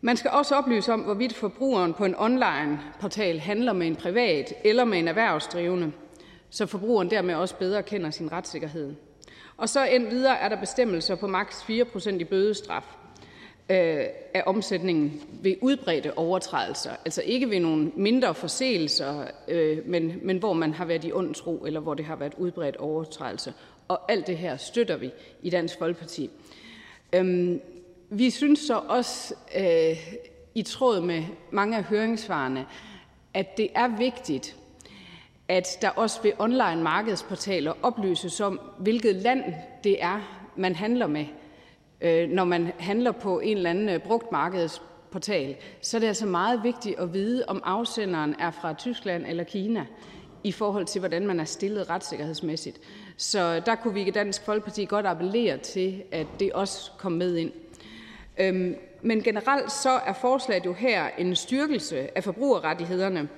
Man skal også oplyse om, hvorvidt forbrugeren på en online-portal handler med en privat eller med en erhvervsdrivende, så forbrugeren dermed også bedre kender sin retssikkerhed. Og så videre er der bestemmelser på maks 4% i bødestraf øh, af omsætningen ved udbredte overtrædelser. Altså ikke ved nogle mindre forseelser, øh, men, men hvor man har været i ond tro, eller hvor det har været udbredt overtrædelse. Og alt det her støtter vi i Dansk Folkeparti. Øhm, vi synes så også, øh, i tråd med mange af høringssvarene, at det er vigtigt, at der også ved online markedsportaler oplyses om, hvilket land det er, man handler med. Øh, når man handler på en eller anden øh, brugt markedsportal, så er det altså meget vigtigt at vide, om afsenderen er fra Tyskland eller Kina, i forhold til, hvordan man er stillet retssikkerhedsmæssigt. Så der kunne vi i Dansk Folkeparti godt appellere til, at det også kom med ind. Øhm, men generelt så er forslaget jo her en styrkelse af forbrugerrettighederne,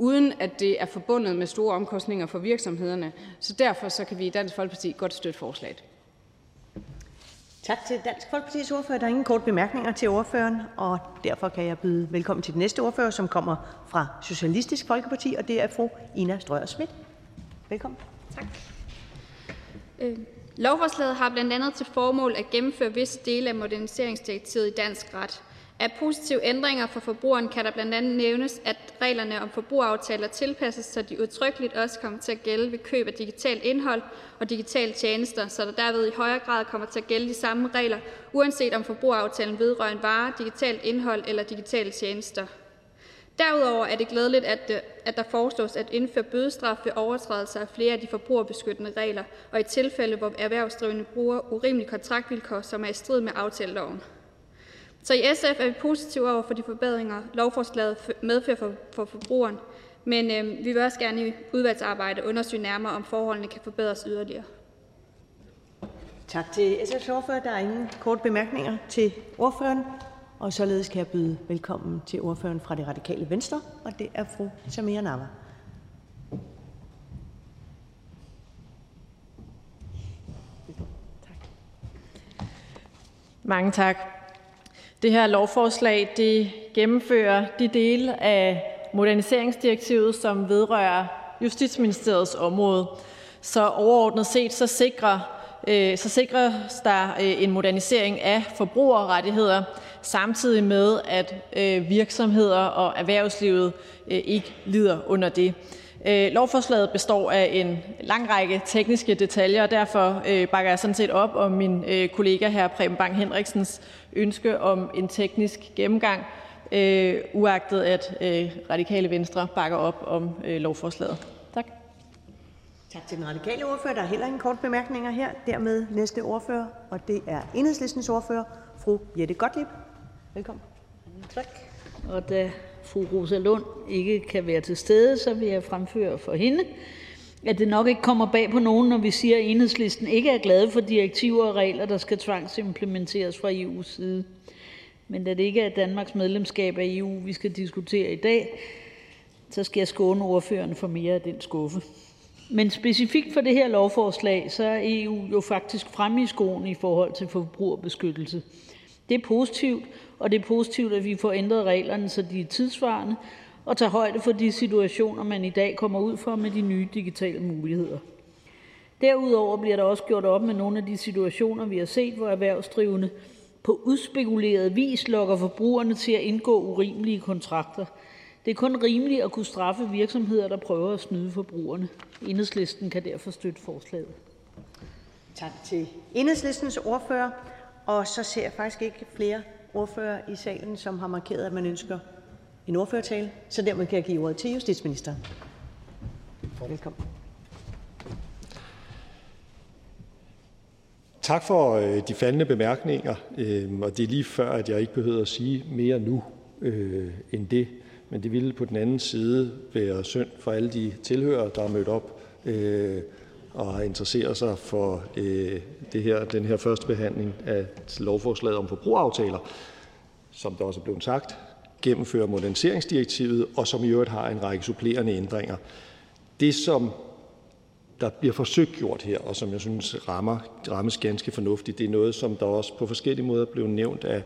uden at det er forbundet med store omkostninger for virksomhederne. Så derfor så kan vi i Dansk Folkeparti godt støtte forslaget. Tak til Dansk Folkepartis ordfører. Der er ingen korte bemærkninger til ordføreren, og derfor kan jeg byde velkommen til den næste ordfører, som kommer fra Socialistisk Folkeparti, og det er fru Ina Strøjer-Schmidt. Velkommen. Tak. Øh, lovforslaget har blandt andet til formål at gennemføre visse dele af moderniseringsdirektivet i dansk ret. Af positive ændringer for forbrugeren kan der blandt andet nævnes, at reglerne om forbrugeraftaler tilpasses, så de udtrykkeligt også kommer til at gælde ved køb af digitalt indhold og digitale tjenester, så der derved i højere grad kommer til at gælde de samme regler, uanset om forbrugeraftalen vedrører en vare, digitalt indhold eller digitale tjenester. Derudover er det glædeligt, at, øh, at der foreslås at indføre bødestraf ved overtrædelse af flere af de forbrugerbeskyttende regler, og i tilfælde, hvor erhvervsdrivende bruger urimelige kontraktvilkår, som er i strid med aftaleloven. Så i SF er vi positive over for de forbedringer, lovforslaget medfører for, for forbrugeren, men øh, vi vil også gerne i udvalgsarbejde undersøge nærmere, om forholdene kan forbedres yderligere. Tak til SF's ordfører. Der er ingen korte bemærkninger til ordføreren. Og således kan jeg byde velkommen til ordføreren fra det radikale Venstre, og det er fru Samia Nawa. Mange tak. Det her lovforslag det gennemfører de dele af moderniseringsdirektivet, som vedrører Justitsministeriets område. Så overordnet set så sikrer øh, så sikres der øh, en modernisering af forbrugerrettigheder, samtidig med at øh, virksomheder og erhvervslivet ikke lider under det. Lovforslaget består af en lang række tekniske detaljer, og derfor bakker jeg sådan set op om min kollega hr. Preben Bang Henriksens ønske om en teknisk gennemgang, uagtet at Radikale Venstre bakker op om lovforslaget. Tak. Tak til den radikale ordfører. Der er heller ingen kort bemærkninger her. Dermed næste ordfører, og det er enhedslistens ordfører, fru Jette Gottlieb. Velkommen. Tak. Og da fru Rosa Lund ikke kan være til stede, så vil jeg fremføre for hende, at det nok ikke kommer bag på nogen, når vi siger, at enhedslisten ikke er glade for direktiver og regler, der skal tvangsimplementeres fra EU's side. Men da det ikke er Danmarks medlemskab af EU, vi skal diskutere i dag, så skal jeg skåne ordføreren for mere af den skuffe. Men specifikt for det her lovforslag, så er EU jo faktisk fremme i skoen i forhold til forbrugerbeskyttelse. Det er positivt, og det er positivt, at vi får ændret reglerne, så de er tidsvarende og tage højde for de situationer, man i dag kommer ud for med de nye digitale muligheder. Derudover bliver der også gjort op med nogle af de situationer, vi har set, hvor erhvervsdrivende på udspekuleret vis lokker forbrugerne til at indgå urimelige kontrakter – det er kun rimeligt at kunne straffe virksomheder, der prøver at snyde forbrugerne. Enhedslisten kan derfor støtte forslaget. Tak til enhedslistens ordfører. Og så ser jeg faktisk ikke flere ordfører i salen, som har markeret, at man ønsker en ordførertale. Så dermed kan jeg give ordet til justitsministeren. Velkommen. Tak for øh, de faldende bemærkninger. øh, og det er lige før, at jeg ikke behøver at sige mere nu øh, end det. Men det ville på den anden side være synd for alle de tilhørere, der er mødt op øh, og interesserer sig for øh, det her, den her første behandling af lovforslaget om forbrugeraftaler. som det også er blevet sagt, gennemfører moderniseringsdirektivet, og som i øvrigt har en række supplerende ændringer. Det, som der bliver forsøgt gjort her, og som jeg synes rammer, rammes ganske fornuftigt, det er noget, som der også på forskellige måder blev nævnt af,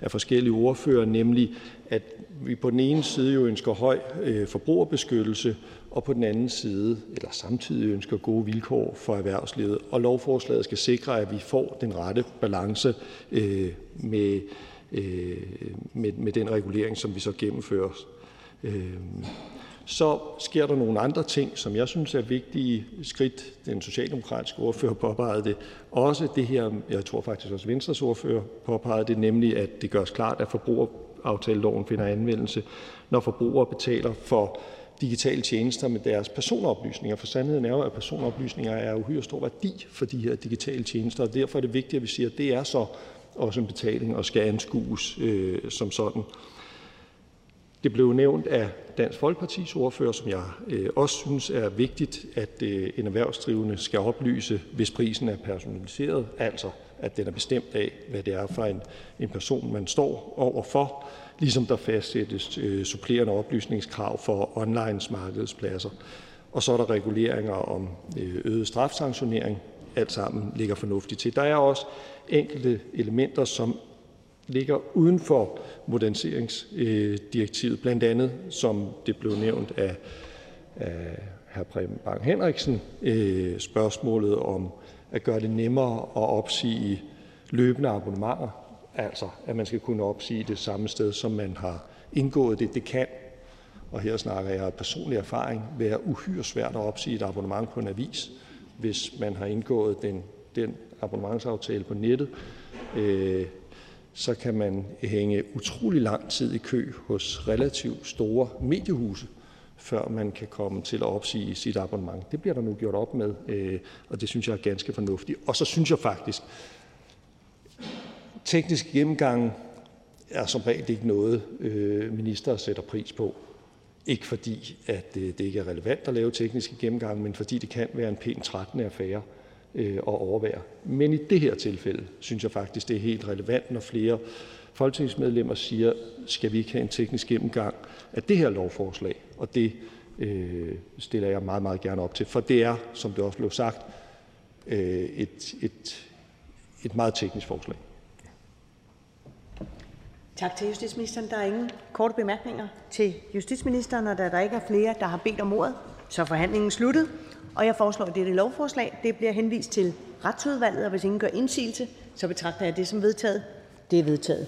af forskellige ordfører, nemlig at vi på den ene side jo ønsker høj øh, forbrugerbeskyttelse, og på den anden side, eller samtidig ønsker gode vilkår for erhvervslivet. Og lovforslaget skal sikre, at vi får den rette balance øh, med, øh, med, med den regulering, som vi så gennemfører. Øh, så sker der nogle andre ting, som jeg synes er vigtige skridt. Den socialdemokratiske ordfører påpegede det. Også det her, jeg tror faktisk også Venstres ordfører påpegede det, nemlig at det gøres klart, at forbrugeraftaleloven finder anvendelse, når forbrugere betaler for digitale tjenester med deres personoplysninger. For sandheden er jo, at personoplysninger er uhyre stor værdi for de her digitale tjenester, og derfor er det vigtigt, at vi siger, at det er så også en betaling og skal anskues øh, som sådan. Det blev nævnt af Dansk Folkepartis ordfører, som jeg øh, også synes er vigtigt, at øh, en erhvervsdrivende skal oplyse, hvis prisen er personaliseret, altså at den er bestemt af, hvad det er for en, en person, man står overfor, ligesom der fastsættes øh, supplerende oplysningskrav for online markedspladser. Og så er der reguleringer om øh, øget strafsanktionering. Alt sammen ligger fornuftigt til. Der er også enkelte elementer, som ligger uden for moderniseringsdirektivet, blandt andet, som det blev nævnt af, af hr. Preben Bang Henriksen, øh, spørgsmålet om at gøre det nemmere at opsige løbende abonnementer, altså at man skal kunne opsige det samme sted, som man har indgået det. Det kan, og her snakker jeg af personlig erfaring, være uhyre svært at opsige et abonnement på en avis, hvis man har indgået den, den abonnementsaftale på nettet. Øh, så kan man hænge utrolig lang tid i kø hos relativt store mediehuse, før man kan komme til at opsige sit abonnement. Det bliver der nu gjort op med, øh, og det synes jeg er ganske fornuftigt. Og så synes jeg faktisk, teknisk gennemgang er som regel ikke noget, øh, minister sætter pris på. Ikke fordi, at øh, det ikke er relevant at lave tekniske gennemgange, men fordi det kan være en pænt trættende affære Øh, at overvære. Men i det her tilfælde synes jeg faktisk, det er helt relevant, når flere folketingsmedlemmer siger, skal vi ikke have en teknisk gennemgang af det her lovforslag? Og det øh, stiller jeg meget, meget gerne op til, for det er, som det også blev sagt, øh, et, et, et meget teknisk forslag. Tak til justitsministeren. Der er ingen korte bemærkninger til justitsministeren, og da der ikke er flere, der har bedt om ordet, så er forhandlingen sluttet. Og jeg foreslår, at dette lovforslag det bliver henvist til Retsudvalget, og hvis ingen gør indsigelse, så betragter jeg det som vedtaget. Det er vedtaget.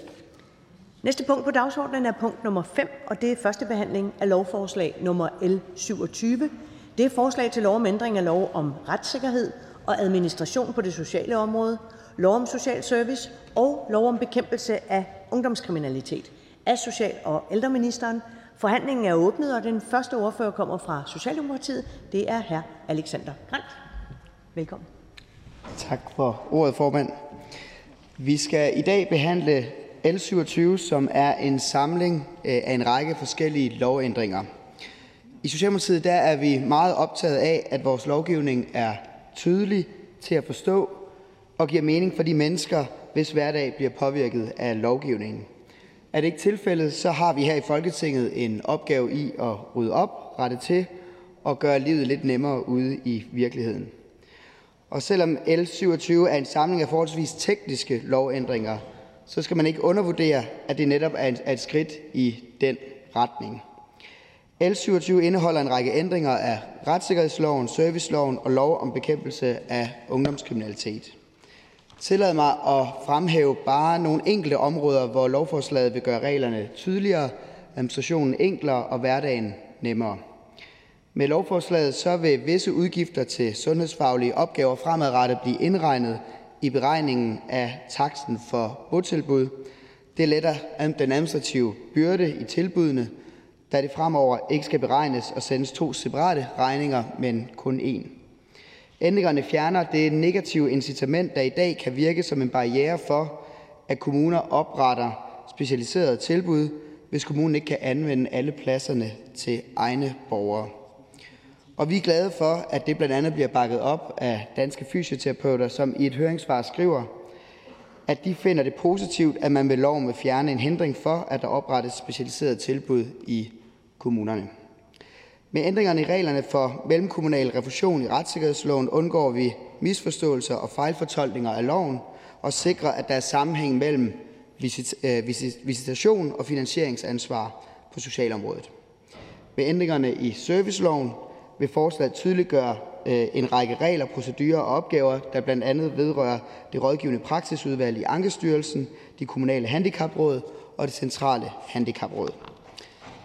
Næste punkt på dagsordenen er punkt nummer 5, og det er første behandling af lovforslag nummer L 27. Det er forslag til lov om ændring af lov om retssikkerhed og administration på det sociale område, lov om social service og lov om bekæmpelse af ungdomskriminalitet. Af social- og ældreministeren Forhandlingen er åbnet, og den første ordfører kommer fra Socialdemokratiet. Det er hr. Alexander Grandt. Velkommen. Tak for ordet, formand. Vi skal i dag behandle L 27, som er en samling øh, af en række forskellige lovændringer. I Socialdemokratiet der er vi meget optaget af, at vores lovgivning er tydelig til at forstå og giver mening for de mennesker, hvis hverdag bliver påvirket af lovgivningen. Er det ikke tilfældet, så har vi her i Folketinget en opgave i at rydde op, rette til og gøre livet lidt nemmere ude i virkeligheden. Og selvom L 27 er en samling af forholdsvis tekniske lovændringer, så skal man ikke undervurdere, at det netop er et skridt i den retning. L 27 indeholder en række ændringer af retssikkerhedsloven, serviceloven og lov om bekæmpelse af ungdomskriminalitet. Tillad mig at fremhæve bare nogle enkelte områder, hvor lovforslaget vil gøre reglerne tydeligere, administrationen enklere og hverdagen nemmere. Med lovforslaget så vil visse udgifter til sundhedsfaglige opgaver fremadrettet blive indregnet i beregningen af taksten for botilbud. Det letter den administrative byrde i tilbudene, da det fremover ikke skal beregnes og sendes to separate regninger, men kun én. Ændringerne fjerner det negative incitament, der i dag kan virke som en barriere for, at kommuner opretter specialiserede tilbud, hvis kommunen ikke kan anvende alle pladserne til egne borgere. Og vi er glade for, at det blandt andet bliver bakket op af danske fysioterapeuter, som i et høringssvar skriver, at de finder det positivt, at man ved loven vil fjerne en hindring for, at der oprettes specialiserede tilbud i kommunerne. Med ændringerne i reglerne for mellemkommunal refusion i retssikkerhedsloven undgår vi misforståelser og fejlfortolkninger af loven og sikrer, at der er sammenhæng mellem øh, visitation og finansieringsansvar på socialområdet. Med ændringerne i serviceloven vil forslaget tydeliggøre øh, en række regler, procedurer og opgaver, der blandt andet vedrører det rådgivende praksisudvalg i Ankestyrelsen, de kommunale handicapråd og det centrale handicapråd.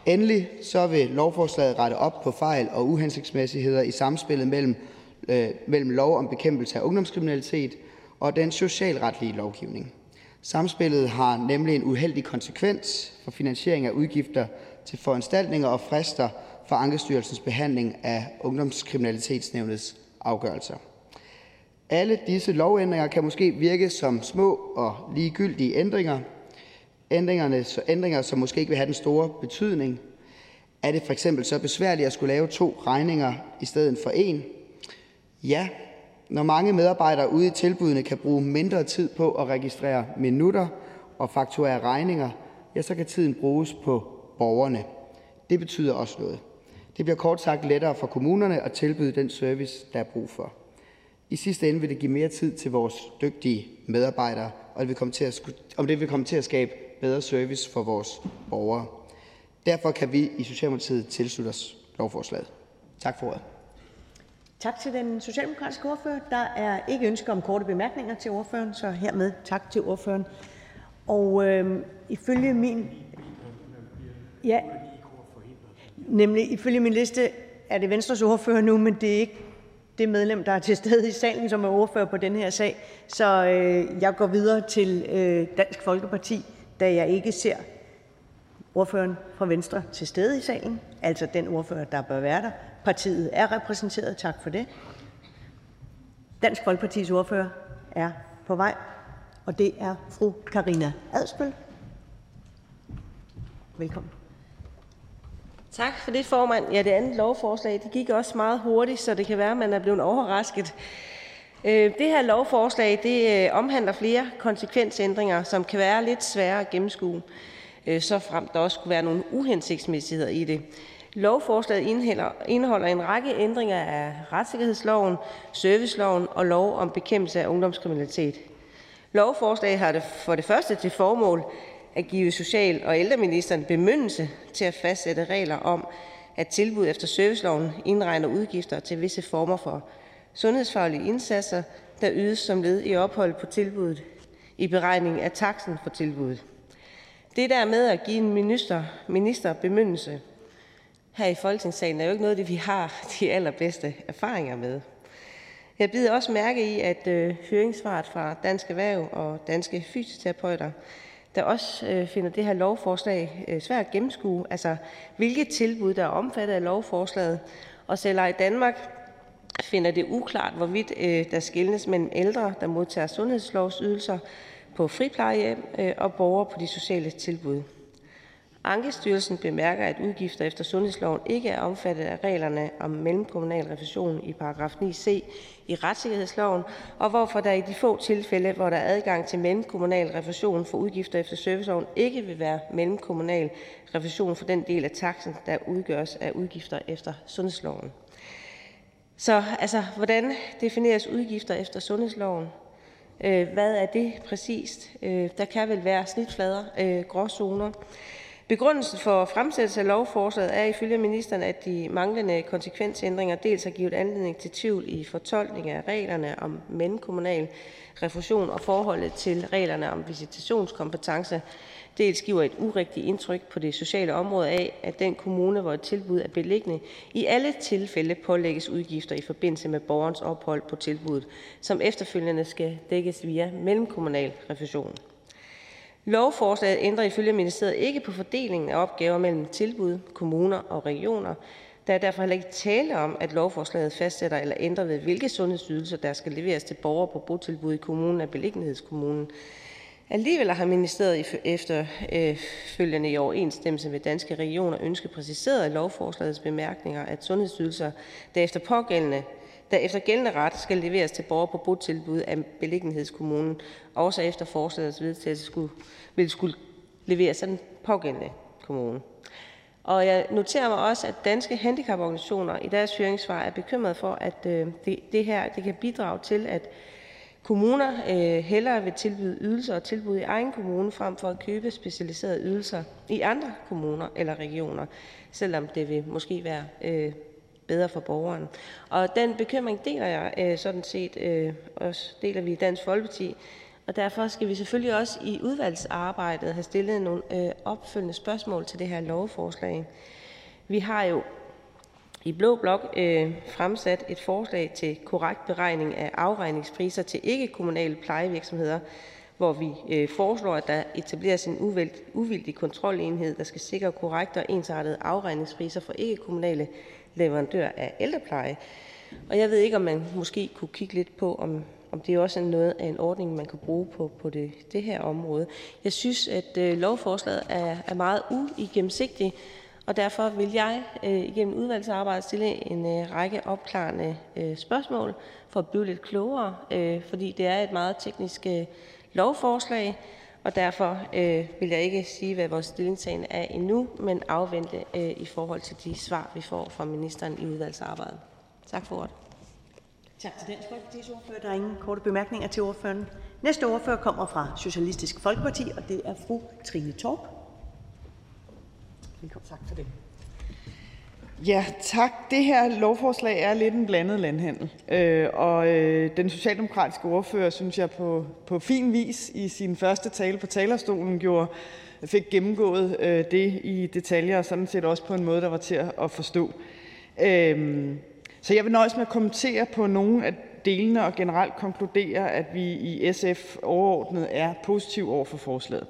Endelig så vil lovforslaget rette op på fejl og uhensigtsmæssigheder i samspillet mellem, øh, mellem lov om bekæmpelse af ungdomskriminalitet og den socialretlige lovgivning. Samspillet har nemlig en uheldig konsekvens for finansiering af udgifter til foranstaltninger og frister for Ankestyrelsens behandling af Ungdomskriminalitetsnævnets afgørelser. Alle disse lovændringer kan måske virke som små og ligegyldige ændringer, ændringer, som måske ikke vil have den store betydning. Er det for eksempel så besværligt at skulle lave to regninger i stedet for en? Ja, når mange medarbejdere ude i tilbudene kan bruge mindre tid på at registrere minutter og fakturere regninger, ja, så kan tiden bruges på borgerne. Det betyder også noget. Det bliver kort sagt lettere for kommunerne at tilbyde den service, der er brug for. I sidste ende vil det give mere tid til vores dygtige medarbejdere, og det vil komme til at, om det vil komme til at skabe bedre service for vores borgere. Derfor kan vi i Socialdemokratiet tilslutte os lovforslaget. Tak for ordet. Tak til den socialdemokratiske ordfører. Der er ikke ønske om korte bemærkninger til ordføreren, så hermed tak til ordføreren. Og øh, ifølge min Ja, nemlig ifølge min liste er det Venstres ordfører nu, men det er ikke det medlem, der er til stede i salen, som er ordfører på den her sag. Så øh, jeg går videre til øh, Dansk Folkeparti, da jeg ikke ser ordføreren fra Venstre til stede i salen, altså den ordfører, der bør være der. Partiet er repræsenteret. Tak for det. Dansk Folkepartis ordfører er på vej, og det er fru Karina Adsbøl. Velkommen. Tak for det, formand. Ja, det andet lovforslag det gik også meget hurtigt, så det kan være, at man er blevet overrasket. Øh, det her lovforslag det øh, omhandler flere konsekvensændringer, som kan være lidt svære at gennemskue, øh, så frem der også kunne være nogle uhensigtsmæssigheder i det. Lovforslaget indeholder en række ændringer af retssikkerhedsloven, serviceloven og lov om bekæmpelse af ungdomskriminalitet. Lovforslaget har det for det første til formål at give social- og ældreministeren bemyndigelse til at fastsætte regler om, at tilbud efter serviceloven indregner udgifter til visse former for sundhedsfaglige indsatser, der ydes som led i ophold på tilbuddet i beregning af taksen for tilbuddet. Det der med at give en minister, minister bemyndelse her i Folketingssalen er jo ikke noget, det vi har de allerbedste erfaringer med. Jeg bider også mærke i, at øh, høringssvaret fra Dansk Erhverv og Danske Fysioterapeuter der også øh, finder det her lovforslag øh, svært at gennemskue, altså hvilke tilbud, der er omfattet af lovforslaget. Og Selveje Danmark finder det uklart, hvorvidt øh, der skilnes mellem ældre, der modtager sundhedslovsydelser på friplejehjem, øh, og borgere på de sociale tilbud. Ankestyrelsen bemærker, at udgifter efter sundhedsloven ikke er omfattet af reglerne om mellemkommunal refusion i paragraf 9c i retssikkerhedsloven, og hvorfor der i de få tilfælde, hvor der er adgang til mellemkommunal refusion for udgifter efter serviceloven, ikke vil være mellemkommunal refusion for den del af taksen, der udgøres af udgifter efter sundhedsloven. Så altså, hvordan defineres udgifter efter sundhedsloven? Øh, hvad er det præcist? Øh, der kan vel være snitflader, øh, gråzoner. Begrundelsen for fremsættelse af lovforslaget er ifølge ministeren, at de manglende konsekvensændringer dels har givet anledning til tvivl i fortolkning af reglerne om mellemkommunal refusion og forholdet til reglerne om visitationskompetence, dels giver et urigtigt indtryk på det sociale område af, at den kommune, hvor et tilbud er beliggende, i alle tilfælde pålægges udgifter i forbindelse med borgerens ophold på tilbuddet, som efterfølgende skal dækkes via mellemkommunal refusion. Lovforslaget ændrer ifølge ministeriet ikke på fordelingen af opgaver mellem tilbud, kommuner og regioner. Der er derfor heller ikke tale om, at lovforslaget fastsætter eller ændrer ved, hvilke sundhedsydelser der skal leveres til borgere på botilbud i kommunen af beliggenhedskommunen. Alligevel har ministeriet efterfølgende øh, i overensstemmelse med danske regioner ønsket præciseret i lovforslagets bemærkninger, at sundhedsydelser, der efter pågældende der efter gældende ret skal leveres til borgere på botilbud af beliggenhedskommunen, også efter forslagets vedtagelse skulle, vil skulle leveres af den pågældende kommune. Og jeg noterer mig også, at Danske Handicaporganisationer i deres høringssvar er bekymret for, at øh, det, det her det kan bidrage til, at kommuner øh, hellere vil tilbyde ydelser og tilbud i egen kommune frem for at købe specialiserede ydelser i andre kommuner eller regioner, selvom det vil måske være øh, bedre for borgeren. Og den bekymring deler jeg øh, sådan set øh, også deler vi i Dansk Folkeparti, og derfor skal vi selvfølgelig også i udvalgsarbejdet have stillet nogle øh, opfølgende spørgsmål til det her lovforslag. Vi har jo i Blå Blok øh, fremsat et forslag til korrekt beregning af afregningspriser til ikke-kommunale plejevirksomheder, hvor vi øh, foreslår, at der etableres en uvildig kontrolenhed, der skal sikre korrekte og ensartede afregningspriser for ikke-kommunale leverandører af ældrepleje. Og jeg ved ikke, om man måske kunne kigge lidt på, om om det også er noget af en ordning, man kan bruge på, på det, det her område. Jeg synes, at øh, lovforslaget er, er meget uigennemsigtigt, og derfor vil jeg øh, igennem udvalgsarbejdet stille en øh, række opklarende øh, spørgsmål for at blive lidt klogere, øh, fordi det er et meget teknisk øh, lovforslag, og derfor øh, vil jeg ikke sige, hvad vores stillingtagen er endnu, men afvente øh, i forhold til de svar, vi får fra ministeren i udvalgsarbejdet. Tak for ordet. Tak til Dansk Folkepartis ordfører. Der er ingen korte bemærkninger til ordføreren. Næste ordfører kommer fra Socialistisk Folkeparti, og det er fru Trine Torp. Velkommen. Tak for det. Ja, tak. Det her lovforslag er lidt en blandet landhandel, øh, og øh, den socialdemokratiske ordfører, synes jeg, på, på fin vis i sin første tale på talerstolen gjorde, fik gennemgået øh, det i detaljer, og sådan set også på en måde, der var til at forstå. Øh, så jeg vil nøjes med at kommentere på nogle af delene og generelt konkludere, at vi i SF overordnet er positive over for forslaget.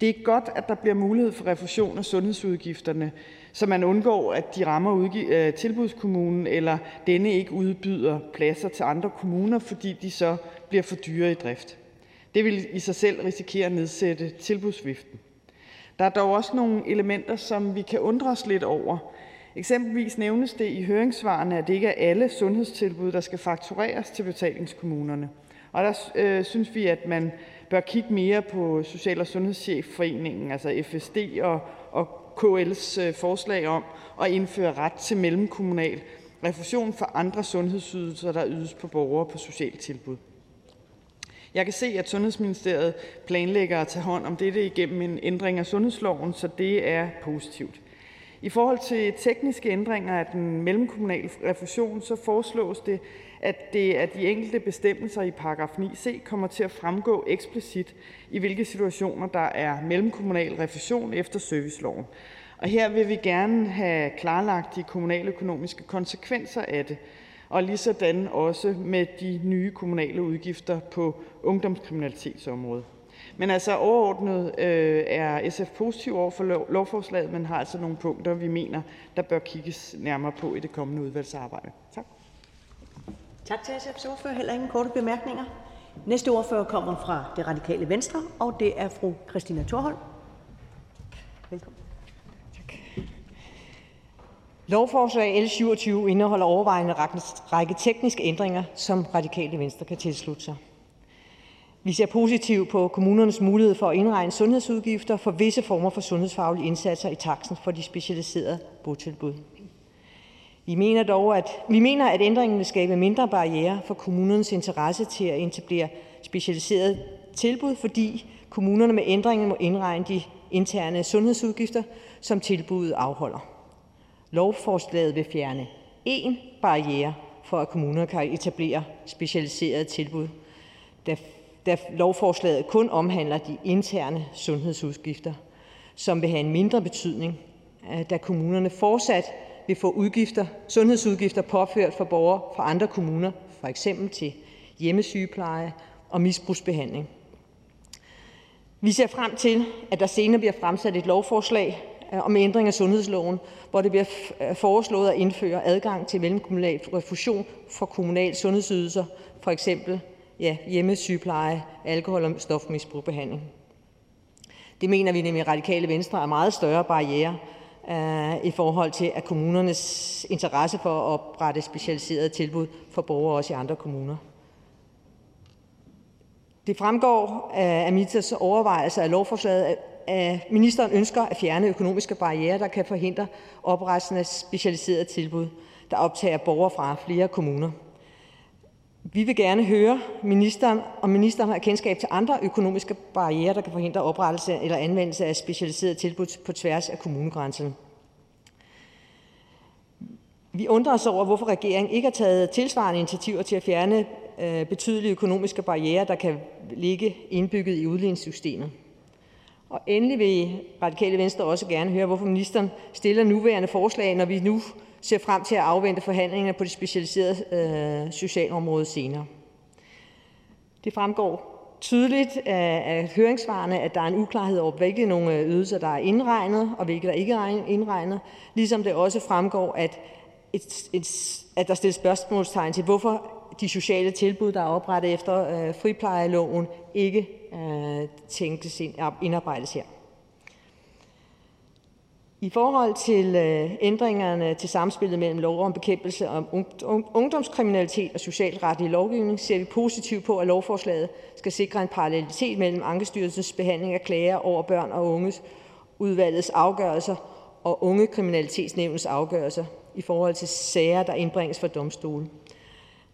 Det er godt, at der bliver mulighed for refusion af sundhedsudgifterne, så man undgår, at de rammer øh, tilbudskommunen, eller denne ikke udbyder pladser til andre kommuner, fordi de så bliver for dyre i drift. Det vil i sig selv risikere at nedsætte tilbudsviften. Der er dog også nogle elementer, som vi kan undre os lidt over, Eksempelvis nævnes det i høringssvarene, at det ikke er alle sundhedstilbud, der skal faktureres til betalingskommunerne. Og der øh, synes vi, at man bør kigge mere på Social- og Sundhedschefforeningen, altså FSD og, og KL's øh, forslag om at indføre ret til mellemkommunal refusion for andre sundhedsydelser, der ydes på borgere på socialtilbud. Jeg kan se, at Sundhedsministeriet planlægger at tage hånd om dette igennem en ændring af sundhedsloven, så det er positivt. I forhold til tekniske ændringer af den mellemkommunale refusion så foreslås det, at det af de enkelte bestemmelser i paragraf 9c kommer til at fremgå eksplicit, i hvilke situationer der er mellemkommunal refusion efter serviceloven. Og her vil vi gerne have klarlagt de kommunaløkonomiske konsekvenser af det, og ligesådan også med de nye kommunale udgifter på ungdomskriminalitetsområdet. Men altså overordnet øh, er SF positiv over for lovforslaget, men har altså nogle punkter, vi mener, der bør kigges nærmere på i det kommende udvalgsarbejde. Tak. Tak til SF's ordfører. Heller ingen korte bemærkninger. Næste ordfører kommer fra det radikale Venstre, og det er fru Christina Thorholm. Velkommen. Tak. Lovforslag L27 indeholder overvejende række tekniske ændringer, som radikale Venstre kan tilslutte sig. Vi ser positivt på kommunernes mulighed for at indregne sundhedsudgifter for visse former for sundhedsfaglige indsatser i taksen for de specialiserede botilbud. Vi mener dog, at vi mener, at ændringen vil skabe mindre barriere for kommunernes interesse til at etablere specialiserede tilbud, fordi kommunerne med ændringen må indregne de interne sundhedsudgifter, som tilbuddet afholder. Lovforslaget vil fjerne én barriere for, at kommuner kan etablere specialiserede tilbud, da da lovforslaget kun omhandler de interne sundhedsudgifter, som vil have en mindre betydning, øh, da kommunerne fortsat vil få udgifter, sundhedsudgifter påført for borgere fra andre kommuner, for eksempel til hjemmesygepleje og misbrugsbehandling. Vi ser frem til, at der senere bliver fremsat et lovforslag øh, om ændring af sundhedsloven, hvor det bliver øh, foreslået at indføre adgang til mellemkommunal refusion for kommunale sundhedsydelser, for eksempel ja, hjemmesygepleje, alkohol- og stofmisbrugbehandling. Det mener vi nemlig i Radikale Venstre er meget større barriere Øh, i forhold til at kommunernes interesse for at oprette specialiserede tilbud for borgere også i andre kommuner. Det fremgår øh, af ministers overvejelser af lovforslaget, at ministeren ønsker at fjerne økonomiske barriere, der kan forhindre oprettelsen af specialiserede tilbud, der optager borgere fra flere kommuner. Vi vil gerne høre ministeren, om ministeren har kendskab til andre økonomiske barriere, der kan forhindre oprettelse eller anvendelse af specialiserede tilbud på tværs af kommunegrænserne. Vi undrer os over, hvorfor regeringen ikke har taget tilsvarende initiativer til at fjerne øh, betydelige økonomiske barriere, der kan ligge indbygget i udligningssystemet. Og endelig vil Radikale Venstre også gerne høre, hvorfor ministeren stiller nuværende forslag, når vi nu ser frem til at afvente forhandlingerne på det specialiserede øh, socialområde senere. Det fremgår tydeligt af høringssvarene, at der er en uklarhed over, hvilke nogle øh, ydelser, der er indregnet, og hvilke der ikke er indregnet, ligesom det også fremgår, at, et, et, at der stilles spørgsmålstegn til, hvorfor de sociale tilbud, der er oprettet efter øh, friplejeloven, ikke øh, tænkes ind, indarbejdes her. I forhold til øh, ændringerne til samspillet mellem lov om bekæmpelse af ungdomskriminalitet og socialretlig lovgivning ser vi positivt på, at lovforslaget skal sikre en parallelitet mellem Ankestyrelsens behandling af klager over børn og unges udvalgets afgørelser og Ungekriminalitetsnævnets afgørelser i forhold til sager, der indbringes for domstolen.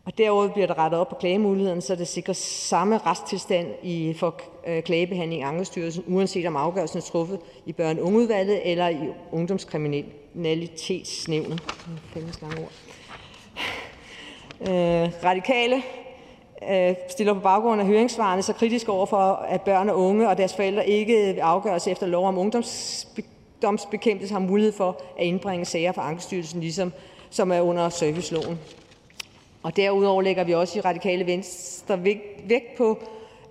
Og derudover bliver der rettet op på klagemulighederne, så det sikres samme retstilstand i, for øh, klagebehandling i Ankestyrelsen, uanset om afgørelsen er truffet i børn- og ungeudvalget eller i ungdomskriminalitetsnævnet. Øh, radikale øh, stiller på baggrund af høringsvarene så kritisk over for, at børn og unge og deres forældre ikke afgøres efter lov om ungdomsbekæmpelse har mulighed for at indbringe sager for Ankestyrelsen, ligesom som er under serviceloven. Og derudover lægger vi også i Radikale Venstre vægt på,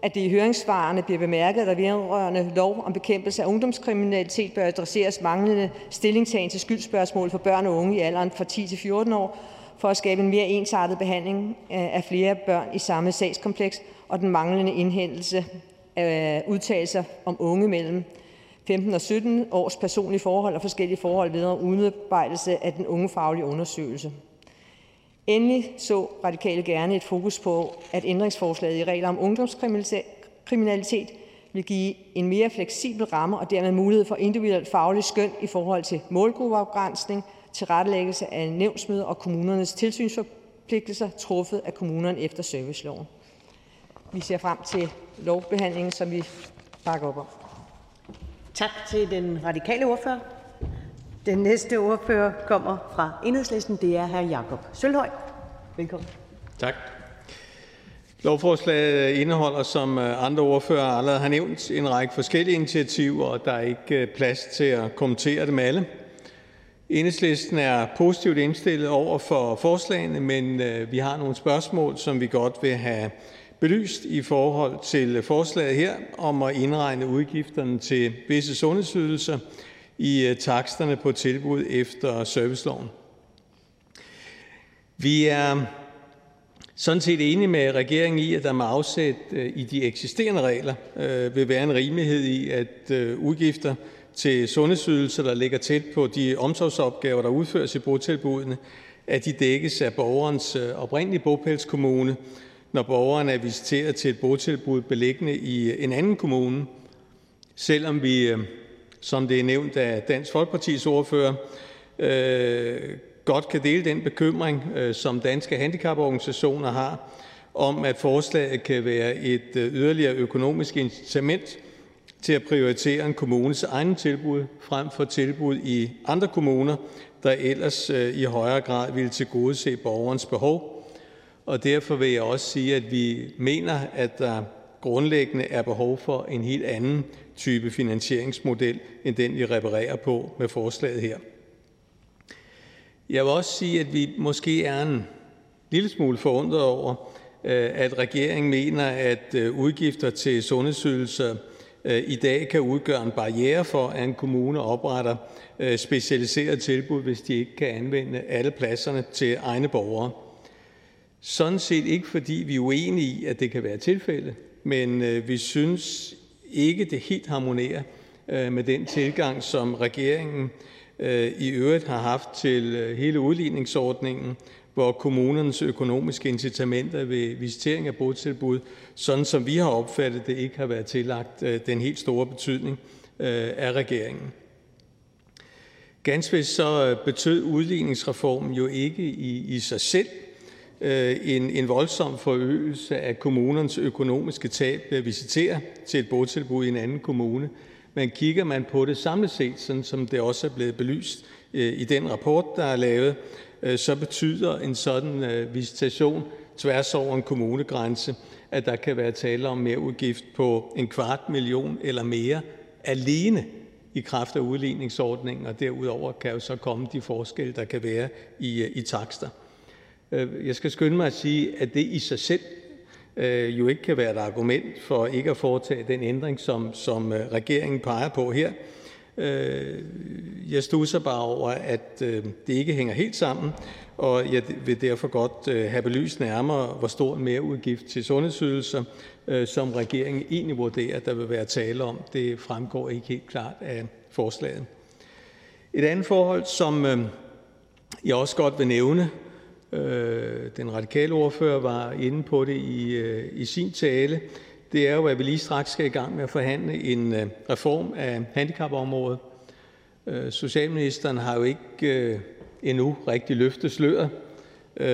at det i høringssvarene bliver bemærket, at der vedrørende lov om bekæmpelse af ungdomskriminalitet bør adresseres manglende stillingtagen til skyldspørgsmål for børn og unge i alderen fra 10 til 14 år, for at skabe en mere ensartet behandling øh, af flere børn i samme sagskompleks, og den manglende indhentelse af øh, udtalelser om unge mellem 15 og 17 års personlige forhold og forskellige forhold vedrørende udarbejdelse af den ungefaglige undersøgelse. Endelig så Radikale gerne et fokus på, at ændringsforslaget i regler om ungdomskriminalitet vil give en mere fleksibel ramme og dermed mulighed for individuelt faglig skøn i forhold til målgruppeafgrænsning, tilrettelæggelse af nævnsmøder og kommunernes tilsynsforpligtelser truffet af kommunerne efter serviceloven. Vi ser frem til lovbehandlingen, som vi bakker op om. Tak til den radikale ordfører. Den næste ordfører kommer fra Enhedslisten. Det er hr. Jakob Sølhøj. Velkommen. Tak. Lovforslaget indeholder, som øh, andre ordfører allerede har nævnt, en række forskellige initiativer, og der er ikke øh, plads til at kommentere dem alle. Enhedslisten er positivt indstillet over for forslagene, men øh, vi har nogle spørgsmål, som vi godt vil have belyst i forhold til forslaget her om at indregne udgifterne til visse sundhedsydelser i øh, taksterne på tilbud efter serviceloven. Vi er sådan set enige med regeringen i, at der med afsæt øh, i de eksisterende regler øh, vil være en rimelighed i, at udgifter til sundhedsydelser, der ligger tæt på de omsorgsopgaver, der udføres i botilbudene, at de dækkes af borgerens oprindelige bopælskommune, når borgeren er visiteret til et botilbud beliggende i en anden kommune, selvom vi som det er nævnt af Dansk Folkepartis ordfører, øh, godt kan dele den bekymring, øh, som Danske Handicaporganisationer har, om, at forslaget kan være et øh, yderligere økonomisk incitament til at prioritere en kommunes egne tilbud frem for tilbud i andre kommuner, der ellers i højere grad ville tilgodese borgerens behov. Og derfor vil jeg også sige, at vi mener, at der grundlæggende er behov for en helt anden type finansieringsmodel end den, vi reparerer på med forslaget her. Jeg vil også sige, at vi måske er en lille smule forundret over, øh, at regeringen mener, at øh, udgifter til sundhedsydelser øh, i dag kan udgøre en barriere for, at en kommune opretter specialiserede tilbud, hvis de ikke kan anvende alle pladserne til egne borgere. Sådan set ikke, fordi vi er uenige i, at det kan være tilfældet, men øh, vi synes ikke, det helt harmonerer øh, med den tilgang, som regeringen øh, i øvrigt har haft til øh, hele udligningsordningen, hvor kommunernes økonomiske incitamenter ved visitering af botilbud, sådan som vi har opfattet det, ikke har været tillagt den helt store betydning af regeringen. Ganske vist så betød udligningsreformen jo ikke i, i sig selv Øh, en, en voldsom forøgelse af kommunernes økonomiske tab ved at visitere til et botilbud i en anden kommune. Men kigger man på det samlet set, sådan som det også er blevet belyst øh, i den rapport, der er lavet, øh, så betyder en sådan visitation tværs over en kommunegrænse, at der kan være tale om mere udgift på en kvart million eller mere alene i kraft af udligningsordningen, og derudover kan jo så komme de forskelle, der kan være i, i takster. Øh, jeg skal skynde mig at sige, at det i sig selv øh, jo ikke kan være et argument for ikke at foretage den ændring, som, som øh, regeringen peger på her. Jeg stusser bare over, at det ikke hænger helt sammen, og jeg vil derfor godt have belyst nærmere, hvor stor en merudgift til sundhedsydelser, som regeringen egentlig vurderer, der vil være tale om. Det fremgår ikke helt klart af forslaget. Et andet forhold, som jeg også godt vil nævne, Øh, den radikale ordfører var inde på det i, øh, i sin tale, det er jo, at vi lige straks skal i gang med at forhandle en øh, reform af handicapområdet. Socialministeren har jo ikke endnu rigtig løftet sløret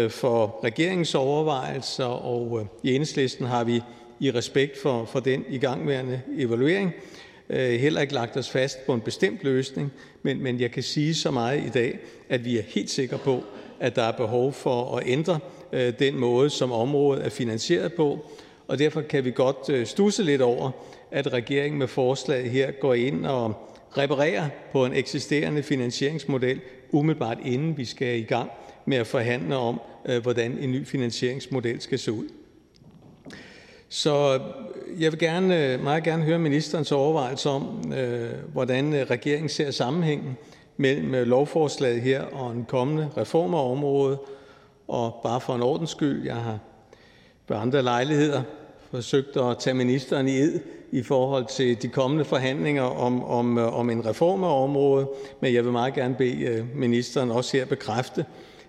for regeringens overvejelser, og i enhedslisten har vi i respekt for, for den igangværende evaluering heller ikke lagt os fast på en bestemt løsning, men, men jeg kan sige så meget i dag, at vi er helt sikre på, at der er behov for at ændre øh, den måde, som området er finansieret på, og derfor kan vi godt øh, stusse lidt over, at regeringen med forslaget her går ind og reparerer på en eksisterende finansieringsmodel, umiddelbart inden vi skal i gang med at forhandle om, øh, hvordan en ny finansieringsmodel skal se ud. Så jeg vil gerne, meget gerne høre ministerens overvejelse om, hvordan regeringen ser sammenhængen mellem øh, lovforslaget her og en kommende reform af området. Og bare for en ordens skyld, jeg har ved andre lejligheder forsøgt at tage ministeren i ed i forhold til de kommende forhandlinger om, om, øh, om en reform af området, men jeg vil meget gerne bede øh, ministeren også her bekræfte,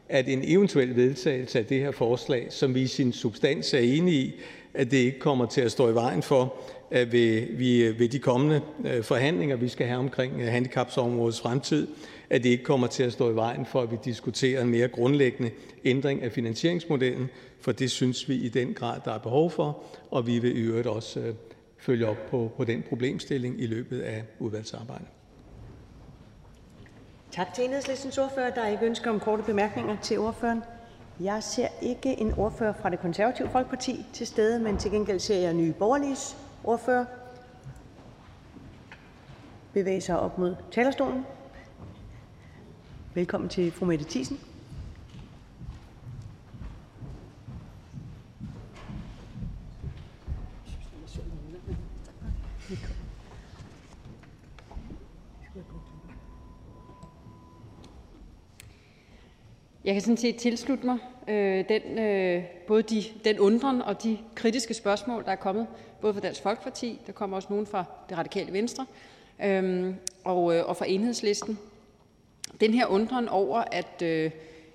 at en eventuel vedtagelse af det her forslag, som vi i sin substans er enige i, at det ikke kommer til at stå i vejen for, at vi ved de kommende øh, forhandlinger, vi skal have omkring øh, handicapområdets fremtid, at det ikke kommer til at stå i vejen for, at vi diskuterer en mere grundlæggende ændring af finansieringsmodellen, for det synes vi i den grad, der er behov for, og vi vil i øvrigt også øh, følge op på, på den problemstilling i løbet af udvalgsarbejdet. Tak til enhedslistens ordfører. Der er ikke ønske om korte bemærkninger til ordføreren. Jeg ser ikke en ordfører fra det konservative Folkeparti til stede, men til gengæld ser jeg Nye Borgerliges ordfører bevæge sig op mod talerstolen. Velkommen til fru Mette Thiesen. Jeg kan sådan set tilslutte mig øh, den, øh, både de, den undren og de kritiske spørgsmål, der er kommet, både fra Dansk Folkeparti, der kommer også nogen fra det radikale venstre, øh, og, øh, og fra enhedslisten. Den her undren over, at øh,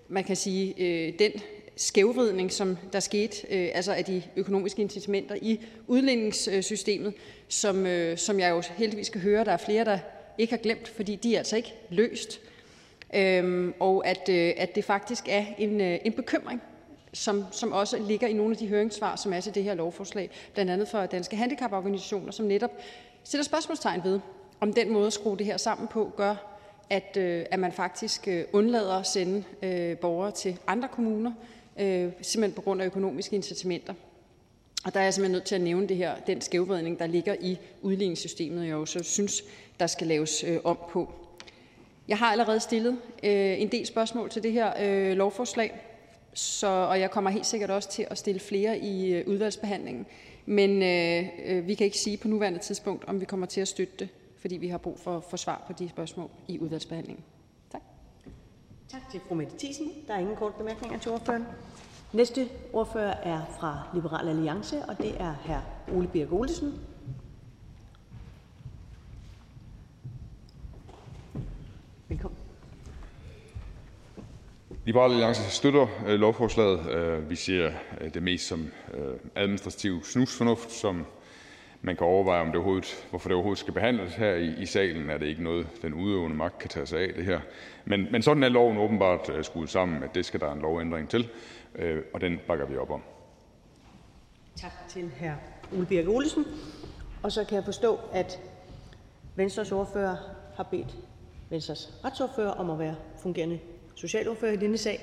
man kan sige, øh, den skævvridning, som der skete, øh, altså af de økonomiske incitamenter i udligningssystemet, som, øh, som jeg jo heldigvis kan høre, der er flere, der ikke har glemt, fordi de er altså ikke løst. Øhm, og at, øh, at det faktisk er en, øh, en bekymring, som, som også ligger i nogle af de høringssvar, som er til det her lovforslag, blandt andet fra Danske Handicaporganisationer, som netop sætter spørgsmålstegn ved, om den måde at skrue det her sammen på gør, at, øh, at man faktisk øh, undlader at sende øh, borgere til andre kommuner, øh, simpelthen på grund af økonomiske incitamenter. Og der er jeg simpelthen nødt til at nævne det her, den skævvredning, der ligger i udligningssystemet, jeg også synes, der skal laves øh, om på. Jeg har allerede stillet øh, en del spørgsmål til det her øh, lovforslag, så, og jeg kommer helt sikkert også til at stille flere i øh, udvalgsbehandlingen. Men øh, øh, vi kan ikke sige på nuværende tidspunkt, om vi kommer til at støtte det, fordi vi har brug for at få svar på de spørgsmål i udvalgsbehandlingen. Tak. Tak til fru Mette Thiesen. Der er ingen korte bemærkninger til ordføreren. Næste ordfører er fra Liberal Alliance, og det er hr. Ole Birk Olesen. Velkommen. Liberal Alliance støtter øh, lovforslaget. Øh, vi ser øh, det mest som administrativ snusfornuft, som man kan overveje, om det overhovedet, hvorfor det overhovedet skal behandles her i, i salen. Er det ikke noget, den udøvende magt kan tage sig af det her? Men, men sådan er loven åbenbart skruet sammen, at det skal der en lovændring til, og den bakker vi op om. Tak til hr. Ole Birk Olesen. Og så kan jeg forstå, at Venstres ordfører har bedt Venstres retsordfører om at være fungerende socialordfører i denne sag.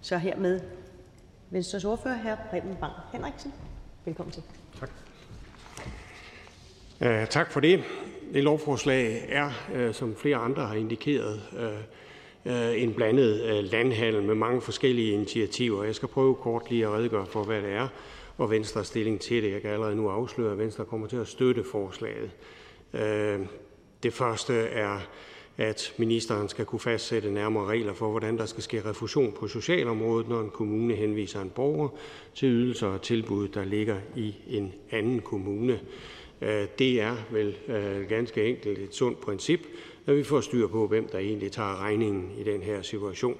Så hermed Venstres ordfører, hr. Preben Bang Henriksen. Velkommen til. Tak. Uh, tak for det. Det lovforslag er, uh, som flere andre har indikeret, uh, uh, en blandet uh, landhandel med mange forskellige initiativer. Jeg skal prøve kort lige at redegøre for, hvad det er, og Venstres stilling til det. Jeg kan allerede nu afsløre, at Venstre kommer til at støtte forslaget. Uh, det første er at ministeren skal kunne fastsætte nærmere regler for, hvordan der skal ske refusion på socialområdet, når en kommune henviser en borger til ydelser og tilbud, der ligger i en anden kommune. Øh, det er vel øh, ganske enkelt et sundt princip, at vi får styr på, hvem der egentlig tager regningen i den her situation.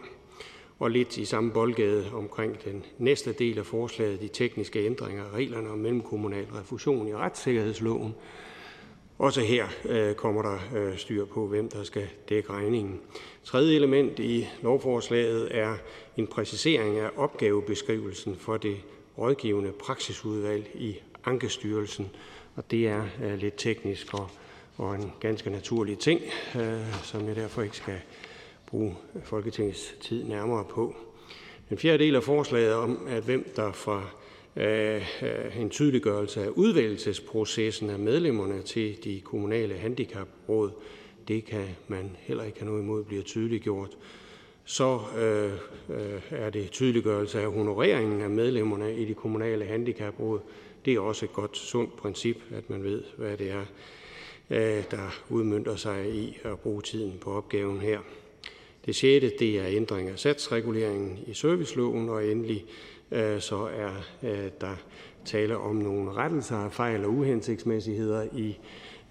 Og lidt i samme boldgade omkring den næste del af forslaget, de tekniske ændringer af reglerne om mellemkommunal refusion i retssikkerhedsloven, også her øh, kommer der øh, styr på, hvem der skal dække regningen. Tredje element i lovforslaget er en præcisering af opgavebeskrivelsen for det rådgivende praksisudvalg i Ankestyrelsen. Og det er øh, lidt teknisk og, og en ganske naturlig ting, øh, som jeg derfor ikke skal bruge Folketingets tid nærmere på. Den fjerde del af forslaget om, at hvem der fra Øh, øh, en tydeliggørelse af udvælgelsesprocessen af medlemmerne til de kommunale handicapråd. Det kan man heller ikke have noget imod bliver tydeliggjort. Så øh, øh, er det tydeliggørelse af honoreringen af medlemmerne i de kommunale handicapråd. Det er også et godt, sundt princip, at man ved, hvad det er, øh, der udmyndter sig i at bruge tiden på opgaven her. Det sjette det er ændring af satsreguleringen i serviceloven, og endelig Øh, så er øh, der tale om nogle rettelser af fejl og uhensigtsmæssigheder i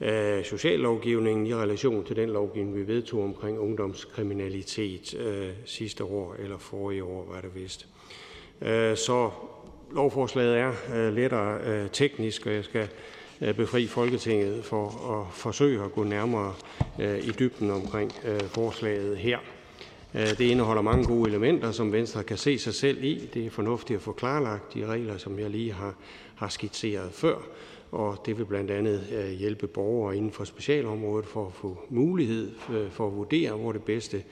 øh, sociallovgivningen i relation til den lovgivning, vi vedtog omkring ungdomskriminalitet sidste år, eller forrige år var det vist. Så lovforslaget er lettere teknisk, og jeg skal befri Folketinget for at forsøge at gå nærmere i dybden omkring forslaget her. Øh, det indeholder mange gode elementer, som Venstre kan se sig selv i. Det er fornuftigt at få klarlagt de regler, som jeg lige har, har skitseret før, og det vil blandt andet øh, hjælpe borgere inden for specialområdet for at få mulighed øh, for at vurdere, hvor det bedste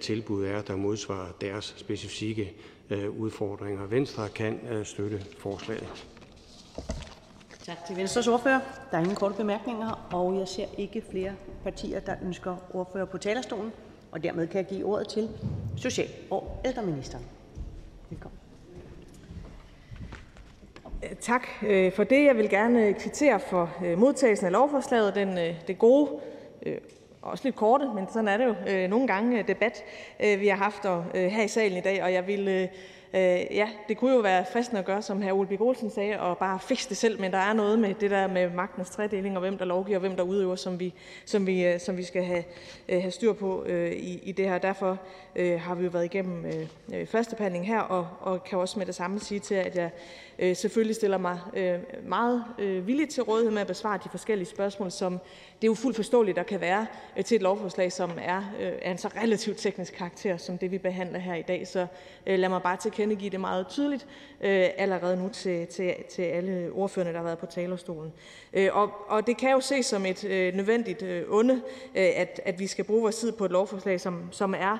tilbud er, der modsvarer deres specifikke udfordringer. Venstre kan støtte forslaget. Tak til Venstres ordfører. Der er ingen korte bemærkninger, og jeg ser ikke flere partier, der ønsker ordfører på talerstolen. Og dermed kan jeg give ordet til social- og ældreministeren. Velkommen. Øh, tak øh, for det. Jeg vil gerne kvittere for øh, modtagelsen af lovforslaget, den, det gode, også lidt korte, men sådan er det jo nogle gange, debat, vi har haft her i salen i dag. Og jeg vil Øh, ja, det kunne jo være fristende at gøre, som hr. Ole Birk Olesen sagde, og bare fikse det selv, men der er noget med det der med magtens tredeling, og hvem der lovgiver, og hvem der udøver, som vi, som vi, øh, som vi skal have, øh, have styr på i, i det her. Derfor har vi jo været igennem første behandling her, og, og kan også med det samme sige til, at jeg Øh, selvfølgelig stiller mig øh, meget øh, villigt til rådighed med at besvare de forskellige spørgsmål, som det er jo fuldt forståeligt, der kan være til et lovforslag, som er af en så relativt teknisk karakter, som det vi behandler her i dag. Så lad mig bare tilkendegive det meget tydeligt allerede nu til, til, til alle ordførerne, der har været på talerstolen. Øh, og, og det kan jo ses som et nødvendigt onde, at, at vi skal bruge vores tid på et lovforslag, som, som er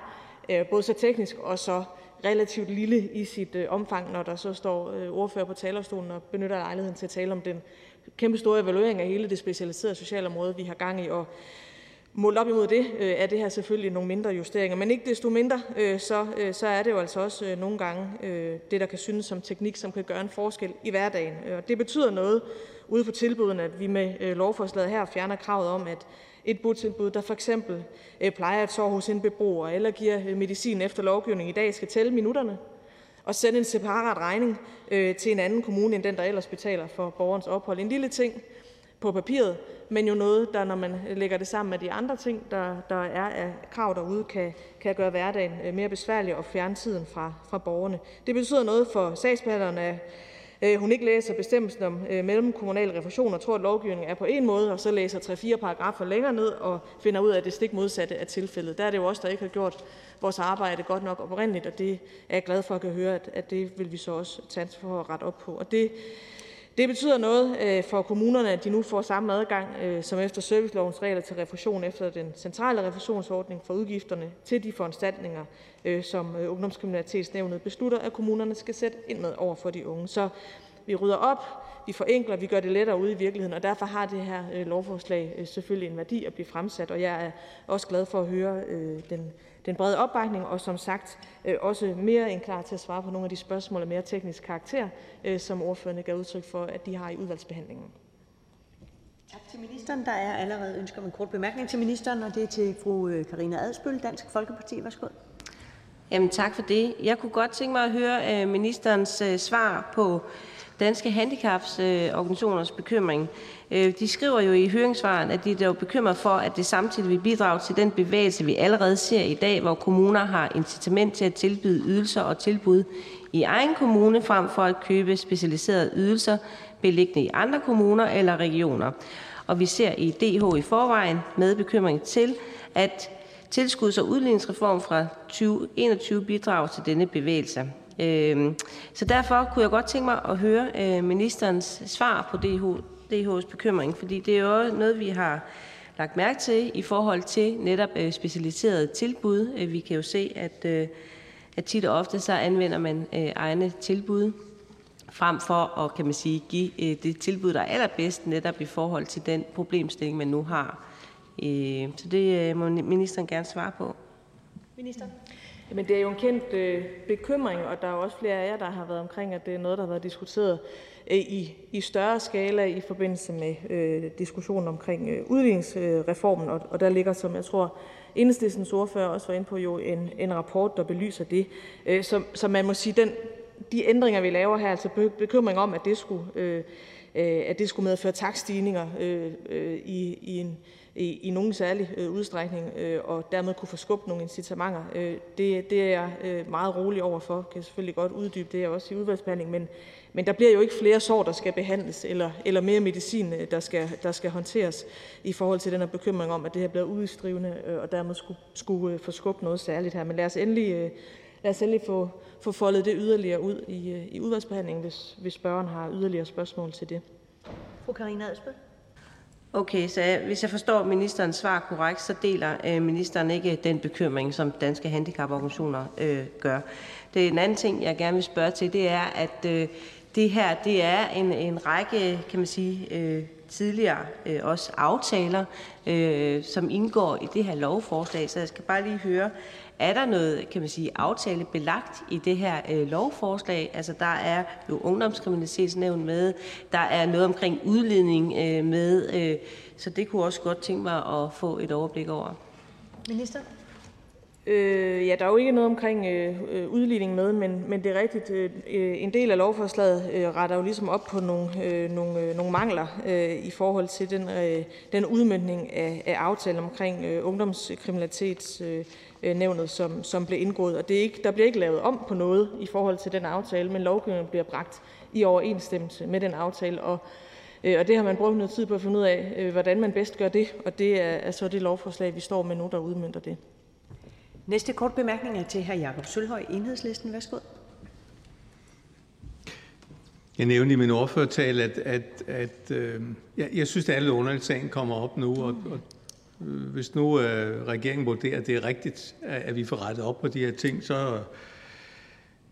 både så teknisk og så relativt lille i sit øh, omfang, når der så står øh, ordfører på talerstolen og benytter lejligheden til at tale om den kæmpe store evaluering af hele det specialiserede socialområde, vi har gang i. Og Målt op imod det øh, er det her selvfølgelig nogle mindre justeringer, men ikke desto mindre, øh, så, øh, så er det jo altså også øh, nogle gange øh, det, der kan synes som teknik, som kan gøre en forskel i hverdagen. Øh, og det betyder noget ude på tilbudene, at vi med lovforslaget her fjerner kravet om, at et botilbud, der for eksempel øh, plejer et sår hos en beboer eller giver øh, medicin efter lovgivning i dag, skal tælle minutterne og sende en separat regning øh, til en anden kommune end den, der ellers betaler for borgerens ophold. En lille ting, på papiret, men jo noget, der, når man lægger det sammen med de andre ting, der, der er af krav derude, kan, kan gøre hverdagen mere besværlig og fjerne tiden fra, fra borgerne. Det betyder noget for sagsbehandlerne, Øh, hun ikke læser bestemmelsen om øh, mellemkommunal refusion og tror, at lovgivningen er på en måde, og så læser tre-fire paragrafer længere ned og finder ud af, at det stik modsatte er tilfældet. Der er det jo også der ikke har gjort vores arbejde godt nok oprindeligt, og det er jeg glad for at kunne høre, at, at det vil vi så også tage for at rette op på. Det betyder noget øh, for kommunerne, at de nu får samme adgang øh, som efter servicelovens regler til refusion efter den centrale refusionsordning for udgifterne til de foranstaltninger, øh, som Ungdomskriminalitetsnævnet beslutter, at kommunerne skal sætte ind med over for de unge. Så vi rydder op, vi forenkler, vi gør det lettere ude i virkeligheden, og derfor har det her lovforslag selvfølgelig en værdi at blive fremsat, og jeg er også glad for at høre den den brede opbakning, og som sagt øh, også mere end klar til at svare på nogle af de spørgsmål af mere teknisk karakter, øh, som ordførerne gav udtryk for, at de har i udvalgsbehandlingen. Tak til ministeren. Der er allerede ønsker om en kort bemærkning til ministeren, og det er til fru øh, Karina Adsbøl, Dansk Folkeparti. Værsgo. Jamen, tak for det. Jeg kunne godt tænke mig at høre ministerens svar på Danske Handicaporganisationers bekymring. Øh, de skriver jo i høringssvaren, at de er bekymret for, at det samtidig vil bidrage til den bevægelse, vi allerede ser i dag, hvor kommuner har incitament til at tilbyde ydelser og tilbud i egen kommune frem for at købe specialiserede ydelser beliggende i andre kommuner eller regioner. Og vi ser i DH i forvejen med bekymring til, at tilskuds- og udligningsreform fra 2021 bidrager til denne bevægelse. Øhm, så derfor kunne jeg godt tænke mig at høre øh, ministerens svar på DH, DH's bekymring, fordi det er jo noget, vi har lagt mærke til i forhold til netop øh, specialiserede tilbud. Øh, vi kan jo se, at, øh, at tit og ofte så anvender man øh, egne tilbud frem for at kan man sige, give det tilbud, der er allerbedst netop i forhold til den problemstilling, man nu har. Så det må ministeren gerne svare på. Minister. Jamen, det er jo en kendt øh, bekymring, og der er også flere af jer, der har været omkring, at det er noget, der har været diskuteret Øh, i, i større skala i forbindelse med øh, diskussionen omkring øh, udligningsreformen, og, og der ligger, som jeg tror, enhedslistens ordfører også var inde på, jo en, en rapport, der belyser det. Øh, så, så man må sige, den, de ændringer, vi laver her, altså bekymring om, at det skulle, øh, øh at det skulle medføre takststigninger øh, øh, i, i en i, i nogen særlig øh, udstrækning, øh, og dermed kunne få nogle incitamenter. Øh, det, det er jeg øh, meget rolig overfor. Kan selvfølgelig godt uddybe det også i udvalgsbehandling, men, der bliver jo ikke flere sår, der skal behandles, eller, eller mere medicin, øh, der skal, der skal håndteres i forhold til den her bekymring om, at det her bliver udstrivende, øh, og dermed skulle, skulle øh, få skubbet noget særligt her. Men lad os endelig, lad os endelig få, få foldet det yderligere ud i, i udvalgsbehandlingen, hvis, hvis spørgeren har yderligere spørgsmål til det. Fru Karina Adsbøl. Okay, så hvis jeg forstår ministerens svar korrekt, så deler øh, ministeren ikke den bekymring, som Danske Handicaporganisationer øh, gør. Det en anden ting, jeg gerne vil spørge til, det er, at øh, det her det er en, en række kan man sige, øh, tidligere øh, også aftaler, øh, som indgår i det her lovforslag. Så jeg skal bare lige høre, er der noget kan man sige, aftale belagt i det her øh, lovforslag? Altså, der er jo ungdomskriminalitetsnævn med, der er noget omkring udledning øh, med, øh, så det kunne også godt tænke mig at få et overblik over. Minister? Øh, ja, der er jo ikke noget omkring øh, øh udligning med, men, men det er rigtigt. Øh, øh, en del af lovforslaget øh, retter jo ligesom op på nogle, øh, nogle, øh, nogle mangler øh, i forhold til den, øh, den udmyndning af, af aftalen omkring øh, ungdomskriminalitetsnævnet, øh, nævnet, som, som blev indgået. Og det er ikke, der bliver ikke lavet om på noget i forhold til den aftale, men lovgivningen bliver bragt i overensstemmelse med den aftale. Og, øh, og det har man brugt noget tid på at finde ud af, øh, hvordan man bedst gør det. Og det er, er så det lovforslag, vi står med nu, der udmyndter det. Næste kort bemærkning er til hr. Jakob Sølhøj, Enhedslisten. Værsgo. Jeg nævnte i min ordførertale, at, at, at øh, jeg, jeg synes, at alle underlige sagen kommer op nu, og, og øh, hvis nu øh, regeringen vurderer, at det er rigtigt, at vi får rettet op på de her ting, så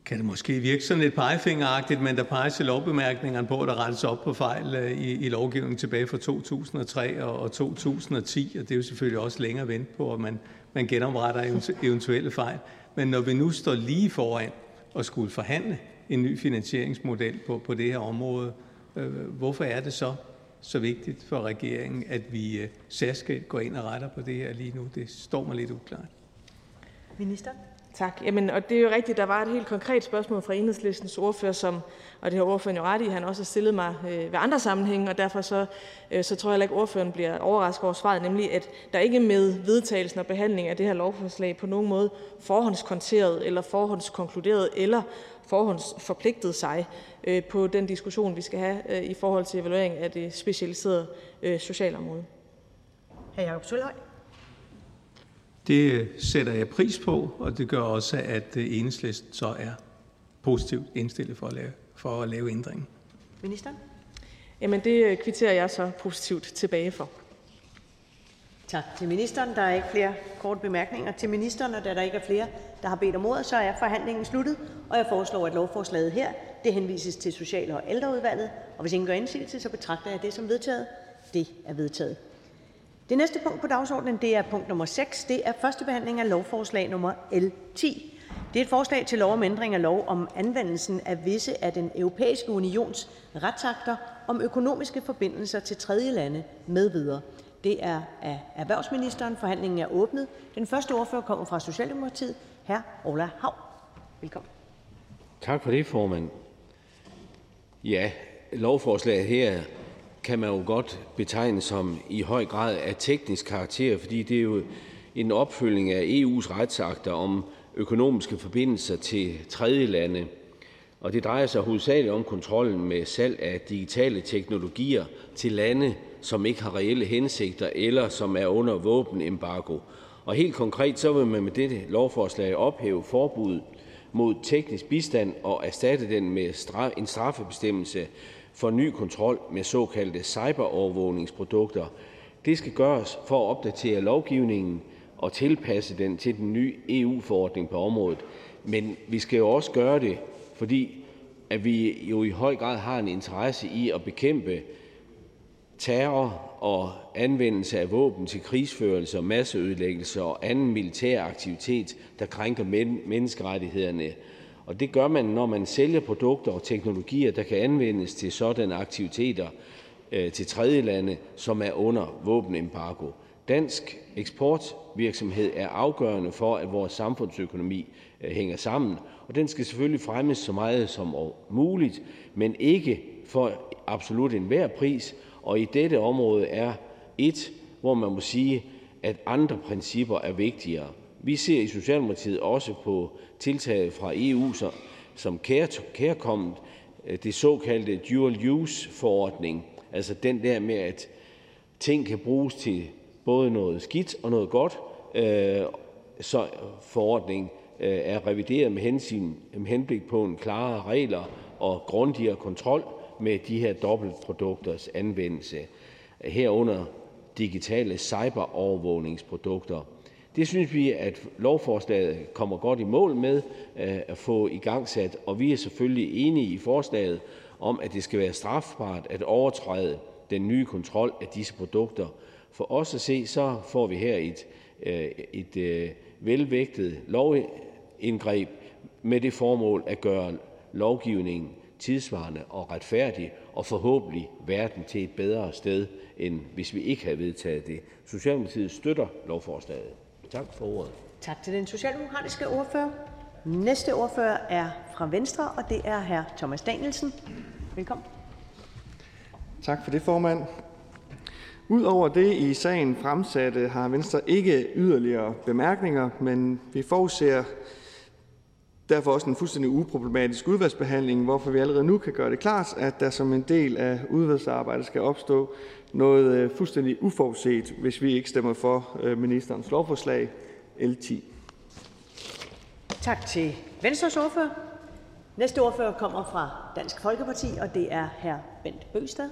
kan det måske virke sådan lidt pegefingeragtigt, men der peges i lovbemærkningerne på, at der rettes op på fejl øh, i, i lovgivningen tilbage fra 2003 og, og 2010, og det er jo selvfølgelig også længere at vente på, at man, man genopretter eventuelle fejl. Men når vi nu står lige foran at skulle forhandle en ny finansieringsmodel på, på det her område, øh, hvorfor er det så, så vigtigt for regeringen, at vi øh, særskilt går ind og retter på det her lige nu? Det står mig lidt uklart. Minister? Tak. Jamen, og det er jo rigtigt, der var et helt konkret spørgsmål fra enhedslistens ordfører, som, og det har ordføreren jo ret i, han også har stillet mig øh, ved andre sammenhænge, og derfor så, øh, så tror jeg heller ikke, ordføreren bliver overrasket over svaret, nemlig at der ikke med vedtagelsen og behandling af det her lovforslag på nogen måde forhåndskonteret eller forhåndskonkluderet eller forhåndsforpligtet sig øh, på den diskussion, vi skal have øh, i forhold til evaluering af det specialiserede øh, socialområde. Hr. Jacob Sølhøj. Det sætter jeg pris på, og det gør også, at enhedslisten så er positivt indstillet for at lave, for at lave ændringen. Ministeren? Jamen det kvitterer jeg så positivt tilbage for. Tak til ministeren. Der er ikke flere korte bemærkninger til ministeren, og da der ikke er flere, der har bedt om ordet, så er forhandlingen sluttet, og jeg foreslår, at lovforslaget her det henvises til Social- og Ældreudvalget, og hvis ingen gør indsigelse, så betragter jeg det som vedtaget. Det er vedtaget. Det næste punkt på dagsordenen det er punkt nummer 6. Det er første behandling af lovforslag nummer L 10. Det er et forslag til lov om ændring af lov om anvendelsen af visse af den europæiske unions retsakter om økonomiske forbindelser til tredje lande med videre. Det er af erhvervsministeren. Forhandlingen er åbnet. Den første ordfører kommer fra Socialdemokratiet. Hr. Ola Hav. Velkommen. Tak for det, formand. Ja, lovforslaget her kan man jo godt betegne som i høj grad af teknisk karakter, fordi det er jo en opfølgning af EU's retsakter om økonomiske forbindelser til tredje lande. Og det drejer sig hovedsageligt om kontrollen med salg af digitale teknologier til lande, som ikke har reelle hensigter eller som er under våbenembargo. Og helt konkret så vil man med dette lovforslag ophæve forbuddet mod teknisk bistand og erstatte den med en straffebestemmelse for ny kontrol med såkaldte cyberovervågningsprodukter. Det skal gøres for at opdatere lovgivningen og tilpasse den til den nye EU-forordning på området. Men vi skal jo også gøre det, fordi at vi jo i høj grad har en interesse i at bekæmpe terror og anvendelse af våben til krigsførelse og masseødelæggelse og anden militær aktivitet, der krænker menneskerettighederne. Og det gør man, når man sælger produkter og teknologier, der kan anvendes til sådanne aktiviteter øh, til tredje lande, som er under våbenembargo. Dansk eksportvirksomhed er afgørende for, at vores samfundsøkonomi øh, hænger sammen, og den skal selvfølgelig fremmes så meget som muligt, men ikke for absolut enhver pris, og i dette område er et, hvor man må sige, at andre principper er vigtigere. Vi ser i Socialdemokratiet også på tiltaget fra EU som kærkommet, øh, det såkaldte dual use forordning, altså den der med, at ting kan bruges til både noget skidt og noget godt, øh, så forordningen øh, er revideret med, med henblik på en klarere regler og grundigere kontrol med de her dobbeltprodukters anvendelse, herunder digitale cyberovervågningsprodukter. Det synes vi, at lovforslaget kommer godt i mål med øh, at få i gang sat, og vi er selvfølgelig enige i forslaget om, at det skal være strafbart at overtræde den nye kontrol af disse produkter. For os at se, så får vi her et, øh, et øh, velvægtet lovindgreb med det formål at gøre lovgivningen tidsvarende og retfærdig og forhåbentlig verden til et bedre sted, end hvis vi ikke havde vedtaget det. Socialdemokratiet støtter lovforslaget. Tak for ordet. Tak til den socialdemokratiske ordfører. Næste ordfører er fra Venstre, og det er hr. Thomas Danielsen. Velkommen. Tak for det, formand. Udover det i sagen fremsatte har Venstre ikke yderligere bemærkninger, men vi forudser derfor også en fuldstændig uproblematisk udvalgsbehandling, hvorfor vi allerede nu kan gøre det klart, at der som en del af udvalgsarbejdet skal opstå noget øh, fuldstændig uforudset, hvis vi ikke stemmer for øh, ministerens lovforslag L 10. Tak til Venstres ordfører. Næste ordfører kommer fra Dansk Folkeparti, og det er hr. Bent Bøgsted.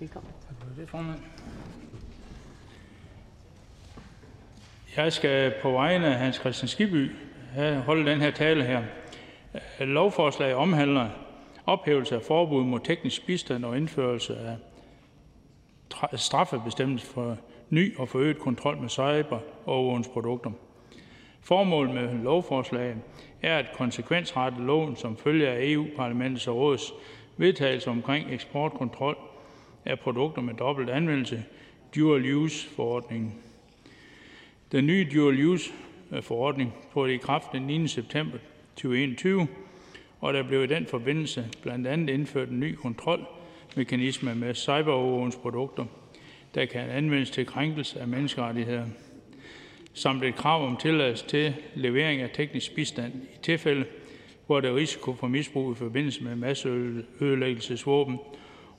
Velkommen. Tak for det, formand. Jeg skal på vegne af Hans Christian Skiby holde den her tale her. Lovforslaget omhandler ophævelse af forbud mod teknisk bistand og indførelse af straffebestemmelse for ny og forøget kontrol med cyberovervågningsprodukter. Formålet med lovforslaget er at konsekvensrette loven som følge af EU-parlamentets og rådets vedtagelse omkring eksportkontrol af produkter med dobbelt anvendelse, dual use forordningen. Den nye dual use forordning trådte i kraft den 9. september 2021, og der blev i den forbindelse blandt andet indført en ny kontrolmekanisme med cyberovervågningsprodukter, der kan anvendes til krænkelse af menneskerettigheder, samt et krav om tilladelse til levering af teknisk bistand i tilfælde, hvor der er risiko for misbrug i forbindelse med masseødelæggelsesvåben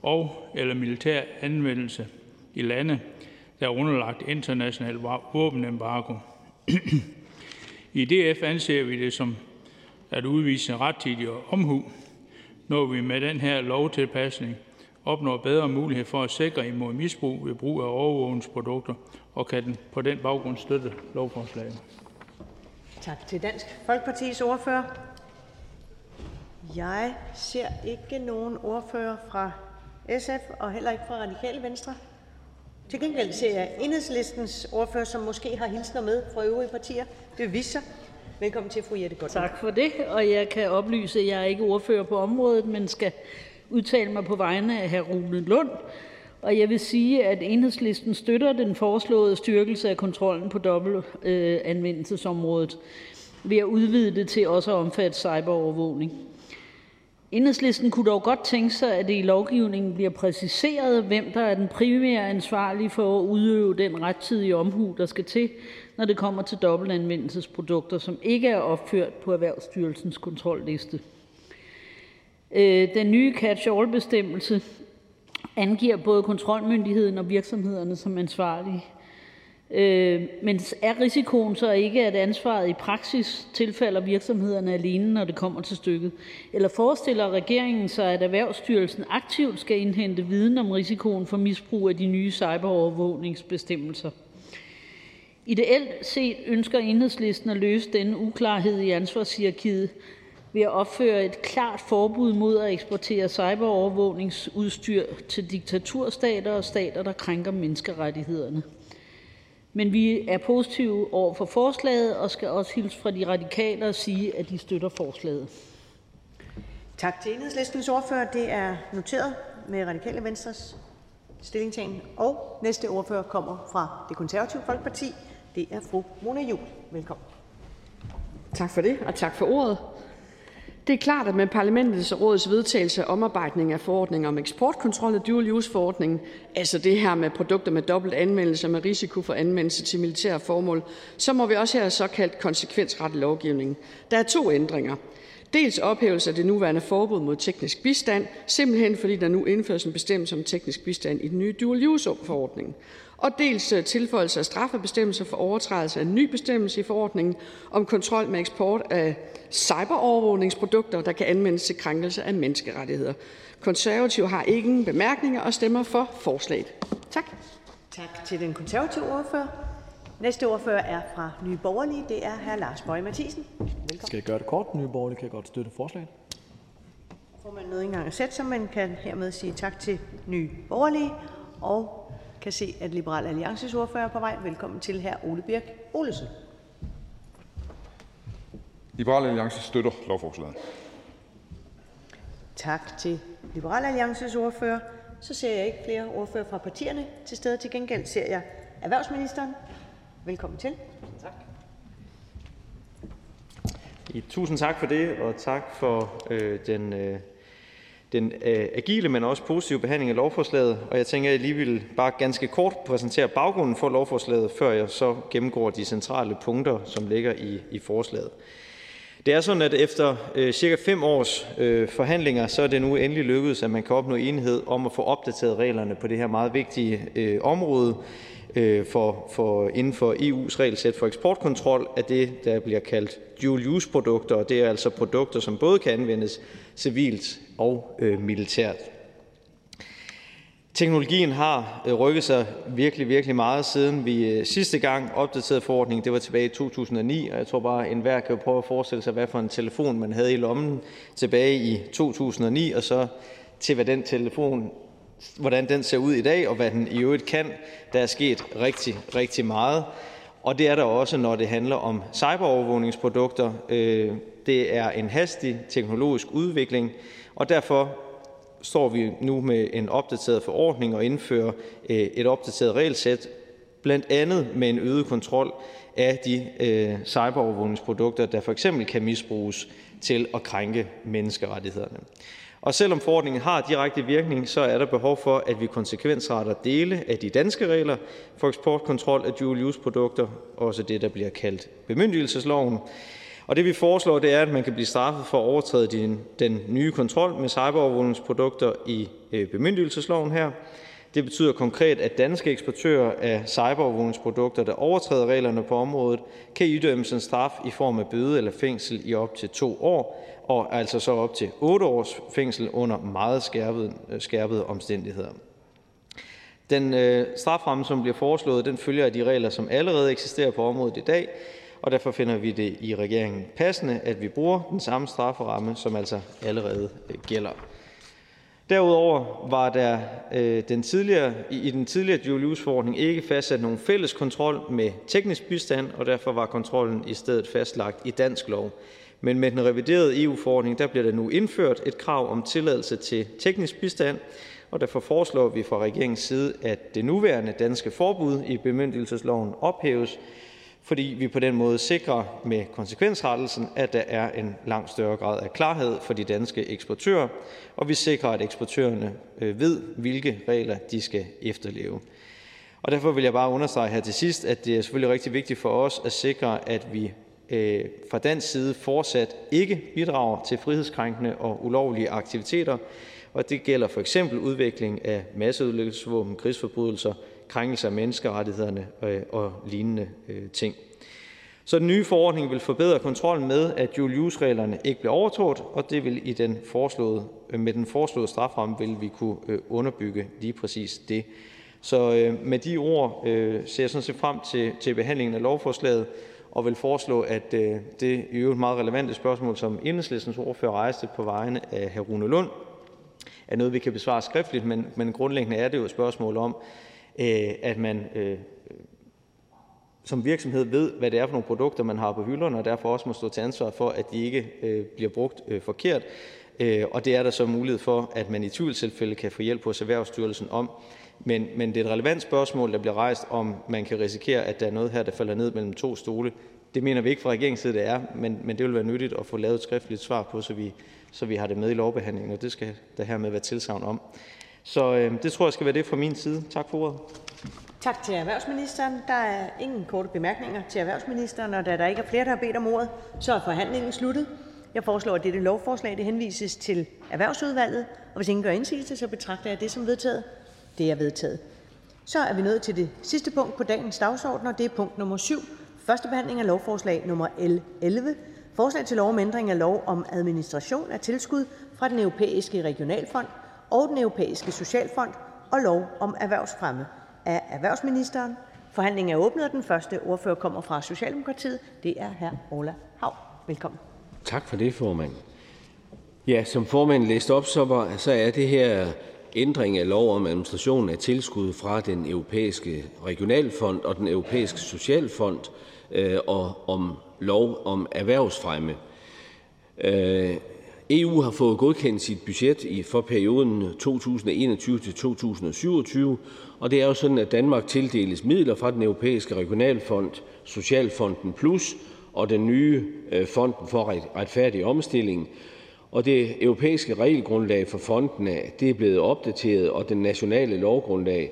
og eller militær anvendelse i lande, der er underlagt international våbenembargo. I DF anser vi det som at udvise rettidig omhu, når vi med den her lovtilpasning opnår bedre mulighed for at sikre imod misbrug ved brug af overvågningsprodukter, og kan den på den baggrund støtte lovforslaget. Tak til Dansk Folkepartis ordfører. Jeg ser ikke nogen ordfører fra SF og heller ikke fra Radikale Venstre. Til gengæld ser jeg enhedslistens ordfører, som måske har hilsner med fra øvrige partier. Det viser sig. Velkommen til, fru Jette Gottlieb. Tak for det, og jeg kan oplyse, at jeg er ikke ordfører på området, men skal udtale mig på vegne af hr. Rune Lund. Og jeg vil sige, at enhedslisten støtter den foreslåede styrkelse af kontrollen på dobbeltanvendelsesområdet ved at udvide det til også at omfatte cyberovervågning. Enhedslisten kunne dog godt tænke sig, at det i lovgivningen bliver præciseret, hvem der er den primære ansvarlige for at udøve den rettidige omhu, der skal til, når det kommer til dobbeltanvendelsesprodukter, som ikke er opført på Erhvervsstyrelsens kontrolliste. Øh, den nye catch-all-bestemmelse angiver både kontrolmyndigheden og virksomhederne som ansvarlige. Øh, Men er risikoen så ikke, at ansvaret i praksis tilfalder virksomhederne alene, når det kommer til stykket? Eller forestiller regeringen sig, at Erhvervsstyrelsen aktivt skal indhente viden om risikoen for misbrug af de nye cyberovervågningsbestemmelser? Ideelt set ønsker Enhedslisten at løse denne uklarhed i ansvarshierarkiet ved at opføre et klart forbud mod at eksportere cyberovervågningsudstyr til diktaturstater og stater, der krænker menneskerettighederne. Men vi er positive over for forslaget og skal også hilse fra De Radikale og sige, at de støtter forslaget. Tak til Enhedslistens ordfører. Det er noteret med Radikale Venstres stillingtagen. Og næste ordfører kommer fra Det Konservative Folkeparti. Det er fru Mona Juhl. Velkommen. Tak for det, og tak for ordet. Det er klart, at med parlamentets og rådets vedtagelse af omarbejdning af forordningen om eksportkontrol og dual use-forordningen, altså det her med produkter med dobbelt anvendelse med risiko for anvendelse til militære formål, så må vi også have såkaldt konsekvensrettet lovgivning. Der er to ændringer. Dels ophævelse af det nuværende forbud mod teknisk bistand, simpelthen fordi der nu indføres en bestemmelse om teknisk bistand i den nye dual use-forordning dels øh, tilføjelse af straffebestemmelser for overtrædelse af en ny bestemmelse i forordningen om kontrol med eksport af cyberovervågningsprodukter, der kan anvendes til krænkelse af menneskerettigheder. Konservative har ingen bemærkninger og stemmer for forslaget. Tak. Tak til den konservative ordfører. Næste ordfører er fra Nye Borgerlige. Det er hr. Lars Bøge Mathisen. Velkommen. Skal jeg gøre det kort? Nye Borgerlige kan godt støtte forslaget. Formanden nåede ikke engang at sætte sig, men kan hermed sige tak til Nye Borgerlige. Og kan se, at Liberal Alliances ordfører er på vej. Velkommen til hr. Ole Birk Olesen. Liberal Alliance støtter lovforslaget. Tak til Liberal Alliances ordfører. Så ser jeg ikke flere ordfører fra partierne til stede. Til gengæld ser jeg erhvervsministeren. Velkommen til. Tak. Tusind tak for det, og tak for øh, den øh, den øh, agile, men også positive behandling af lovforslaget. Og jeg tænker, at jeg lige vil bare ganske kort præsentere baggrunden for lovforslaget, før jeg så gennemgår de centrale punkter, som ligger i, i forslaget. Det er sådan, at efter øh, cirka fem års øh, forhandlinger, så er det nu endelig lykkedes, at man kan opnå enighed om at få opdateret reglerne på det her meget vigtige øh, område øh, for, for, inden for EU's regelsæt for eksportkontrol af det, der bliver kaldt dual-use-produkter. Og det er altså produkter, som både kan anvendes civilt og øh, militært. Teknologien har øh, rykket sig virkelig, virkelig meget, siden vi øh, sidste gang opdaterede forordningen. Det var tilbage i 2009, og jeg tror bare, at enhver kan prøve at forestille sig, hvad for en telefon man havde i lommen tilbage i 2009, og så til hvad den telefon, hvordan den ser ud i dag, og hvad den i øvrigt kan. Der er sket rigtig, rigtig meget. Og det er der også, når det handler om cyberovervågningsprodukter. Øh, det er en hastig teknologisk udvikling, og derfor står vi nu med en opdateret forordning og indfører øh, et opdateret regelsæt blandt andet med en øget kontrol af de øh, cyberovervågningsprodukter, der for eksempel kan misbruges til at krænke menneskerettighederne. Og selvom forordningen har direkte virkning, så er der behov for, at vi konsekvensretter dele af de danske regler for eksportkontrol af dual-use-produkter, også det, der bliver kaldt bemyndigelsesloven. Og det vi foreslår, det er, at man kan blive straffet for at overtræde den, den nye kontrol med cyberovervågningsprodukter i øh, bemyndigelsesloven her. Det betyder konkret, at danske eksportører af cyberovervågningsprodukter, der overtræder reglerne på området, kan idømmes en straf i form af bøde eller fængsel i op til to år, og altså så op til 8 års fængsel under meget skærpede, skærpede omstændigheder. Den øh, straframme, som bliver foreslået, den følger af de regler, som allerede eksisterer på området i dag, og derfor finder vi det i regeringen passende, at vi bruger den samme strafferamme, som altså allerede øh, gælder. Derudover var der øh, den tidligere, i den tidligere dual use-forordning ikke fastsat nogen fælles kontrol med teknisk bistand, og derfor var kontrollen i stedet fastlagt i dansk lov. Men med den reviderede EU-forordning der bliver der nu indført et krav om tilladelse til teknisk bistand, og derfor foreslår vi fra regeringens side, at det nuværende danske forbud i bemyndigelsesloven ophæves, fordi vi på den måde sikrer med konsekvensrettelsen, at der er en langt større grad af klarhed for de danske eksportører, og vi sikrer, at eksportørerne øh, ved, hvilke regler de skal efterleve. Og derfor vil jeg bare understrege her til sidst, at det er selvfølgelig rigtig vigtigt for os at sikre, at vi øh, fra dansk side fortsat ikke bidrager til frihedskrænkende og ulovlige aktiviteter, og det gælder for eksempel udvikling af masseudlæggelsesvåben, krigsforbrydelser, krænkelse af menneskerettighederne øh, og lignende øh, ting. Så den nye forordning vil forbedre kontrollen med, at dual use-reglerne ikke bliver overtrådt, og det vil i den foreslåede, øh, med den foreslåede straframme vil vi kunne øh, underbygge lige præcis det. Så øh, med de ord ser jeg sådan set frem til, til behandlingen af lovforslaget, og vil foreslå, at øh, det i øvrigt meget relevante spørgsmål, som enhedslistens ordfører rejste på vegne af hr. Rune Lund, er noget, vi kan besvare skriftligt, men, men grundlæggende er det jo et spørgsmål om, øh, at man øh, som virksomhed ved, hvad det er for nogle produkter, man har på hylderne, og derfor også må stå til ansvar for, at de ikke bliver brugt forkert. Og det er der så mulighed for, at man i tvivlstilfælde kan få hjælp hos Erhvervsstyrelsen om. Men, men det er et relevant spørgsmål, der bliver rejst, om man kan risikere, at der er noget her, der falder ned mellem to stole. Det mener vi ikke fra regeringens side, det er, men, men det vil være nyttigt at få lavet et skriftligt svar på, så vi, så vi har det med i lovbehandlingen, og det skal der hermed være tilsavn om. Så øh, det tror jeg skal være det fra min side. Tak for ordet. Tak til erhvervsministeren. Der er ingen korte bemærkninger til erhvervsministeren, og da der ikke er flere, der har bedt om ordet, så er forhandlingen sluttet. Jeg foreslår, at dette lovforslag det henvises til Erhvervsudvalget, og hvis ingen gør indsigelse, så betragter jeg det som vedtaget. Det er vedtaget. Så er vi nået til det sidste punkt på dagens dagsorden, og det er punkt nummer 7. Første behandling af lovforslag nummer L 11. Forslag til lov om ændring af lov om administration af tilskud fra den europæiske regionalfond og Den Europæiske Socialfond og lov om erhvervsfremme. Af erhvervsministeren Forhandlingen er åbnet. Den første ordfører kommer fra Socialdemokratiet, det er hr. Ola Hav. Velkommen. Tak for det, formand. Ja, som formandliste observatør, så er det her ændring af lov om administration af tilskud fra den europæiske regionalfond og den europæiske socialfond øh, og om lov om erhvervsfremme. Øh, EU har fået godkendt sit budget i, for perioden 2021-2027, og det er jo sådan, at Danmark tildeles midler fra den europæiske regionalfond, Socialfonden Plus og den nye øh, Fonden for retfærdig omstilling. Og det europæiske regelgrundlag for fondene det er blevet opdateret, og den nationale lovgrundlag,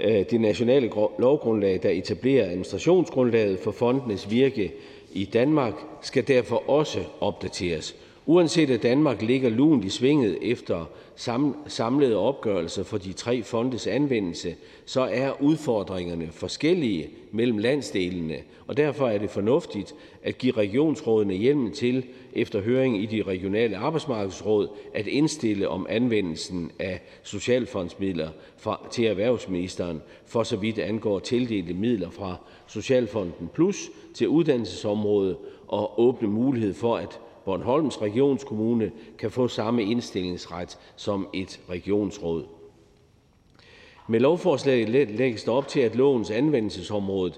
øh, det nationale lovgrundlag, der etablerer administrationsgrundlaget for fondenes virke i Danmark, skal derfor også opdateres. Uanset at Danmark ligger lunt i svinget efter samlede opgørelser for de tre fondes anvendelse, så er udfordringerne forskellige mellem landsdelene, og derfor er det fornuftigt at give regionsrådene hjemmel til, efter høring i de regionale arbejdsmarkedsråd, at indstille om anvendelsen af socialfondsmidler til erhvervsministeren, for så vidt angår tildelte midler fra Socialfonden Plus til uddannelsesområdet og åbne mulighed for, at Bornholms Regionskommune kan få samme indstillingsret som et regionsråd. Med lovforslaget lægges der op til, at lovens anvendelsesområde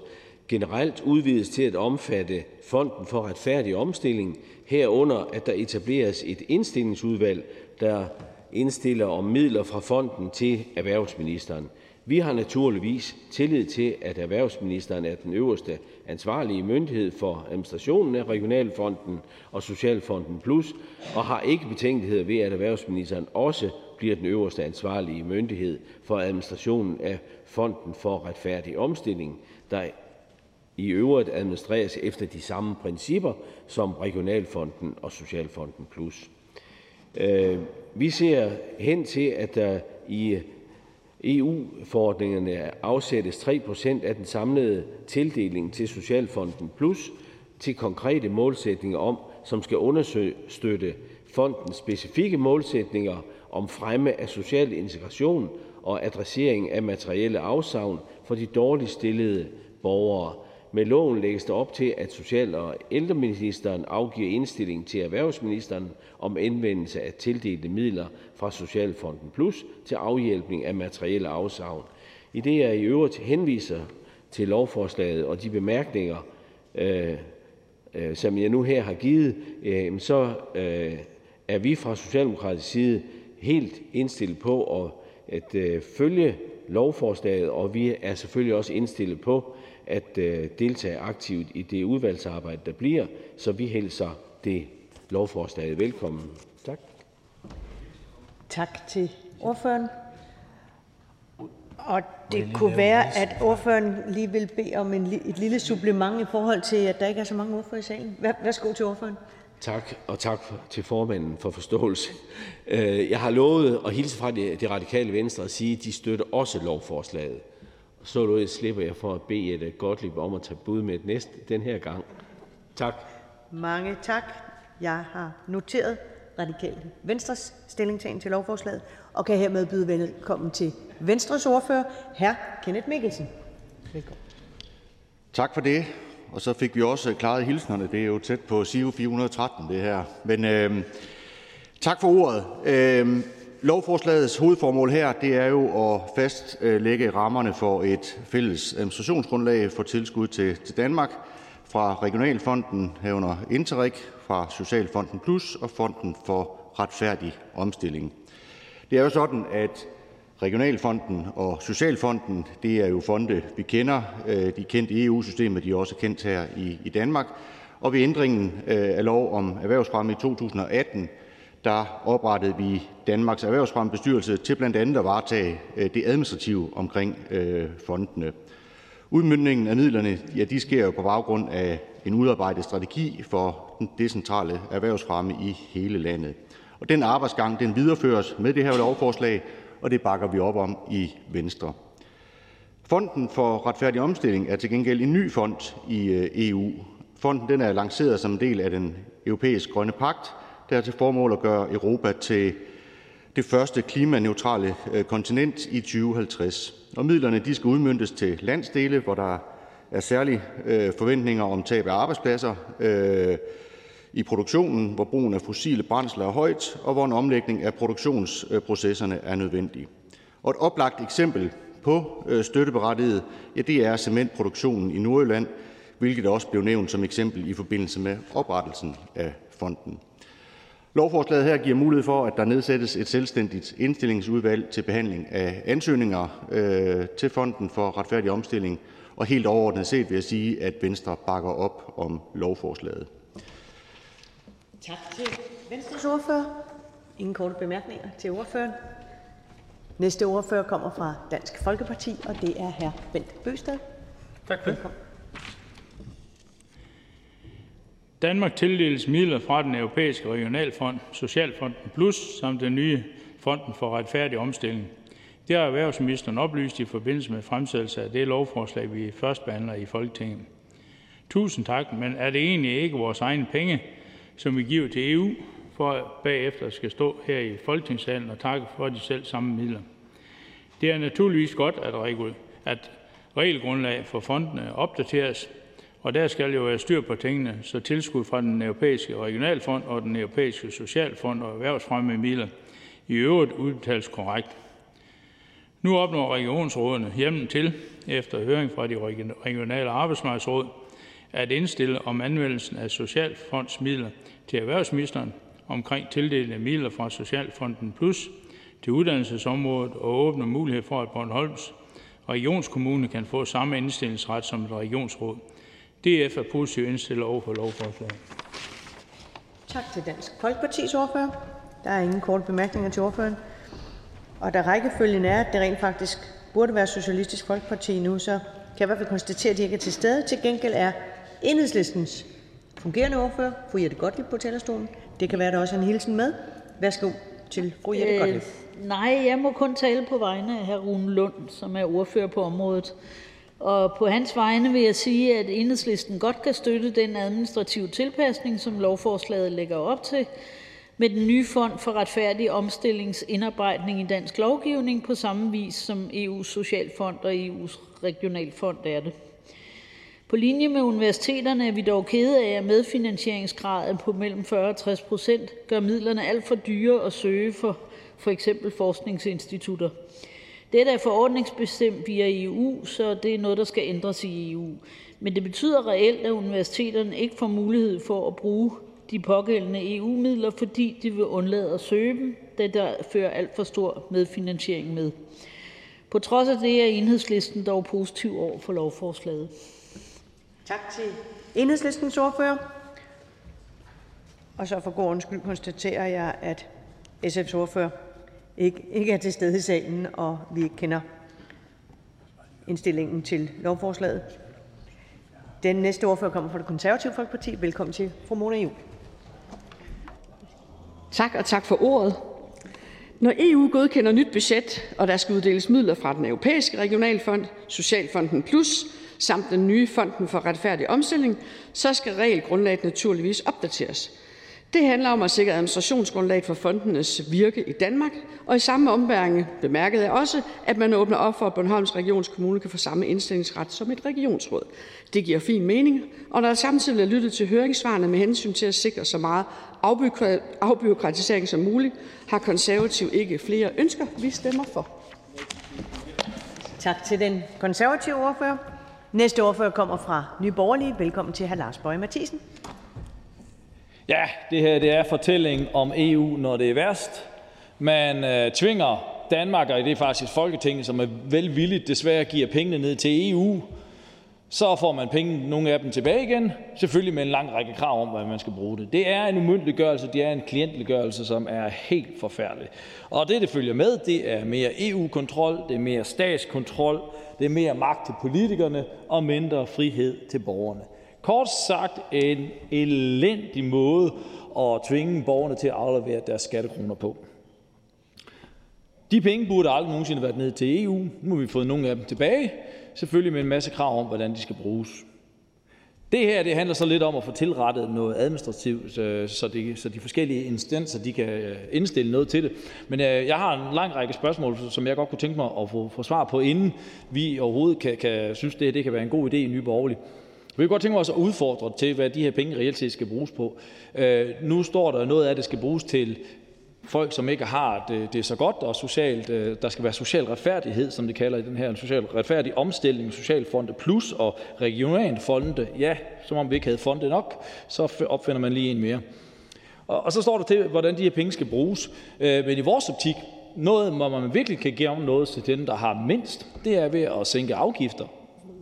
generelt udvides til at omfatte Fonden for retfærdig omstilling, herunder at der etableres et indstillingsudvalg, der indstiller om midler fra fonden til erhvervsministeren. Vi har naturligvis tillid til, at erhvervsministeren er den øverste ansvarlige myndighed for administrationen af Regionalfonden og Socialfonden Plus, og har ikke betænkeligheder ved, at erhvervsministeren også bliver den øverste ansvarlige myndighed for administrationen af Fonden for retfærdig omstilling, der i øvrigt administreres efter de samme principper som Regionalfonden og Socialfonden Plus. Øh, vi ser hen til, at der i EU-forordningerne afsættes 3% af den samlede tildeling til Socialfonden Plus til konkrete målsætninger om, som skal understøtte fondens specifikke målsætninger om fremme af social integration og adressering af materielle afsavn for de dårligt stillede borgere. Med loven lægges der op til, at social- og ældreministeren afgiver indstilling til erhvervsministeren om anvendelse af tildelte midler fra Socialfonden Plus til afhjælpning af materielle afsavn. I det jeg i øvrigt henviser til lovforslaget og de bemærkninger, øh, øh, som jeg nu her har givet, øh, så øh, er vi fra socialdemokratisk side helt indstillet på at, at øh, følge lovforslaget, og vi er selvfølgelig også indstillet på at øh, deltage aktivt i det udvalgsarbejde, der bliver, så vi hilser det lovforslag velkommen. Tak. Tak til ordføreren. Og det kunne være, at ordføreren lige vil bede om en, et lille supplement i forhold til, at der ikke er så mange ordfører i salen. Værsgo til ordføreren. Tak, og tak til formanden for forståelse. Øh, jeg har lovet at hilse fra det, radikale venstre og sige, at de støtter også lovforslaget. Så du slipper jeg for at bede et Gottlieb om at tage bud med et næste den her gang. Tak. Mange tak. Jeg har noteret radikale Venstres stillingtagen til lovforslaget, og kan hermed byde velkommen til Venstres ordfører, hr. Kenneth Mikkelsen. Velkommen. Tak for det. Og så fik vi også klaret hilsnerne. Det er jo tæt på SIO 413, det her. Men øh, tak for ordet. Øh, lovforslagets hovedformål her det er jo at fastlægge rammerne for et fælles administrationsgrundlag for tilskud til, til Danmark fra Regionalfonden herunder Interreg, fra Socialfonden Plus og Fonden for retfærdig omstilling. Det er jo sådan, at Regionalfonden og Socialfonden det er jo fonde, vi kender. Øh, de er kendt i EU-systemet, de er også kendt her i, i Danmark. Og ved ændringen øh, af lov om erhvervsfremme i 2018, oprettede vi Danmarks Erhvervsfremmebestyrelse til blandt andet at varetage øh, det administrative omkring øh, fondene. Udmyndningen af midlerne ja, de sker jo på baggrund af en udarbejdet strategi for den decentrale erhvervsfremme i hele landet. Og den arbejdsgang den videreføres med det her lovforslag, og det bakker vi op om i Venstre. Fonden for retfærdig omstilling er til gengæld en ny fond i øh, EU. Fonden den er lanceret som en del af den europæiske grønne pagt, der har til formål at gøre Europa til det første klimaneutrale øh, kontinent i 2050. Og midlerne de skal udmyndtes til landsdele, hvor der er særlige øh, forventninger om tab af arbejdspladser øh, i produktionen, hvor brugen af fossile brændsler er højt, og hvor en omlægning af produktionsprocesserne er nødvendig. Og et oplagt eksempel på støtteberettiget, ja, det er cementproduktionen i Nordjylland, hvilket også blev nævnt som eksempel i forbindelse med oprettelsen af fonden. Lovforslaget her giver mulighed for, at der nedsættes et selvstændigt indstillingsudvalg til behandling af ansøgninger øh, til Fonden for retfærdig omstilling, og helt overordnet set vil jeg sige, at Venstre bakker op om lovforslaget. Tak til Venstres ordfører. Ingen korte bemærkninger til ordføreren. Næste ordfører kommer fra Dansk Folkeparti, og det er hr. Bent Bøsted. Tak for det. Danmark tildeles midler fra den europæiske regionalfond, Socialfonden Plus, samt den nye Fonden for retfærdig omstilling. Det har erhvervsministeren oplyst i forbindelse med fremsættelse af det lovforslag, vi først behandler i Folketinget. Tusind tak, men er det egentlig ikke vores egne penge, som vi giver til EU, for bagefter skal stå her i Folketingssalen og takke for de selv samme midler? Det er naturligvis godt, at, at regelgrundlag for fondene opdateres, og der skal jo være styr på tingene, så tilskud fra den europæiske regionalfond og den europæiske socialfond og erhvervsfremmemidler i øvrigt udbetales korrekt. Nu opnår regionsrådene hjemmen til, efter høring fra de regionale arbejdsmarkedsråd, at indstille om anvendelsen af socialfondsmidler til erhvervsministeren omkring tildeling af midler fra Socialfonden Plus til uddannelsesområdet og åbne mulighed for, at Bornholms regionskommune kan få samme indstillingsret som et regionsråd. DF er positivt indstillet over for lovforslaget. Tak til Dansk Folkepartis ordfører. Der er ingen korte bemærkninger til ordføreren. Og da rækkefølgen er, at det rent faktisk burde være Socialistisk Folkeparti nu, så kan jeg i hvert fald konstatere, at de ikke er til stede. Til gengæld er enhedslistens fungerende ordfører, fru Jette Gottlieb, på talerstolen. Det kan være, der også er en hilsen med. Værsgo til fru Jette Øh, Gottlieb. Nej, jeg må kun tale på vegne af hr. Rune Lund, som er ordfører på området. Og på hans vegne vil jeg sige, at enhedslisten godt kan støtte den administrative tilpasning, som lovforslaget lægger op til, med den nye fond for retfærdig omstillingsindarbejdning i dansk lovgivning på samme vis som EU's Socialfond og EU's Regionalfond er det. På linje med universiteterne er vi dog kede af, at medfinansieringsgraden på mellem 40 og 60 procent gør midlerne alt for dyre at søge for for eksempel forskningsinstitutter. Dette er forordningsbestemt via EU, så det er noget, der skal ændres i EU. Men det betyder reelt, at universiteterne ikke får mulighed for at bruge de pågældende EU-midler, fordi de vil undlade at søge dem, da der fører alt for stor medfinansiering med. På trods af det er enhedslisten dog positiv over for lovforslaget. Tak til enhedslistens ordfører. Og så for god undskyld konstaterer jeg, at SF's ordfører ikke, ikke er til stede i salen, og vi ikke kender indstillingen til lovforslaget. Den næste ordfører kommer fra det konservative Folkeparti. Velkommen til fru Mona Juhl. Tak, og tak for ordet. Når EU godkender nyt budget, og der skal uddeles midler fra den europæiske regionalfond, Socialfonden Plus, samt den nye Fonden for Retfærdig Omstilling, så skal regelgrundlaget naturligvis opdateres. Det handler om at sikre administrationsgrundlaget for fondenes virke i Danmark, og i samme ombæring bemærkede jeg også, at man åbner op for, at Bornholms Regionskommune kan få samme indstillingsret som et regionsråd. Det giver fin mening, og der er lyttet til høringssvarene med hensyn til at sikre så meget afbyråkratisering som muligt, har konservativ ikke flere ønsker. Vi stemmer for. Tak til den konservative ordfører. Næste ordfører kommer fra Nye Borgerlige. Velkommen til hr. Lars Bøje Mathisen. Ja, det her det er fortællingen om EU, når det er værst. Man øh, tvinger Danmark, og det er faktisk Folketinget, som er velvilligt desværre giver pengene ned til EU. Så får man penge, nogle af dem tilbage igen, selvfølgelig med en lang række krav om, hvad man skal bruge det. Det er en umyndiggørelse, det er en klientliggørelse, som er helt forfærdelig. Og det, det følger med, det er mere EU-kontrol, det er mere statskontrol, det er mere magt til politikerne og mindre frihed til borgerne. Kort sagt en elendig måde at tvinge borgerne til at aflevere deres skattekroner på. De penge burde aldrig nogensinde have været ned til EU. Nu har vi fået nogle af dem tilbage, selvfølgelig med en masse krav om, hvordan de skal bruges. Det her det handler så lidt om at få tilrettet noget administrativt, øh, så de, så de forskellige instanser de kan øh, indstille noget til det. Men øh, jeg har en lang række spørgsmål, som jeg godt kunne tænke mig at få, få svar på, inden vi overhovedet kan, kan synes, det, det kan være en god idé i Nye Borgerlige. Vi kan godt tænke os at udfordre til, hvad de her penge reelt set skal bruges på. Øh, nu står der noget af, det skal bruges til folk, som ikke har det, det så godt, og socialt, øh, der skal være social retfærdighed, som det kalder i den her social retfærdig omstilling, socialfonde plus og regionalfonde. Ja, som om vi ikke havde fonde nok, så opfinder man lige en mere. Og, og så står der til, hvordan de her penge skal bruges. Øh, men i vores optik, noget, hvor man virkelig kan give om noget til dem, der har mindst, det er ved at sænke afgifter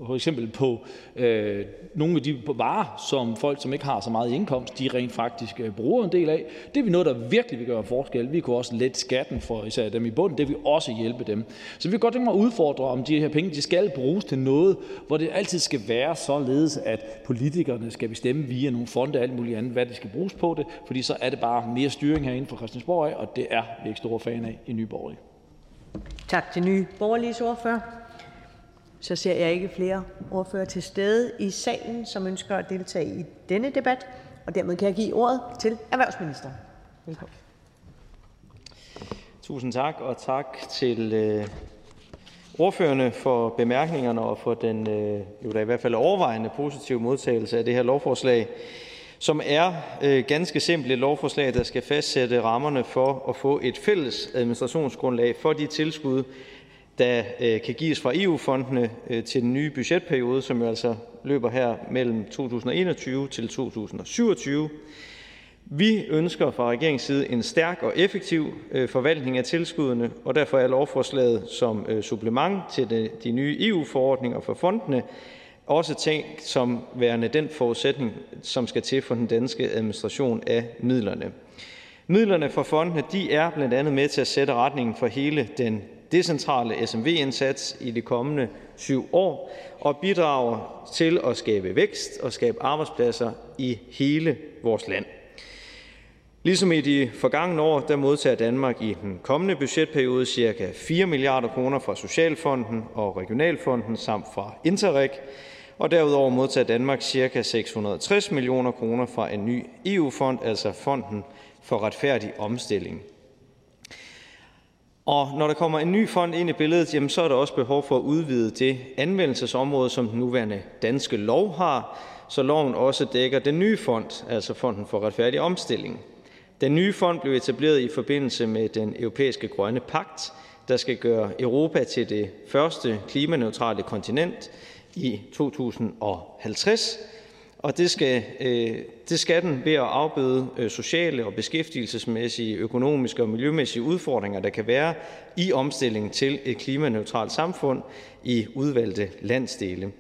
for eksempel på øh, nogle af de varer, som folk, som ikke har så meget indkomst, de rent faktisk øh, bruger en del af. Det er vi noget, der virkelig vil gøre forskel. Vi kunne også lette skatten for især dem i bunden. Det vil også hjælpe dem. Så vi kan godt tænke mig at udfordre, om de her penge de skal bruges til noget, hvor det altid skal være således, at politikerne skal bestemme via nogle fonde og alt muligt andet, hvad det skal bruges på det, fordi så er det bare mere styring herinde fra Christiansborg af, og det er vi ikke store fan af i Nye Borgerlige. Tak til Nye Borgerliges ordfører. Så ser jeg ikke flere ordfører til stede i salen, som ønsker at deltage i denne debat, og dermed kan jeg give ordet til erhvervsministeren. Velkommen. Tusind tak, og tak til øh, ordførerne for bemærkningerne og for den øh, jo da i hvert fald overvejende positive modtagelse af det her lovforslag, som er øh, ganske simpelt et lovforslag, der skal fastsætte rammerne for at få et fælles administrationsgrundlag for de tilskud, der øh, kan gives fra EU-fondene øh, til den nye budgetperiode, som jo altså løber her mellem 2021 til 2027. Vi ønsker fra regeringens side en stærk og effektiv øh, forvaltning af tilskuddene, og derfor er lovforslaget som supplement til de nye EU-forordninger for fondene også tænkt som værende den forudsætning, som skal til for den danske administration af midlerne. Midlerne fra fondene de er blandt andet med til at sætte retningen for hele den decentrale SMV-indsats i de kommende syv år og bidrager til at skabe vækst og skabe arbejdspladser i hele vores land. Ligesom i de forgangne år der modtager Danmark i den kommende budgetperiode ca. 4 milliarder kroner fra Socialfonden og Regionalfonden samt fra Interreg, og derudover modtager Danmark ca. 660 millioner kroner fra en ny EU-fond, altså Fonden for Retfærdig Omstilling. Og når der kommer en ny fond ind i billedet, jamen, så er der også behov for at udvide det anvendelsesområde, som den nuværende danske lov har, så loven også dækker den nye fond, altså Fonden for Retfærdig Omstilling. Den nye fond blev etableret i forbindelse med den europæiske grønne pagt, der skal gøre Europa til det første klimaneutrale kontinent i 2050, og det skal, øh, det skal den ved at afbøde øh, sociale og beskæftigelsesmæssige, økonomiske og miljømæssige udfordringer, der kan være i omstillingen til et klimaneutralt samfund i udvalgte landsdele.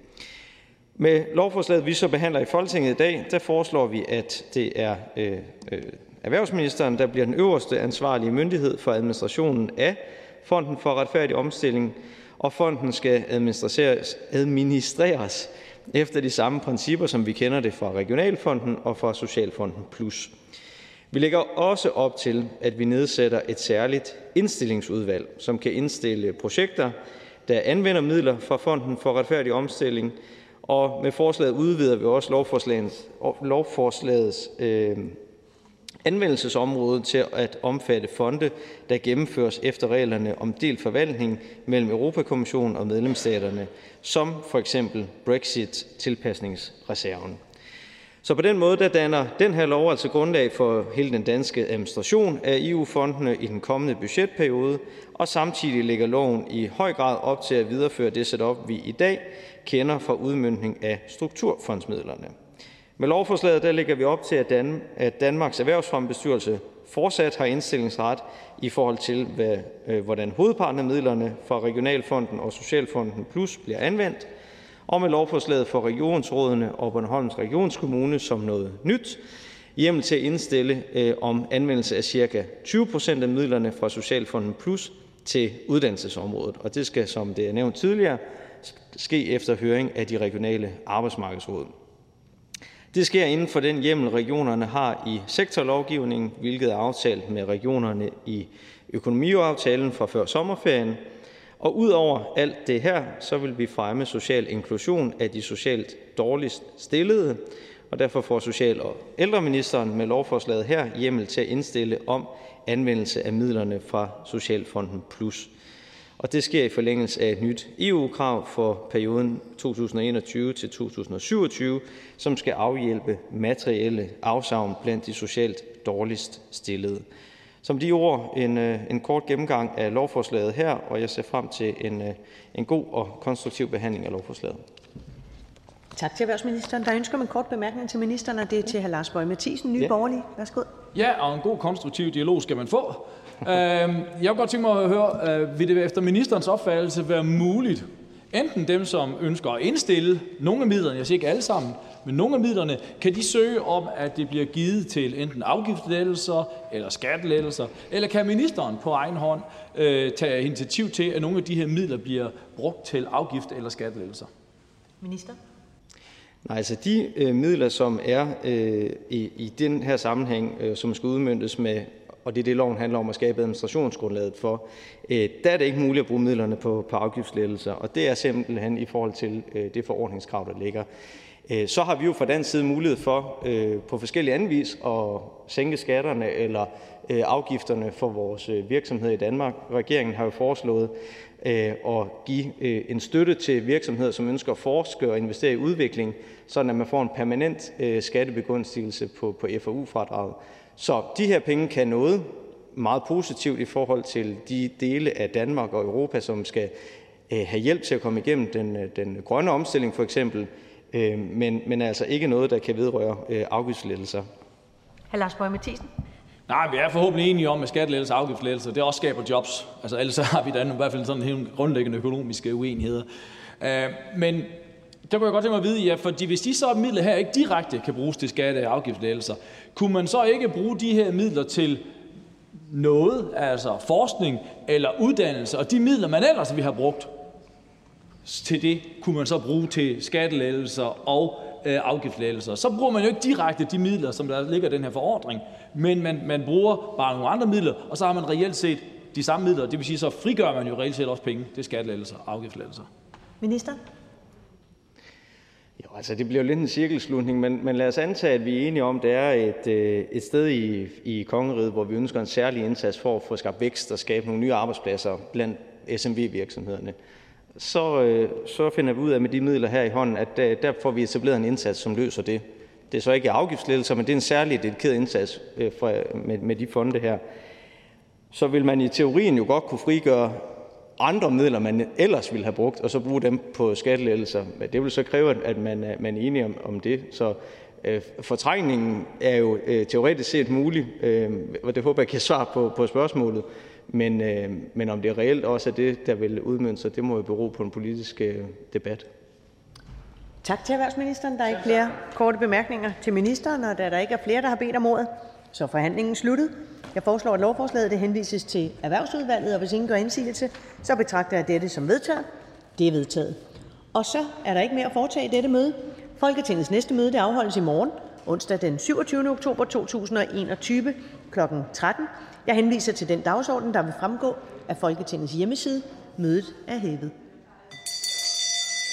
Med lovforslaget, vi så behandler i Folketinget i dag, der foreslår vi, at det er øh, øh, erhvervsministeren, der bliver den øverste ansvarlige myndighed for administrationen af Fonden for Retfærdig Omstilling, og fonden skal administreres, administreres efter de samme principper, som vi kender det fra Regionalfonden og fra Socialfonden Plus. Vi lægger også op til, at vi nedsætter et særligt indstillingsudvalg, som kan indstille projekter, der anvender midler fra Fonden for Retfærdig Omstilling, og med forslaget udvider vi også lovforslagets, lovforslagets øh, anvendelsesområde til at omfatte fonde, der gennemføres efter reglerne om delt forvaltning mellem Europa-Kommissionen og medlemsstaterne, som for eksempel Brexit-tilpasningsreserven. Så på den måde der danner den her lov altså grundlag for hele den danske administration af EU-fondene i den kommende budgetperiode, og samtidig lægger loven i høj grad op til at videreføre det setup, vi i dag kender fra udmyndning af strukturfondsmidlerne. Med lovforslaget der lægger vi op til, at, Dan- at Danmarks Erhvervsfremmebestyrelse fortsat har indstillingsret i forhold til, hvad, øh, hvordan hovedparten af midlerne fra Regionalfonden og Socialfonden Plus bliver anvendt. Og med lovforslaget for regionsrådene og Bornholms Regionskommune som noget nyt, hjemmel til at indstille øh, om anvendelse af ca. 20% af midlerne fra Socialfonden Plus til uddannelsesområdet. Og det skal, som det er nævnt tidligere, ske efter høring af de regionale arbejdsmarkedsråd. Det sker inden for den hjemmel, regionerne har i sektorlovgivningen, hvilket er aftalt med regionerne i økonomiaftalen fra før sommerferien. Og udover alt det her, så vil vi fremme social inklusion af de socialt dårligst stillede, og derfor får social- og ældreministeren med lovforslaget her hjemmel til at indstille om anvendelse af midlerne fra Socialfonden Plus det sker i forlængelse af et nyt EU-krav for perioden 2021 til 2027, som skal afhjælpe materielle afsavn blandt de socialt dårligst stillede. Som de ord en, øh, en kort gennemgang af lovforslaget her, og jeg ser frem til en, øh, en god og konstruktiv behandling af lovforslaget. Tak til erhvervsministeren. Der ønsker en kort bemærkning til ministeren, og det er til hr. Lars Bøge Mathisen, Nye ja. Borgerlige. Værsgo. Ja, og en god konstruktiv dialog skal man få. Øhm, jeg kunne godt tænke mig at høre, øh, vil det efter ministerens opfattelse være muligt, enten dem, som ønsker at indstille nogle af midlerne, jeg siger ikke alle sammen, men nogle af midlerne, kan de søge om, at det bliver givet til enten afgiftslettelser eller skattelettelser, eller kan ministeren på egen hånd øh, tage initiativ til, at nogle af de her midler bliver brugt til afgift eller skattelettelser? Minister? Nej, altså de øh, midler, som er øh, i, i den her sammenhæng, øh, som skal udmyndtes med og det er det, loven handler om at skabe administrationsgrundlaget for, øh, der er det ikke muligt at bruge midlerne på, på afgiftslettelser, og det er simpelthen i forhold til øh, det forordningskrav, der ligger. Øh, så har vi jo fra den side mulighed for på forskellige anden vis at sænke skatterne eller afgifterne for vores virksomheder i Danmark. Regeringen har jo foreslået at give en støtte til virksomheder, som ønsker at forske og investere i udvikling, sådan at man får en permanent skattebegunstigelse på, på FoU-fradraget. Så de her penge kan noget meget positivt i forhold til de dele af Danmark og Europa, som skal øh, have hjælp til at komme igennem den, øh, den grønne omstilling for eksempel, øh, men, men altså ikke noget, der kan vedrøre afgiftslettelser. Hr. Lars Boje Mathiesen. Nej, vi er forhåbentlig enige om, at skattelettelser og afgiftslettelser, det også skaber jobs. Altså ellers har vi da i hvert fald sådan en grundlæggende økonomiske uenigheder. Men der kunne jeg godt tænke mig at vide, ja, fordi hvis de så midler her ikke direkte kan bruges til skatte- og afgiftslettelser, kunne man så ikke bruge de her midler til noget, altså forskning eller uddannelse, og de midler, man ellers vi har brugt til det, kunne man så bruge til skattelettelser og øh, afgiftslettelser. Så bruger man jo ikke direkte de midler, som der ligger i den her forordning, men man, man bruger bare nogle andre midler, og så har man reelt set de samme midler. Det vil sige, så frigør man jo reelt set også penge til skattelettelser og afgiftslettelser. Minister? Altså det bliver jo lidt en cirkelslutning, men, men lad os antage, at vi er enige om, at det er et, øh, et sted i, i kongeriget, hvor vi ønsker en særlig indsats for at få skabt vækst og skabe nogle nye arbejdspladser blandt SMV-virksomhederne. Så, øh, så finder vi ud af med de midler her i hånden, at der, der får vi etableret en indsats, som løser det. Det er så ikke afgiftslettelser, men det er en særlig dedikeret indsats for, med, med de fonde her. Så vil man i teorien jo godt kunne frigøre andre midler, man ellers ville have brugt, og så bruge dem på skattelettelser. Men det vil så kræve, at man er, man er enige om, om det. Så øh, fortrængningen er jo øh, teoretisk set mulig, øh, og det håber jeg kan svare på, på spørgsmålet. Men, øh, men om det reelt også er det, der vil udmønte sig, det må jo bero på en politisk øh, debat. Tak til erhvervsministeren. Der er ikke flere korte bemærkninger til ministeren, og da der ikke er flere, der har bedt om ordet, så er forhandlingen sluttet. Jeg foreslår, at lovforslaget det henvises til Erhvervsudvalget, og hvis ingen gør indsigelse, så betragter jeg dette som vedtaget. Det er vedtaget. Og så er der ikke mere at foretage i dette møde. Folketingets næste møde det afholdes i morgen, onsdag den 27. oktober 2021 kl. 13. Jeg henviser til den dagsorden, der vil fremgå af Folketingets hjemmeside. Mødet er hævet.